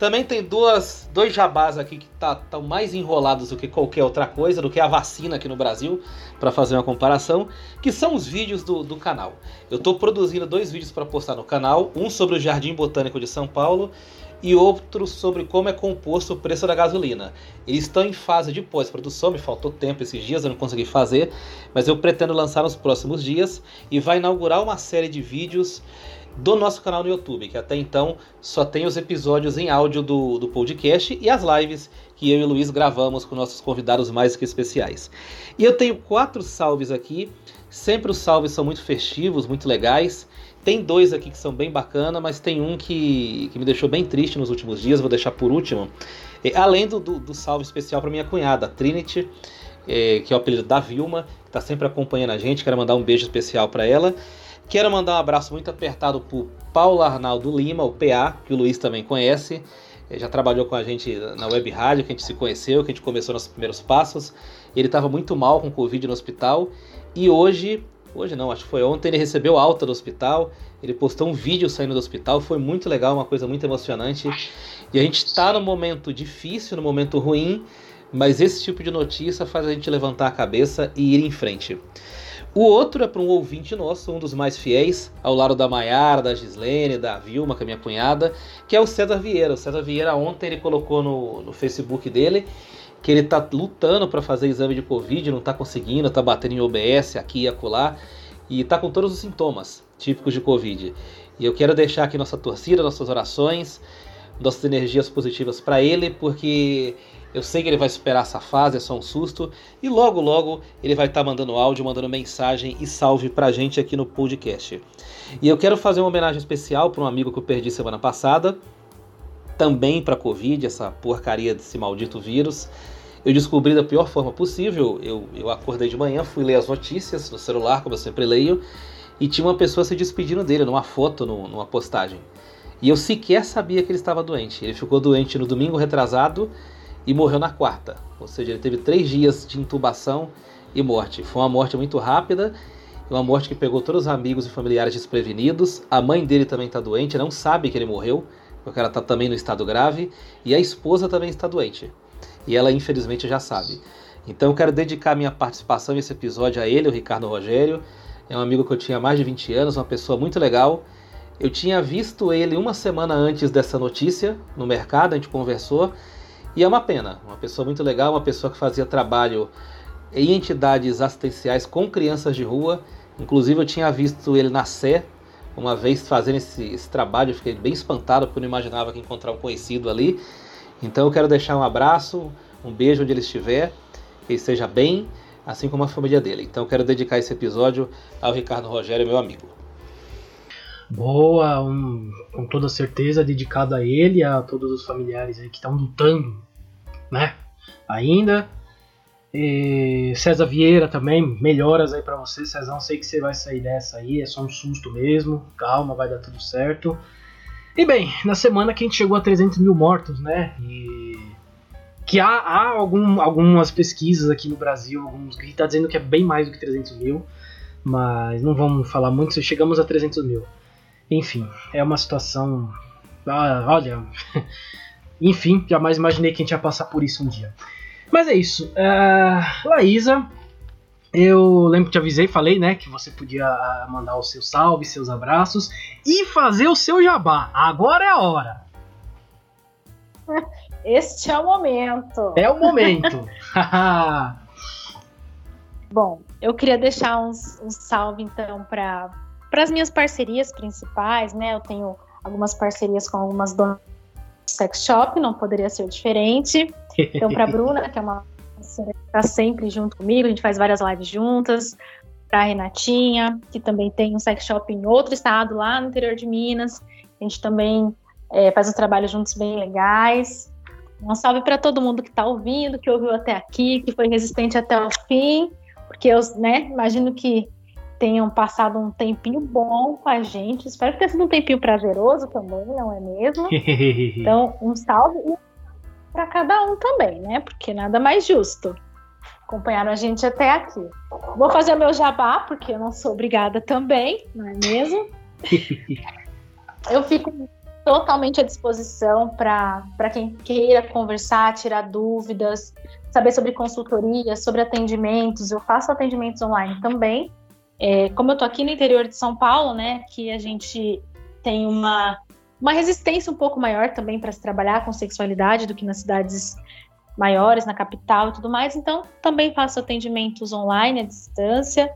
Também tem duas, dois jabás aqui que estão tá, mais enrolados do que qualquer outra coisa, do que a vacina aqui no Brasil, para fazer uma comparação, que são os vídeos do, do canal. Eu estou produzindo dois vídeos para postar no canal, um sobre o Jardim Botânico de São Paulo e outro sobre como é composto o preço da gasolina. Eles estão em fase de pós-produção, me faltou tempo esses dias, eu não consegui fazer, mas eu pretendo lançar nos próximos dias e vai inaugurar uma série de vídeos do nosso canal no YouTube, que até então só tem os episódios em áudio do, do podcast e as lives que eu e o Luiz gravamos com nossos convidados mais que especiais. E eu tenho quatro salves aqui, sempre os salves são muito festivos, muito legais. Tem dois aqui que são bem bacana, mas tem um que, que me deixou bem triste nos últimos dias, vou deixar por último. É, além do, do, do, salve especial para minha cunhada, Trinity, é, que é o apelido da Vilma, que está sempre acompanhando a gente, quero mandar um beijo especial para ela. Quero mandar um abraço muito apertado para Paulo Arnaldo Lima, o PA, que o Luiz também conhece. Ele já trabalhou com a gente na web rádio, que a gente se conheceu, que a gente começou nossos primeiros passos. Ele estava muito mal com Covid no hospital e hoje Hoje não, acho que foi ontem, ele recebeu alta do hospital, ele postou um vídeo saindo do hospital, foi muito legal, uma coisa muito emocionante. E a gente está no momento difícil, no momento ruim, mas esse tipo de notícia faz a gente levantar a cabeça e ir em frente. O outro é para um ouvinte nosso, um dos mais fiéis, ao lado da Maiara, da Gislene, da Vilma, que é minha cunhada, que é o César Vieira. O César Vieira ontem ele colocou no, no Facebook dele que ele tá lutando para fazer exame de Covid, não tá conseguindo, tá batendo em OBS aqui e acolá, e tá com todos os sintomas típicos de Covid. E eu quero deixar aqui nossa torcida, nossas orações, nossas energias positivas para ele, porque eu sei que ele vai superar essa fase, é só um susto, e logo logo ele vai estar tá mandando áudio, mandando mensagem e salve pra gente aqui no podcast. E eu quero fazer uma homenagem especial para um amigo que eu perdi semana passada, também para Covid, essa porcaria desse maldito vírus. Eu descobri da pior forma possível. Eu, eu acordei de manhã, fui ler as notícias no celular, como eu sempre leio, e tinha uma pessoa se despedindo dele numa foto, numa postagem. E eu sequer sabia que ele estava doente. Ele ficou doente no domingo retrasado e morreu na quarta. Ou seja, ele teve três dias de intubação e morte. Foi uma morte muito rápida, uma morte que pegou todos os amigos e familiares desprevenidos. A mãe dele também está doente, não sabe que ele morreu porque ela está também no estado grave, e a esposa também está doente. E ela, infelizmente, já sabe. Então eu quero dedicar minha participação nesse episódio a ele, o Ricardo Rogério. É um amigo que eu tinha há mais de 20 anos, uma pessoa muito legal. Eu tinha visto ele uma semana antes dessa notícia no mercado, a gente conversou, e é uma pena. Uma pessoa muito legal, uma pessoa que fazia trabalho em entidades assistenciais com crianças de rua. Inclusive eu tinha visto ele na Sé, uma vez fazendo esse, esse trabalho, eu fiquei bem espantado porque eu não imaginava que encontrar um conhecido ali. Então eu quero deixar um abraço, um beijo onde ele estiver, que ele esteja bem, assim como a família dele. Então eu quero dedicar esse episódio ao Ricardo Rogério, meu amigo. Boa, um, com toda certeza dedicado a ele e a todos os familiares aí que estão lutando, né? Ainda e César Vieira também, melhoras aí para você, Cezão. Sei que você vai sair dessa aí, é só um susto mesmo. Calma, vai dar tudo certo. E bem, na semana que a gente chegou a 300 mil mortos, né? E que há, há algum, algumas pesquisas aqui no Brasil, alguns que tá dizendo que é bem mais do que 300 mil, mas não vamos falar muito. Chegamos a 300 mil, enfim, é uma situação. Ah, olha, [LAUGHS] enfim, jamais imaginei que a gente ia passar por isso um dia. Mas é isso. Uh, Laísa, eu lembro que te avisei, falei, né, que você podia ah, mandar o seu salve, seus abraços e fazer o seu jabá. Agora é a hora. [LAUGHS] Este é o momento. É o momento. [LAUGHS] Bom, eu queria deixar uns, um salve então para as minhas parcerias principais, né? Eu tenho algumas parcerias com algumas donas sex shop, não poderia ser diferente. Então, para a [LAUGHS] Bruna, que é uma que está sempre junto comigo, a gente faz várias lives juntas. Para a Renatinha, que também tem um sex shop em outro estado, lá no interior de Minas. A gente também é, faz uns trabalhos juntos bem legais. Um salve para todo mundo que está ouvindo, que ouviu até aqui, que foi resistente até o fim, porque eu né, imagino que tenham passado um tempinho bom com a gente. Espero que tenha sido um tempinho prazeroso também, não é mesmo? [LAUGHS] então, um salve para cada um também, né? Porque nada mais justo. Acompanharam a gente até aqui. Vou fazer o meu jabá, porque eu não sou obrigada também, não é mesmo? [LAUGHS] eu fico totalmente à disposição para quem queira conversar, tirar dúvidas, saber sobre consultoria, sobre atendimentos. Eu faço atendimentos online também. É, como eu tô aqui no interior de São Paulo, né, que a gente tem uma, uma resistência um pouco maior também para se trabalhar com sexualidade do que nas cidades maiores, na capital e tudo mais. Então, também faço atendimentos online à distância.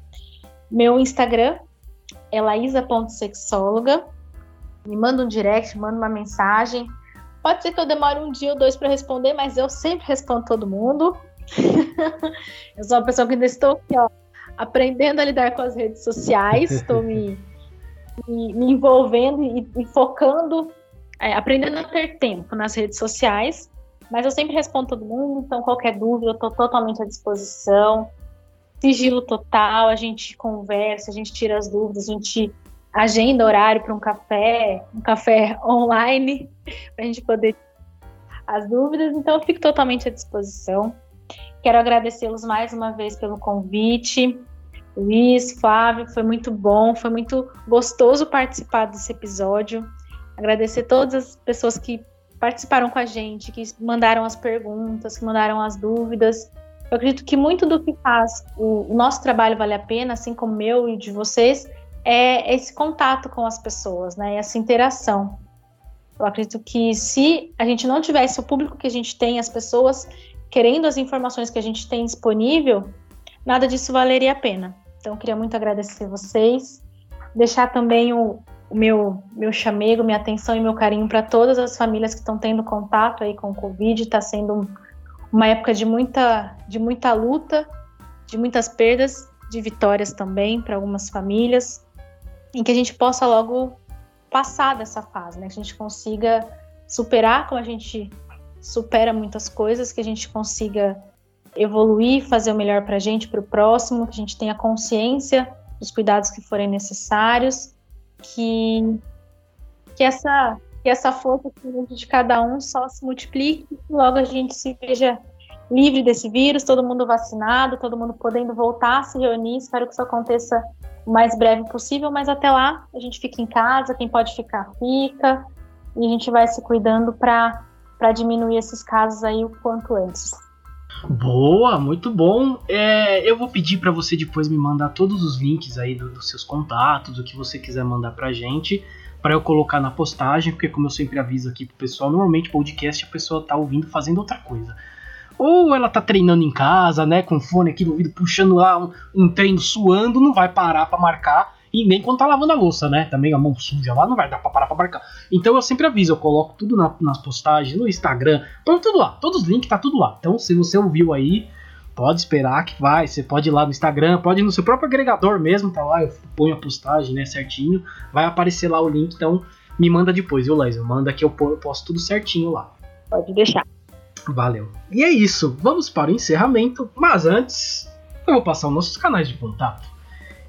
Meu Instagram é laísa.sexóloga. Me manda um direct, manda uma mensagem. Pode ser que eu demore um dia ou dois para responder, mas eu sempre respondo todo mundo. [LAUGHS] eu sou uma pessoa que ainda estou aqui, ó, aprendendo a lidar com as redes sociais, estou me, [LAUGHS] me, me, envolvendo e, e focando, é, aprendendo a ter tempo nas redes sociais, mas eu sempre respondo todo mundo, então qualquer dúvida eu estou totalmente à disposição. Sigilo total, a gente conversa, a gente tira as dúvidas, a gente agenda horário para um café, um café [LAUGHS] online, para a gente poder as dúvidas, então eu fico totalmente à disposição. Quero agradecê-los mais uma vez pelo convite. Luiz, Flávio, foi muito bom, foi muito gostoso participar desse episódio. Agradecer todas as pessoas que participaram com a gente, que mandaram as perguntas, que mandaram as dúvidas. Eu acredito que muito do que faz o, nosso trabalho vale a pena, assim como o meu e de vocês, é esse contato com as pessoas, né? Essa interação. Eu acredito que se a gente não tivesse o público que a gente tem, as pessoas querendo as informações que a gente tem disponível, nada disso valeria a pena. Então, queria muito agradecer vocês, deixar também o, o meu, meu chamego, minha atenção e meu carinho para todas as famílias que estão tendo contato aí com o Covid. Está sendo uma época de muita, de muita luta, de muitas perdas, de vitórias também para algumas famílias, em que a gente possa logo passar dessa fase, né? Que a gente consiga superar como a gente supera muitas coisas, que a gente consiga evoluir, fazer o melhor para a gente, para o próximo, que a gente tenha consciência dos cuidados que forem necessários, que, que essa que essa força de cada um só se multiplique e logo a gente se veja livre desse vírus, todo mundo vacinado, todo mundo podendo voltar a se reunir. Espero que isso aconteça o mais breve possível, mas até lá a gente fica em casa, quem pode ficar, fica, e a gente vai se cuidando para para diminuir esses casos aí o quanto antes. Boa, muito bom. É, eu vou pedir para você depois me mandar todos os links aí do, dos seus contatos, o que você quiser mandar pra gente, para eu colocar na postagem, porque como eu sempre aviso aqui pro pessoal, normalmente podcast a pessoa tá ouvindo fazendo outra coisa. Ou ela tá treinando em casa, né, com fone aqui no ouvido, puxando lá um, um treino suando, não vai parar para marcar e nem quando tá lavando a louça, né? Também a mão suja lá não vai dar pra parar pra marcar. Então eu sempre aviso, eu coloco tudo na, nas postagens, no Instagram, põe tudo lá. Todos os links tá tudo lá. Então se você ouviu aí, pode esperar que vai. Você pode ir lá no Instagram, pode ir no seu próprio agregador mesmo, tá lá, eu ponho a postagem, né, certinho. Vai aparecer lá o link, então me manda depois, viu, Laser? Manda que eu, eu posto tudo certinho lá. Pode deixar. Valeu. E é isso, vamos para o encerramento, mas antes eu vou passar os nossos canais de contato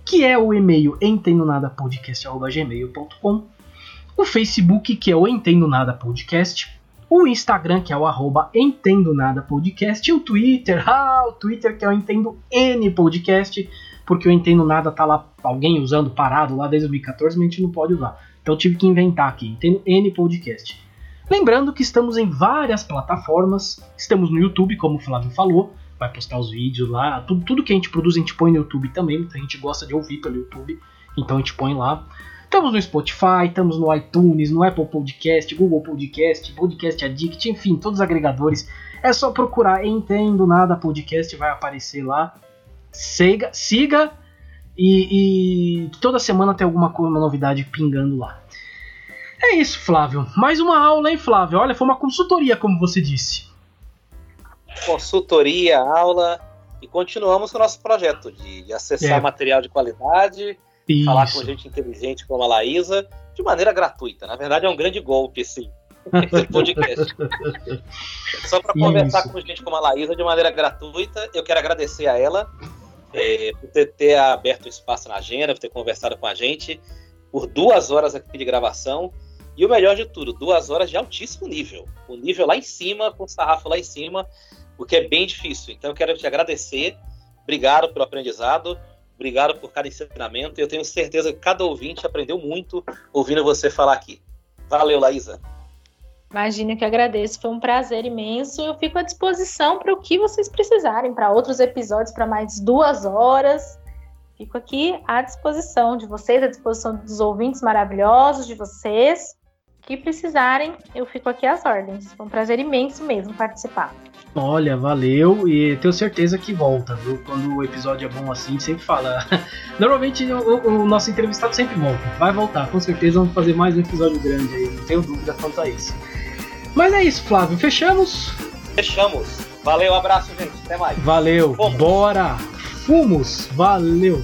que é o e-mail entendonadapodcast.gmail.com, o Facebook, que é o Entendo Nada Podcast, o Instagram, que é o arroba Entendo Nada Podcast, e o Twitter, [LAUGHS] ah, o Twitter que é o Entendo N Podcast, porque o Entendo Nada tá lá, alguém usando parado lá desde 2014, mas a gente não pode usar. Então tive que inventar aqui, Entendo N Podcast. Lembrando que estamos em várias plataformas, estamos no YouTube, como o Flávio falou, vai postar os vídeos lá. Tudo, tudo que a gente produz a gente põe no YouTube também. A gente gosta de ouvir pelo YouTube, então a gente põe lá. Estamos no Spotify, estamos no iTunes, no Apple Podcast, Google Podcast, Podcast Addict, enfim, todos os agregadores. É só procurar Entendo Nada Podcast, vai aparecer lá. Siga, siga e, e toda semana tem alguma uma novidade pingando lá. É isso, Flávio. Mais uma aula, hein, Flávio? Olha, foi uma consultoria, como você disse consultoria, aula e continuamos com o nosso projeto de, de acessar é. material de qualidade, Isso. falar com gente inteligente como a Laísa, de maneira gratuita. Na verdade, é um grande golpe esse, [LAUGHS] esse podcast. [LAUGHS] Só para conversar com gente como a Laísa de maneira gratuita, eu quero agradecer a ela. é, por ter, ter aberto espaço na agenda, por ter conversado com a gente por duas horas aqui de gravação. E o melhor de tudo, duas horas de altíssimo nível. O nível lá em cima, com o sarrafo lá em cima, o que é bem difícil. Então eu quero te agradecer. Obrigado pelo aprendizado. Obrigado por cada ensinamento. Eu tenho certeza que cada ouvinte aprendeu muito ouvindo você falar aqui. Valeu, Laísa. Imagina que agradeço, foi um prazer imenso. Eu fico à disposição para o que vocês precisarem, para outros episódios, para mais duas horas. Fico aqui à disposição de vocês, à disposição dos ouvintes maravilhosos de vocês. Que precisarem, eu fico aqui às ordens. Foi um prazer imenso mesmo participar. Olha, valeu e tenho certeza que volta, viu? Quando o episódio é bom assim, sempre fala. [LAUGHS] Normalmente o, o, nosso entrevistado sempre volta. Vai voltar, com certeza vamos fazer mais um episódio grande aí, não tenho dúvida quanto a isso. Mas é isso, Flávio, fechamos? Fechamos. Valeu, abraço, gente. Até mais. Valeu, Fomos. bora! Fumos, valeu!